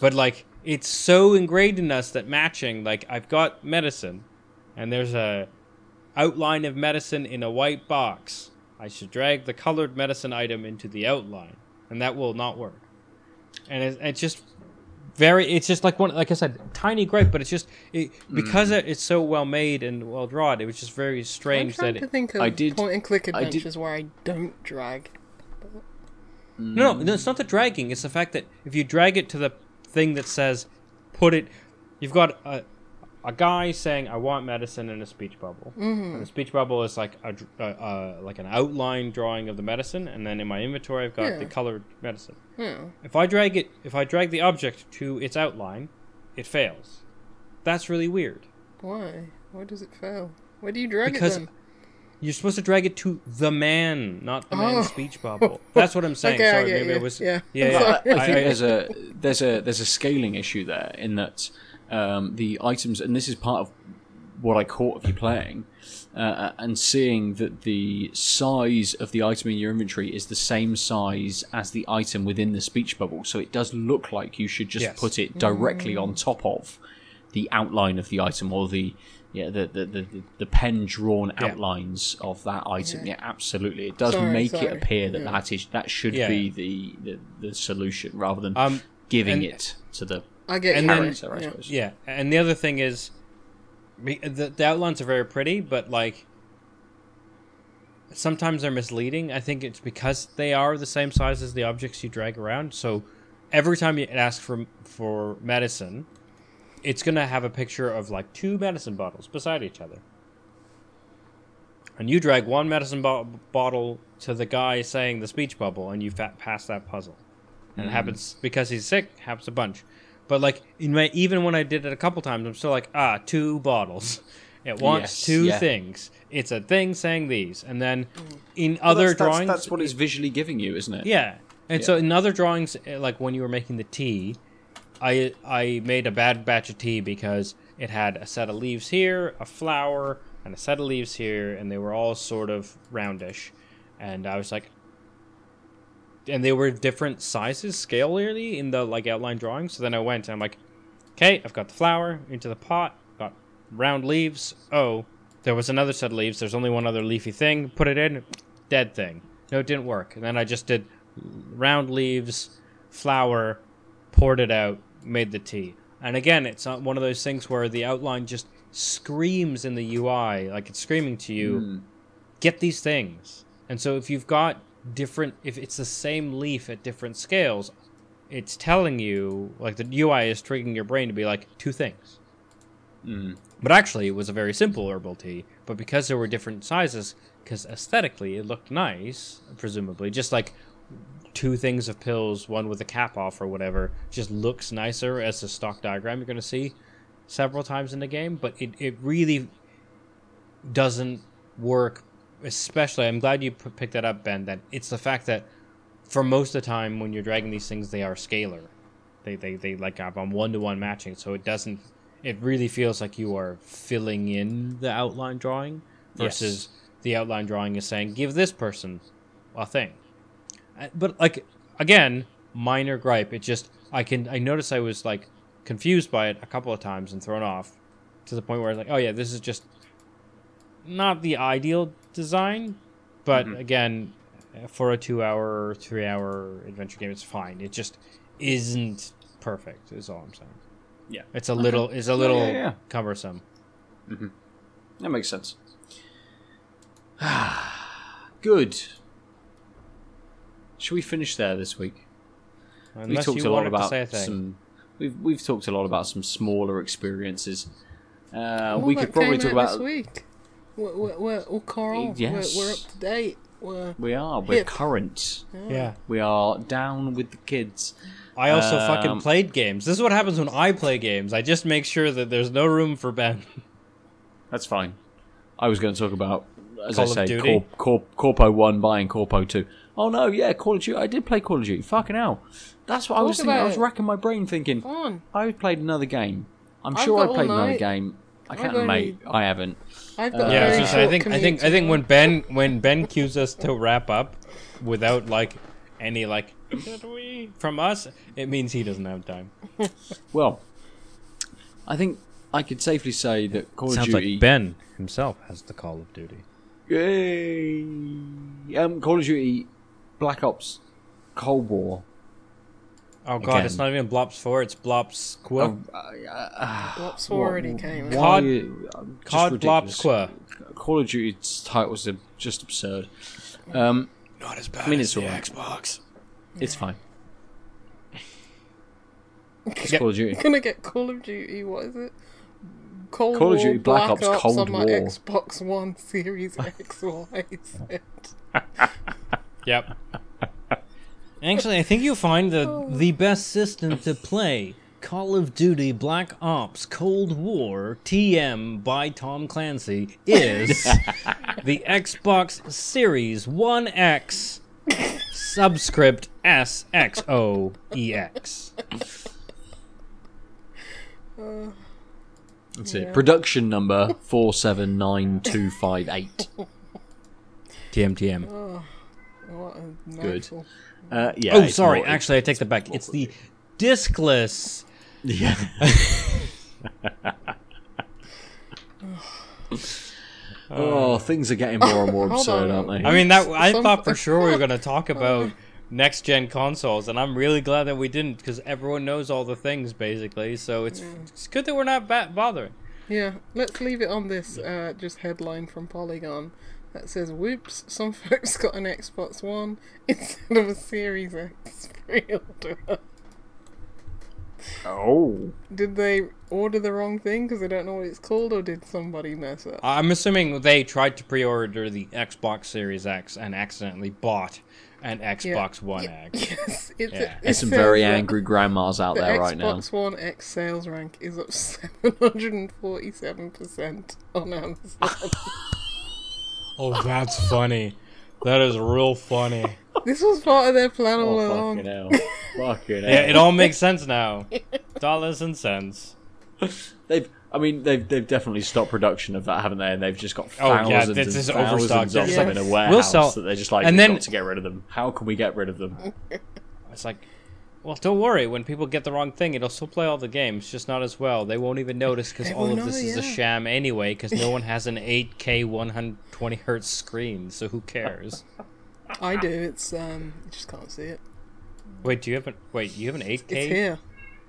C: But like it's so ingrained in us that matching like I've got medicine and there's a outline of medicine in a white box. I should drag the colored medicine item into the outline and that will not work. And it's, it's just very it's just like one like I said tiny gripe but it's just it, mm. because it, it's so well made and well drawn it was just very
B: I'm
C: strange that
B: to
C: it,
B: think of
A: I did-
B: point and click
A: I did-
B: adventures where I don't drag.
C: No, no, it's not the dragging. It's the fact that if you drag it to the thing that says, put it, you've got a, a guy saying, "I want medicine" in a speech bubble,
B: Mm-hmm.
C: and the speech bubble is like a, dr- uh, uh, like an outline drawing of the medicine, and then in my inventory I've got
B: Yeah.
C: the colored medicine.
B: Yeah.
C: If I drag it, if I drag the object to its outline, it fails. That's really weird.
B: Why? Why does it fail? Why do you drag
C: Because
B: it then?
C: You're supposed to drag it to the man, not the
B: Oh.
C: man's speech bubble. That's what I'm saying.
B: Okay,
C: Sorry,
B: get
C: maybe
B: you.
C: I was.
B: Yeah.
C: yeah,
B: I'm
C: yeah.
B: sorry.
A: I think there's a there's a there's a scaling issue there in that um, the items, and this is part of what I caught of you playing, uh, and seeing that the size of the item in your inventory is the same size as the item within the speech bubble. So it does look like you should just
C: Yes.
A: put it directly on top of the outline of the item or the yeah the the, the, the, the pen drawn
C: Yeah.
A: outlines of that item.
B: Yeah.
A: Yeah, absolutely. It does
B: Sorry,
A: make it appear that
B: Yeah.
A: that is that should
C: Yeah.
A: be the, the the solution rather than
C: Um,
A: giving
C: and-
A: it to the
B: I get
C: and
B: you.
C: then-
A: character, I
B: yeah.
A: suppose.
C: Yeah, and the other thing is, the, the outlines are very pretty, but like sometimes they're misleading. I think it's because they are the same size as the objects you drag around. So every time you ask for for medicine, it's gonna have a picture of like two medicine bottles beside each other. And you drag one medicine bo- bottle to the guy saying the speech bubble, and you fa- pass that puzzle. And it happens because he's sick. Happens a bunch, but like in my even when I did it a couple times, I'm still like ah two bottles. It wants
A: Yes,
C: two
A: yeah.
C: things. It's a thing saying these, and then in
A: Well,
C: other
A: that's, that's-
C: drawings,
A: That's, what it's visually giving you, isn't it?
C: yeah. And so in other drawings, eh, like when you were making the tea, I I made a bad batch of tea because it had a set of leaves here, a flower, and a set of leaves here, and they were all sort of roundish. And I was like, and they were different sizes, scalarly in the like outline drawing. So then I went and I'm like, okay, I've got the flower into the pot, got round leaves. Oh, there was another set of leaves. There's only one other leafy thing. Put it in, dead thing. No, it didn't work. And then I just did round leaves, flower, poured it out, made the tea. And again, it's not one of those things where the outline just screams in the UI, like it's screaming to you, hmm. get these things. And so if you've got different, if it's the same leaf at different scales, it's telling you, like the UI is triggering your brain to be like, two things. Hmm. But actually, it was a very simple herbal tea. But because there were different sizes, because aesthetically it looked nice, presumably, just like two things of pills, one with a cap off or whatever, just looks nicer as the stock diagram you're going to see several times in the game. But it, it really doesn't work, especially. I'm glad you p- picked that up, Ben. That it's the fact that for most of the time when you're dragging these things, they are scalar. They, they, they like have on one to one matching, so it doesn't. It really feels like you are filling in the outline drawing versus the outline drawing is saying, give this person a thing. Uh, But like again, minor gripe. It just I can I noticed I was like confused by it a couple of times and thrown off to the point where I was like, oh yeah, this is just not the ideal design, but again, for a two-hour, three-hour adventure game, it's fine. It just isn't perfect. Is all I'm saying.
A: Yeah.
C: It's a little, it's a little
A: yeah, yeah.
C: cumbersome.
A: That makes sense. Good. Should we finish there this week?
C: Unless
A: we talked
C: you
A: a lot about
C: a
A: some. we've we've talked a lot about some smaller experiences. Uh, we could probably talk about.
B: this week. We're, we're, we're, well, Carl,
A: Yes.
B: we're, we're up to date. We're
A: We are. We're
B: Hip.
A: current.
C: Yeah.
A: We are down with the kids.
C: I also
A: Um,
C: fucking played games. This is what happens when I play games. I just make sure that there's no room for Ben.
A: That's fine. I was going to talk about, as
C: Call
A: I say, Corp, Corp, Corpo One buying Corpo Two. Oh no, yeah, Call of Duty. I did play Call of Duty. Fucking hell. That's what I
B: Talk
A: was thinking. I was
B: it.
A: racking my brain thinking.
B: on.
A: I played another game. I'm
B: I've
A: sure
B: got
A: I
B: all
A: played another
B: night.
A: game. I
B: I've
A: can't,
B: only-
A: mate. I haven't.
B: I've got
C: yeah, I was
B: very
C: gonna say, I
B: short
C: think I think I
B: commute
C: think when. Ben when Ben cues us to wrap up without like any like "Should we?" from us, it means he doesn't have time.
A: Well, I think I could safely say that Call
C: Sounds
A: of Duty.
C: Sounds like Ben himself has the Call of Duty.
A: Yay! Um, Call of Duty, Black Ops, Cold War.
C: Oh god, it's not even Blops Four, it's Blops Qua.
A: Oh, uh, uh,
B: Blops already came.
A: why
B: out.
C: COD-
A: are you- um, just
C: COD
A: ridiculous.
C: Blops Qua.
A: Call of Duty's titles are just absurd. Um,
C: Not as bad
A: I mean, it's alright.
C: Xbox.
A: it's fine. It's
C: Yeah.
A: Call of Duty.
B: I'm gonna get Call of Duty. What is it? Cold
A: Call of Duty Black Ops Cold
B: on my
A: War.
B: Xbox One Series X, Y, Z.
C: Yep. Actually, I think you'll find the the best system to play Call of Duty Black Ops Cold War TM by Tom Clancy is the Xbox Series 1X subscript SXOEX.
A: That's it. Production number four seven nine two five eight.
C: TM
B: What a
A: Good. Uh, yeah.
C: Oh, sorry.
A: more-
C: Actually, I take that back. It's the discless.
A: Yeah. oh, things are getting more and more absurd,
B: on.
A: aren't they?
C: I mean, that I
B: Some-
C: thought for sure we were going to talk about next gen consoles, and I'm really glad that we didn't because everyone knows all the things basically. So it's it's good that we're not ba- bothering.
B: Yeah, let's leave it on this uh, just headline from Polygon that says, "Whoops! Some folks got an Xbox One instead of a Series X pre-order.
A: oh,
B: Did they order the wrong thing because they don't know what it's called, or did somebody mess up?
C: I'm assuming they tried to pre-order the Xbox Series X and accidentally bought an Xbox One X.
B: Yes, it's,
C: Yeah.
B: it
A: there's some very
B: that
A: angry grandmas out
B: The
A: there right now.
B: Xbox One X sales rank is up 747% on Amazon.
C: Oh, that's funny. That is real funny.
B: this was part of their plan oh, all
A: Oh,
B: along.
A: fucking hell. fucking hell.
C: Yeah, it all makes sense now. Dollars and cents.
A: They've, I mean, they've they've definitely stopped production of that, haven't they? And they've just got
C: Oh, yeah,
A: thousands
C: this
A: and
C: is
A: thousands of
C: There's
A: them
B: like-
A: in a
B: We'll
A: warehouse
C: sell-
A: that they're just like,
C: and
A: we've
C: then-
A: got to get rid of them. How can we get rid of them?
C: It's like, well, don't worry. When people get the wrong thing, it'll still play all the games, just not as well. They won't even notice because all of this
B: know,
C: is a sham anyway. Because no one has an 8K 120 hertz screen, so who cares?
B: I do. It's um, you just can't see it.
C: Wait, do you have an wait? You have an 8K?
B: It's here.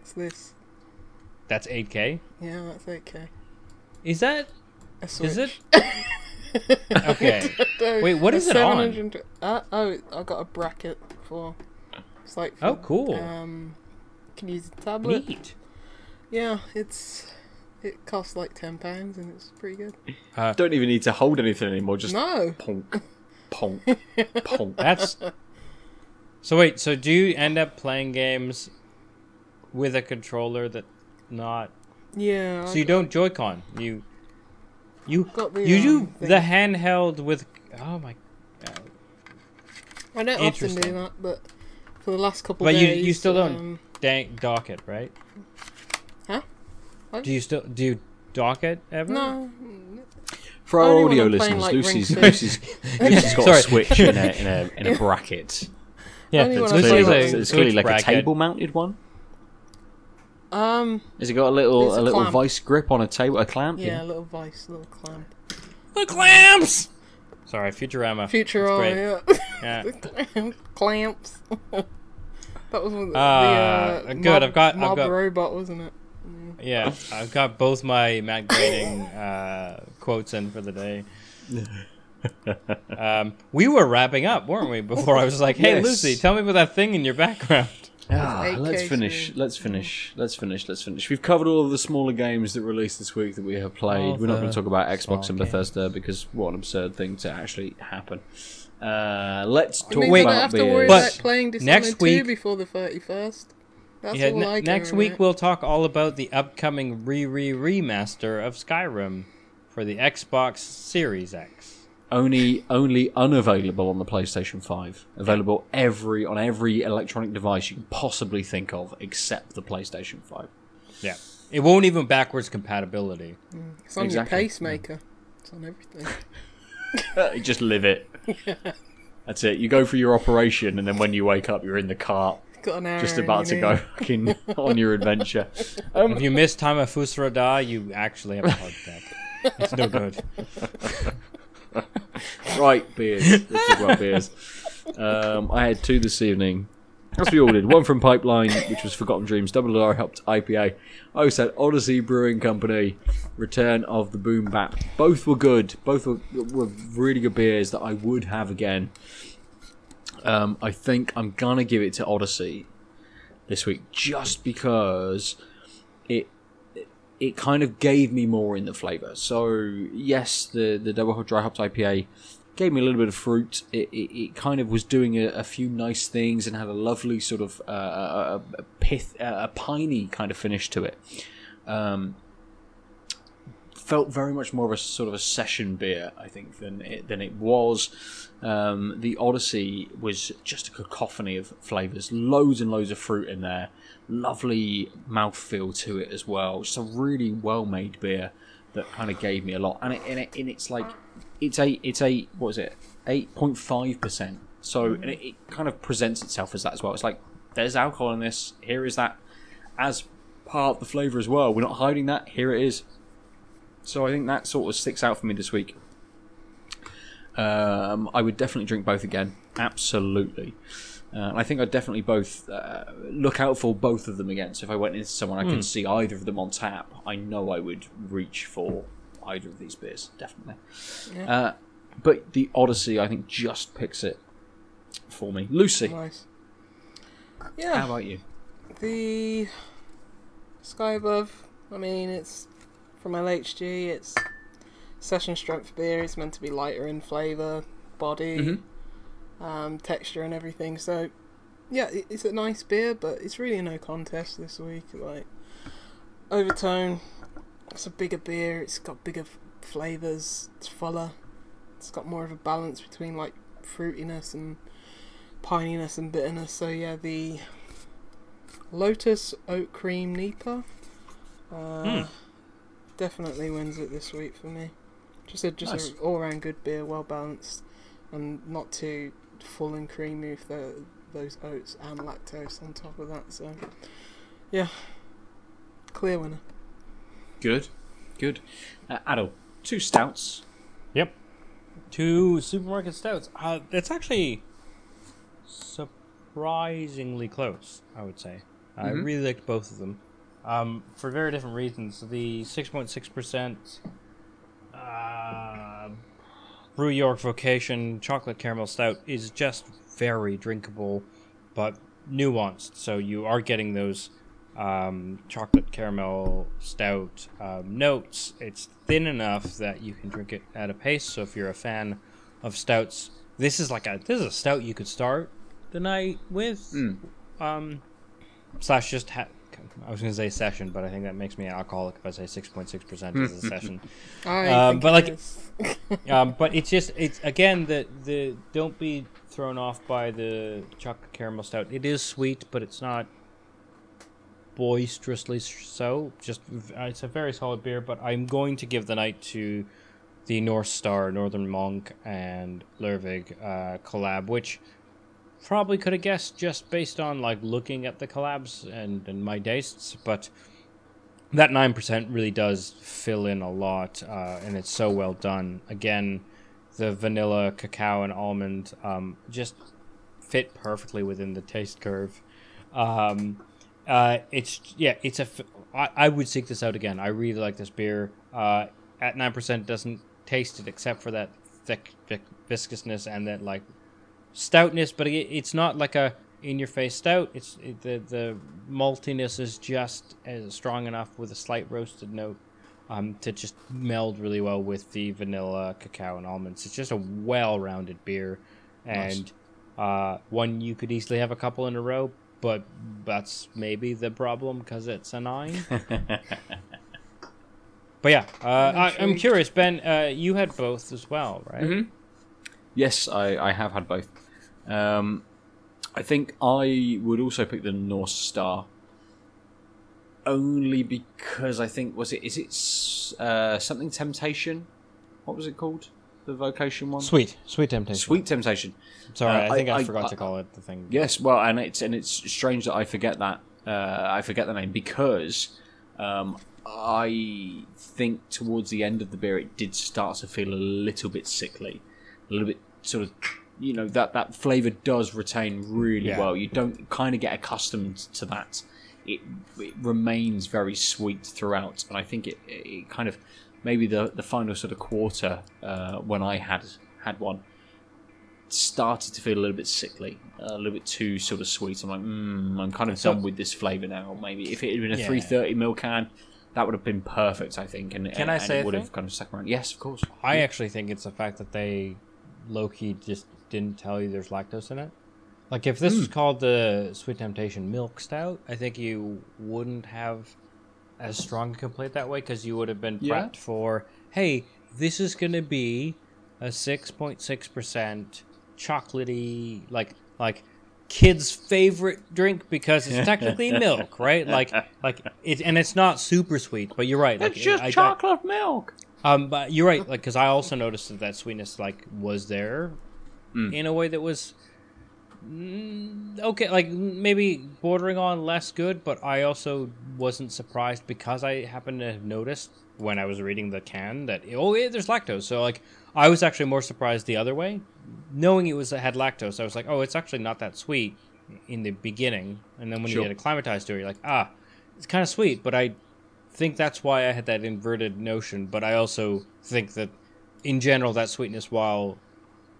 B: It's this.
C: That's 8K.
B: Yeah, that's 8K.
C: Is that? Is it? Okay. Wait, what is it on?
B: Uh, oh, I got a bracket for. It's like.
C: Oh, cool.
B: Um, can use a tablet.
C: Neat.
B: Yeah, it's. It costs like ten pounds and it's pretty good.
A: Don't even need to hold anything anymore. Just
B: No,
A: ponk, ponk, ponk.
C: That's. So wait. So do you end up playing games with a controller that not?
B: yeah.
C: So
B: I
C: you don't Joy-Con. You. You
B: got the,
C: you do
B: um, thing.
C: the handheld with. Oh my. God.
B: I don't often do that, but for the last couple
C: But you
B: days.
C: you still don't
B: um,
C: dang, dock it, right?
B: Huh? What?
C: Do you still do you dock it ever?
B: no,
A: For our audio
B: I'm playing,
A: listeners,
B: like,
A: Lucy's, Lucy's, Lucy's got
C: Sorry.
A: a switch in a, in a in a bracket.
C: Yeah,
A: It's clearly, it's,
B: like,
A: it's clearly
C: Switch
A: like a table-mounted one.
B: um,
A: Has it got a little
B: a
A: a little
B: clamp.
A: vice grip on a table, a clamp?
B: yeah, a little vice, a little clamp.
C: The clamps. Sorry, Futurama.
B: Futurama,
C: great.
B: yeah.
C: Yeah.
B: clamps. that was one of the,
C: Uh,
B: the uh,
C: good,
B: Mob,
C: I've got- I've
B: mob
C: got-
B: robot, wasn't it?
C: Yeah, I've got both my Matt Groening uh, quotes in for the day. Um, we were wrapping up, weren't we? Before I was like, "Hey,
A: Yes.
C: Lucy, tell me about that thing in your background."
A: Ah, let's finish.
B: in-
A: Let's finish. Let's finish. Let's finish. We've covered all of the smaller games that released this week that we have played.
C: All
A: We're not going to talk about Xbox
C: small
A: and
C: games.
A: Bethesda because what an absurd thing to actually happen. Uh, let's
B: It
A: talk
B: means
C: Wait,
A: about
B: have to worry
A: beers.
C: But
B: about playing Dishonored
C: next
B: 2
C: week-
B: before the 31st. That's
C: yeah,
B: all
C: ne-
B: I
C: next week
B: about.
C: we'll talk all about the upcoming re re remaster of Skyrim for the Xbox Series X.
A: only only unavailable on the PlayStation 5. Available every on every electronic device you can possibly think of except the PlayStation 5.
C: Yeah, it won't even backwards compatibility.
B: It's on
A: Exactly.
B: your pacemaker. It's on everything.
A: You just live it. That's it. You go for your operation and then when you wake up you're in the cart
B: Got an arrow
A: just about to go fucking on your adventure. Um,
C: If you miss time of Fus Ro Dah, you actually have a heart attack. It's no good.
A: Right, beers. Let's talk about beers. Um, I had two this evening. As we all did. One from Pipeline, which was Forgotten Dreams, Double R helped IPA. I also had Odyssey Brewing Company, Return of the Boom Bap. Both were good. Both were, were really good beers that I would have again. Um, I think I'm gonna give it to Odyssey this week just because it kind of gave me more in the flavour. So yes, the the double dry hopped IPA gave me a little bit of fruit. It, it, it kind of was doing a, a few nice things and had a lovely sort of uh, a, a pith, a piney kind of finish to it. Um, felt very much more of a sort of a session beer, I think, than it, than it was. Um, the Odyssey was just a cacophony of flavors, loads and loads of fruit in there, lovely mouthfeel to it as well. Just a really well made beer that kind of gave me a lot, and it, and, it, and it's like it's a it's a what is it eight point five percent. So and it, it kind of presents itself as that as well. It's like there's alcohol in this. Here is that as part of the flavor as well. We're not hiding that. Here it is. So I think that sort of sticks out for me this week. Um, I would definitely drink both again. Absolutely. Uh, I think I'd definitely both uh, look out for both of them again. So if I went into someone, I can see either of them on tap. I know I would reach for either of these beers, definitely. Uh, but the Odyssey, I think, just picks it for me. Lucy,
B: Nice. Yeah.
A: How about you?
B: the Sky Above. I mean, it's from LHG. It's session strength beer. It's meant to be lighter in flavour, body,
A: Mhm.
B: Um, texture, and everything. So, yeah, it's a nice beer, but it's really no contest this week. Like overtone, it's a bigger beer. It's got bigger f- flavours. It's fuller. It's got more of a balance between like fruitiness and pininess and bitterness. So yeah, the Lotus Oat Cream NEIPA uh, definitely wins it this week for me. Just a just
A: Nice.
B: a all round good beer, well balanced, and not too full and creamy with the, those oats and lactose on top of that. So yeah, clear winner.
A: Good, good. Uh, Adel, two stouts.
C: Yep. Two supermarket stouts. Uh, it's actually surprisingly close, I would say. I
A: Mhm.
C: really liked both of them um, for very different reasons. The 6.6% uh, Brew York Vocation Chocolate Caramel Stout is just very drinkable, but nuanced. So you are getting those um, chocolate caramel stout um, notes. It's thin enough that you can drink it at a pace. So if you're a fan of stouts, this is like a this is a stout you could start the night with.
A: Mm.
C: Um, slash just ha- I was gonna say session, but I think that makes me an alcoholic if I say six point six percent is a session. Um, but like-. Um, but it's just it's again the the don't be thrown off by the chocolate caramel stout. It is sweet, but it's not boisterously so. Just uh, it's a very solid beer. But I'm going to give the night to the North Star, Northern Monk, and Lervig uh, collab, which probably could have guessed just based on like looking at the collabs and, and my tastes, but that nine percent really does fill in a lot, uh, and it's so well done. Again, the vanilla, cacao, and almond um, just fit perfectly within the taste curve. Um, uh, it's yeah, it's a. I would seek this out again. I really like this beer. Uh, at nine percent, doesn't taste it except for that thick, thick viscousness and that like stoutness, but it, it's not like a in your face stout. It's it, the the maltiness is just as strong enough with a slight roasted note um, to just meld really well with the vanilla, cacao, and almonds. It's just a well-rounded beer, and uh, one you could easily have a couple in a row. But that's maybe the problem because it's a nine. but yeah, uh, I, I'm curious, Ben. Uh, you had both as well, right?
A: Mhm. Yes, I, I have had both. Um, I think I would also pick the North Star, only because I think was it is it uh, something Temptation? What was it called? The vocation one.
C: Sweet, sweet temptation.
A: Sweet Temptation.
C: Sorry,
A: Uh,
C: I think I,
A: I-
C: forgot
A: I-
C: to call it the thing.
A: Yes, well, and it's and it's strange that I forget that uh, I forget the name because um, I think towards the end of the beer it did start to feel a little bit sickly, a little bit sort of you know that that flavor does retain really
C: Yeah.
A: well. You don't kind of get accustomed to that. It, it remains very sweet throughout, and I think it, it kind of maybe the the final sort of quarter uh, when I had had one started to feel a little bit sickly, a little bit too sort of sweet. I'm like, mm, I'm kind of
C: So-
A: done with this flavour now. Maybe if it had been a
C: Yeah.
A: 330 ml can, that would have been perfect, I think. And
C: Can
A: and,
C: I
A: and
C: say
A: it would
C: thing?
A: have kind of stuck around. Yes, of course.
C: I actually think it's the fact that they low key just didn't tell you there's lactose in it. Like if this
A: Hmm.
C: was called the Sweet Temptation Milk Stout, I think you wouldn't have as strong a complaint that way because you would have been
A: Yeah.
C: prepped for, hey, this is gonna be a six point six percent chocolatey like like kid's favorite drink because it's technically milk, right? Like like it and it's not super sweet, but you're right. Like
A: It's just
C: I- I-
A: chocolate milk.
C: um, but you're right, like because I also noticed that that sweetness like was there in a way that was mm, okay, like maybe bordering on less good. But I also wasn't surprised because I happened to have noticed when I was reading the can that oh yeah, there's lactose. So like I was actually more surprised the other way, knowing it was it had lactose. I was like, oh, it's actually not that sweet in the beginning, and then when
A: Sure.
C: you get acclimatized to it, you're like, ah, it's kind of sweet, but I think that's why I had that inverted notion, but I also think that in general that sweetness, while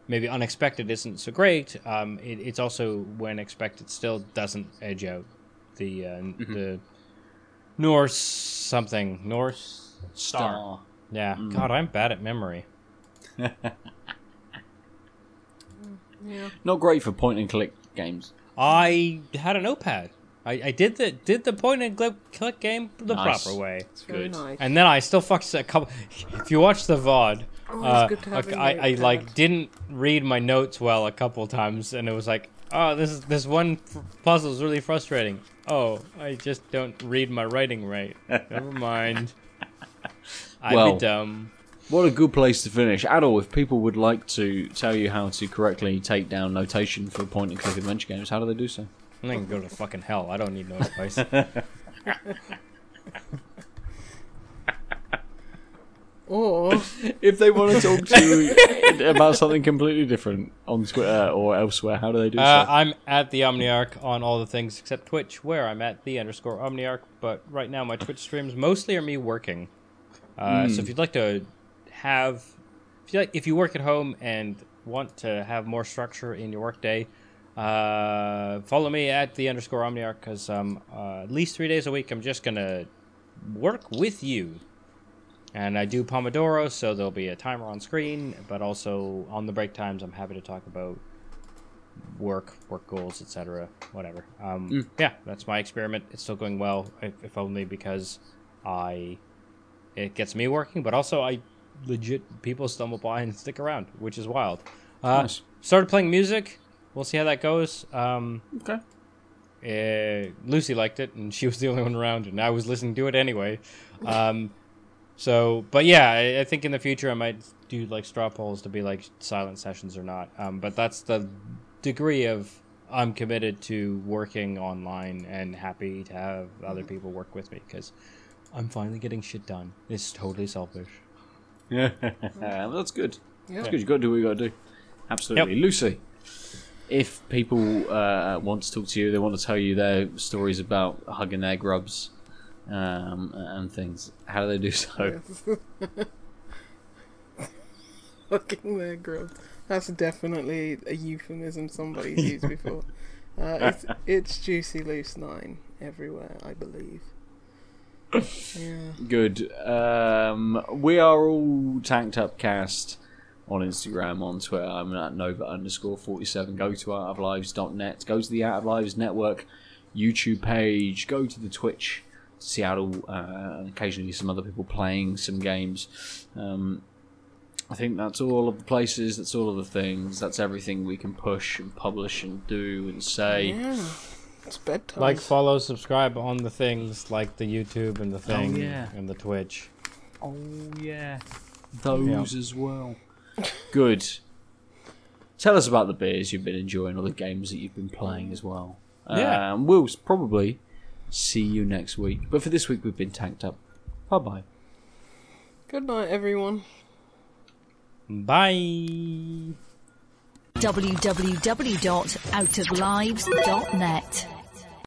C: maybe unexpected isn't so great, um, it, it's also when expected still doesn't edge out the uh, the Norse something Norse
A: Star.
C: Yeah, God, I'm bad at memory.
B: Yeah.
A: Not great for point and click games.
C: I had a notepad. I, I did the did the point and click, click game the
A: Nice.
C: proper way.
B: It's very
A: Good.
B: nice.
C: And then I still fucked a couple. If you watch the VOD,
B: Oh,
C: uh,
B: good to have
C: like,
B: a
C: I, I
B: notepad.
C: like didn't read my notes well a couple times, and it was like, oh, this is this one f- puzzle is really frustrating. Oh, I just don't read my writing right. Never mind. I'd
A: Well,
C: be dumb.
A: What a good place to finish. Adel, if people would like to tell you how to correctly take down notation for point and click adventure games, how do they do so?
C: I can go to fucking hell. I don't need no advice.
B: Or
A: If they want to talk to you about something completely different on Twitter or elsewhere, how do they do
C: Uh,
A: so?
C: I'm at the Omniarch on all the things except Twitch, where I'm at the underscore Omniarch. But right now, my Twitch streams mostly are me working. Uh, So if you'd like to have, if you like, if you work at home and want to have more structure in your workday, uh, follow me at the underscore Omniarch because um, uh, at least three days a week I'm just gonna work with you. And I do Pomodoro, so there'll be a timer on screen, but also on the break times, I'm happy to talk about work, work goals, etc. Whatever. Um, Yeah, that's my experiment. It's still going well, if, if only because I it gets me working, but also I legit people stumble by and stick around, which is wild. Uh,
A: Nice.
C: Started playing music. We'll see how that goes. Um,
A: okay.
C: uh, Lucy liked it, and she was the only one around, and I was listening to it anyway. Um, so, but yeah, I, I think in the future I might do like straw polls to be like silent sessions or not. Um, but that's the degree of I'm committed to working online and happy to have other people work with me because I'm finally getting shit done. It's totally selfish.
A: Yeah, that's good.
B: Yeah.
A: That's good. You got to do what you got to do. Absolutely, Lucy. If people uh, want to talk to you, they want to tell you their stories about hugging their grubs um, and things. How do they do so?
B: fucking their grub. That's definitely a euphemism somebody's used before. Uh, it's, it's Juicy Loose 9 everywhere, I believe. Yeah.
A: Good. Um, we are all tanked up cast on Instagram, on Twitter. I'm at Nova underscore 47. Go to outoflives.net. Go to the Out of Lives Network YouTube page. Go to the Twitch to see Adel uh, and occasionally some other people playing some games. Um, I think that's all of the places, that's all of the things, that's everything we can push and publish and do and say.
B: Yeah. It's bedtime.
C: Like, follow, subscribe on the things like the YouTube and the thing
A: yeah.
C: and the Twitch.
A: Oh yeah, those as well. Good. Tell us about the beers you've been enjoying or the games that you've been playing as well.
C: Yeah.
A: Um, we'll probably see you next week. But for this week, we've been tanked up. Bye bye.
B: Good night, everyone.
C: Bye.
D: www.outoflives.net.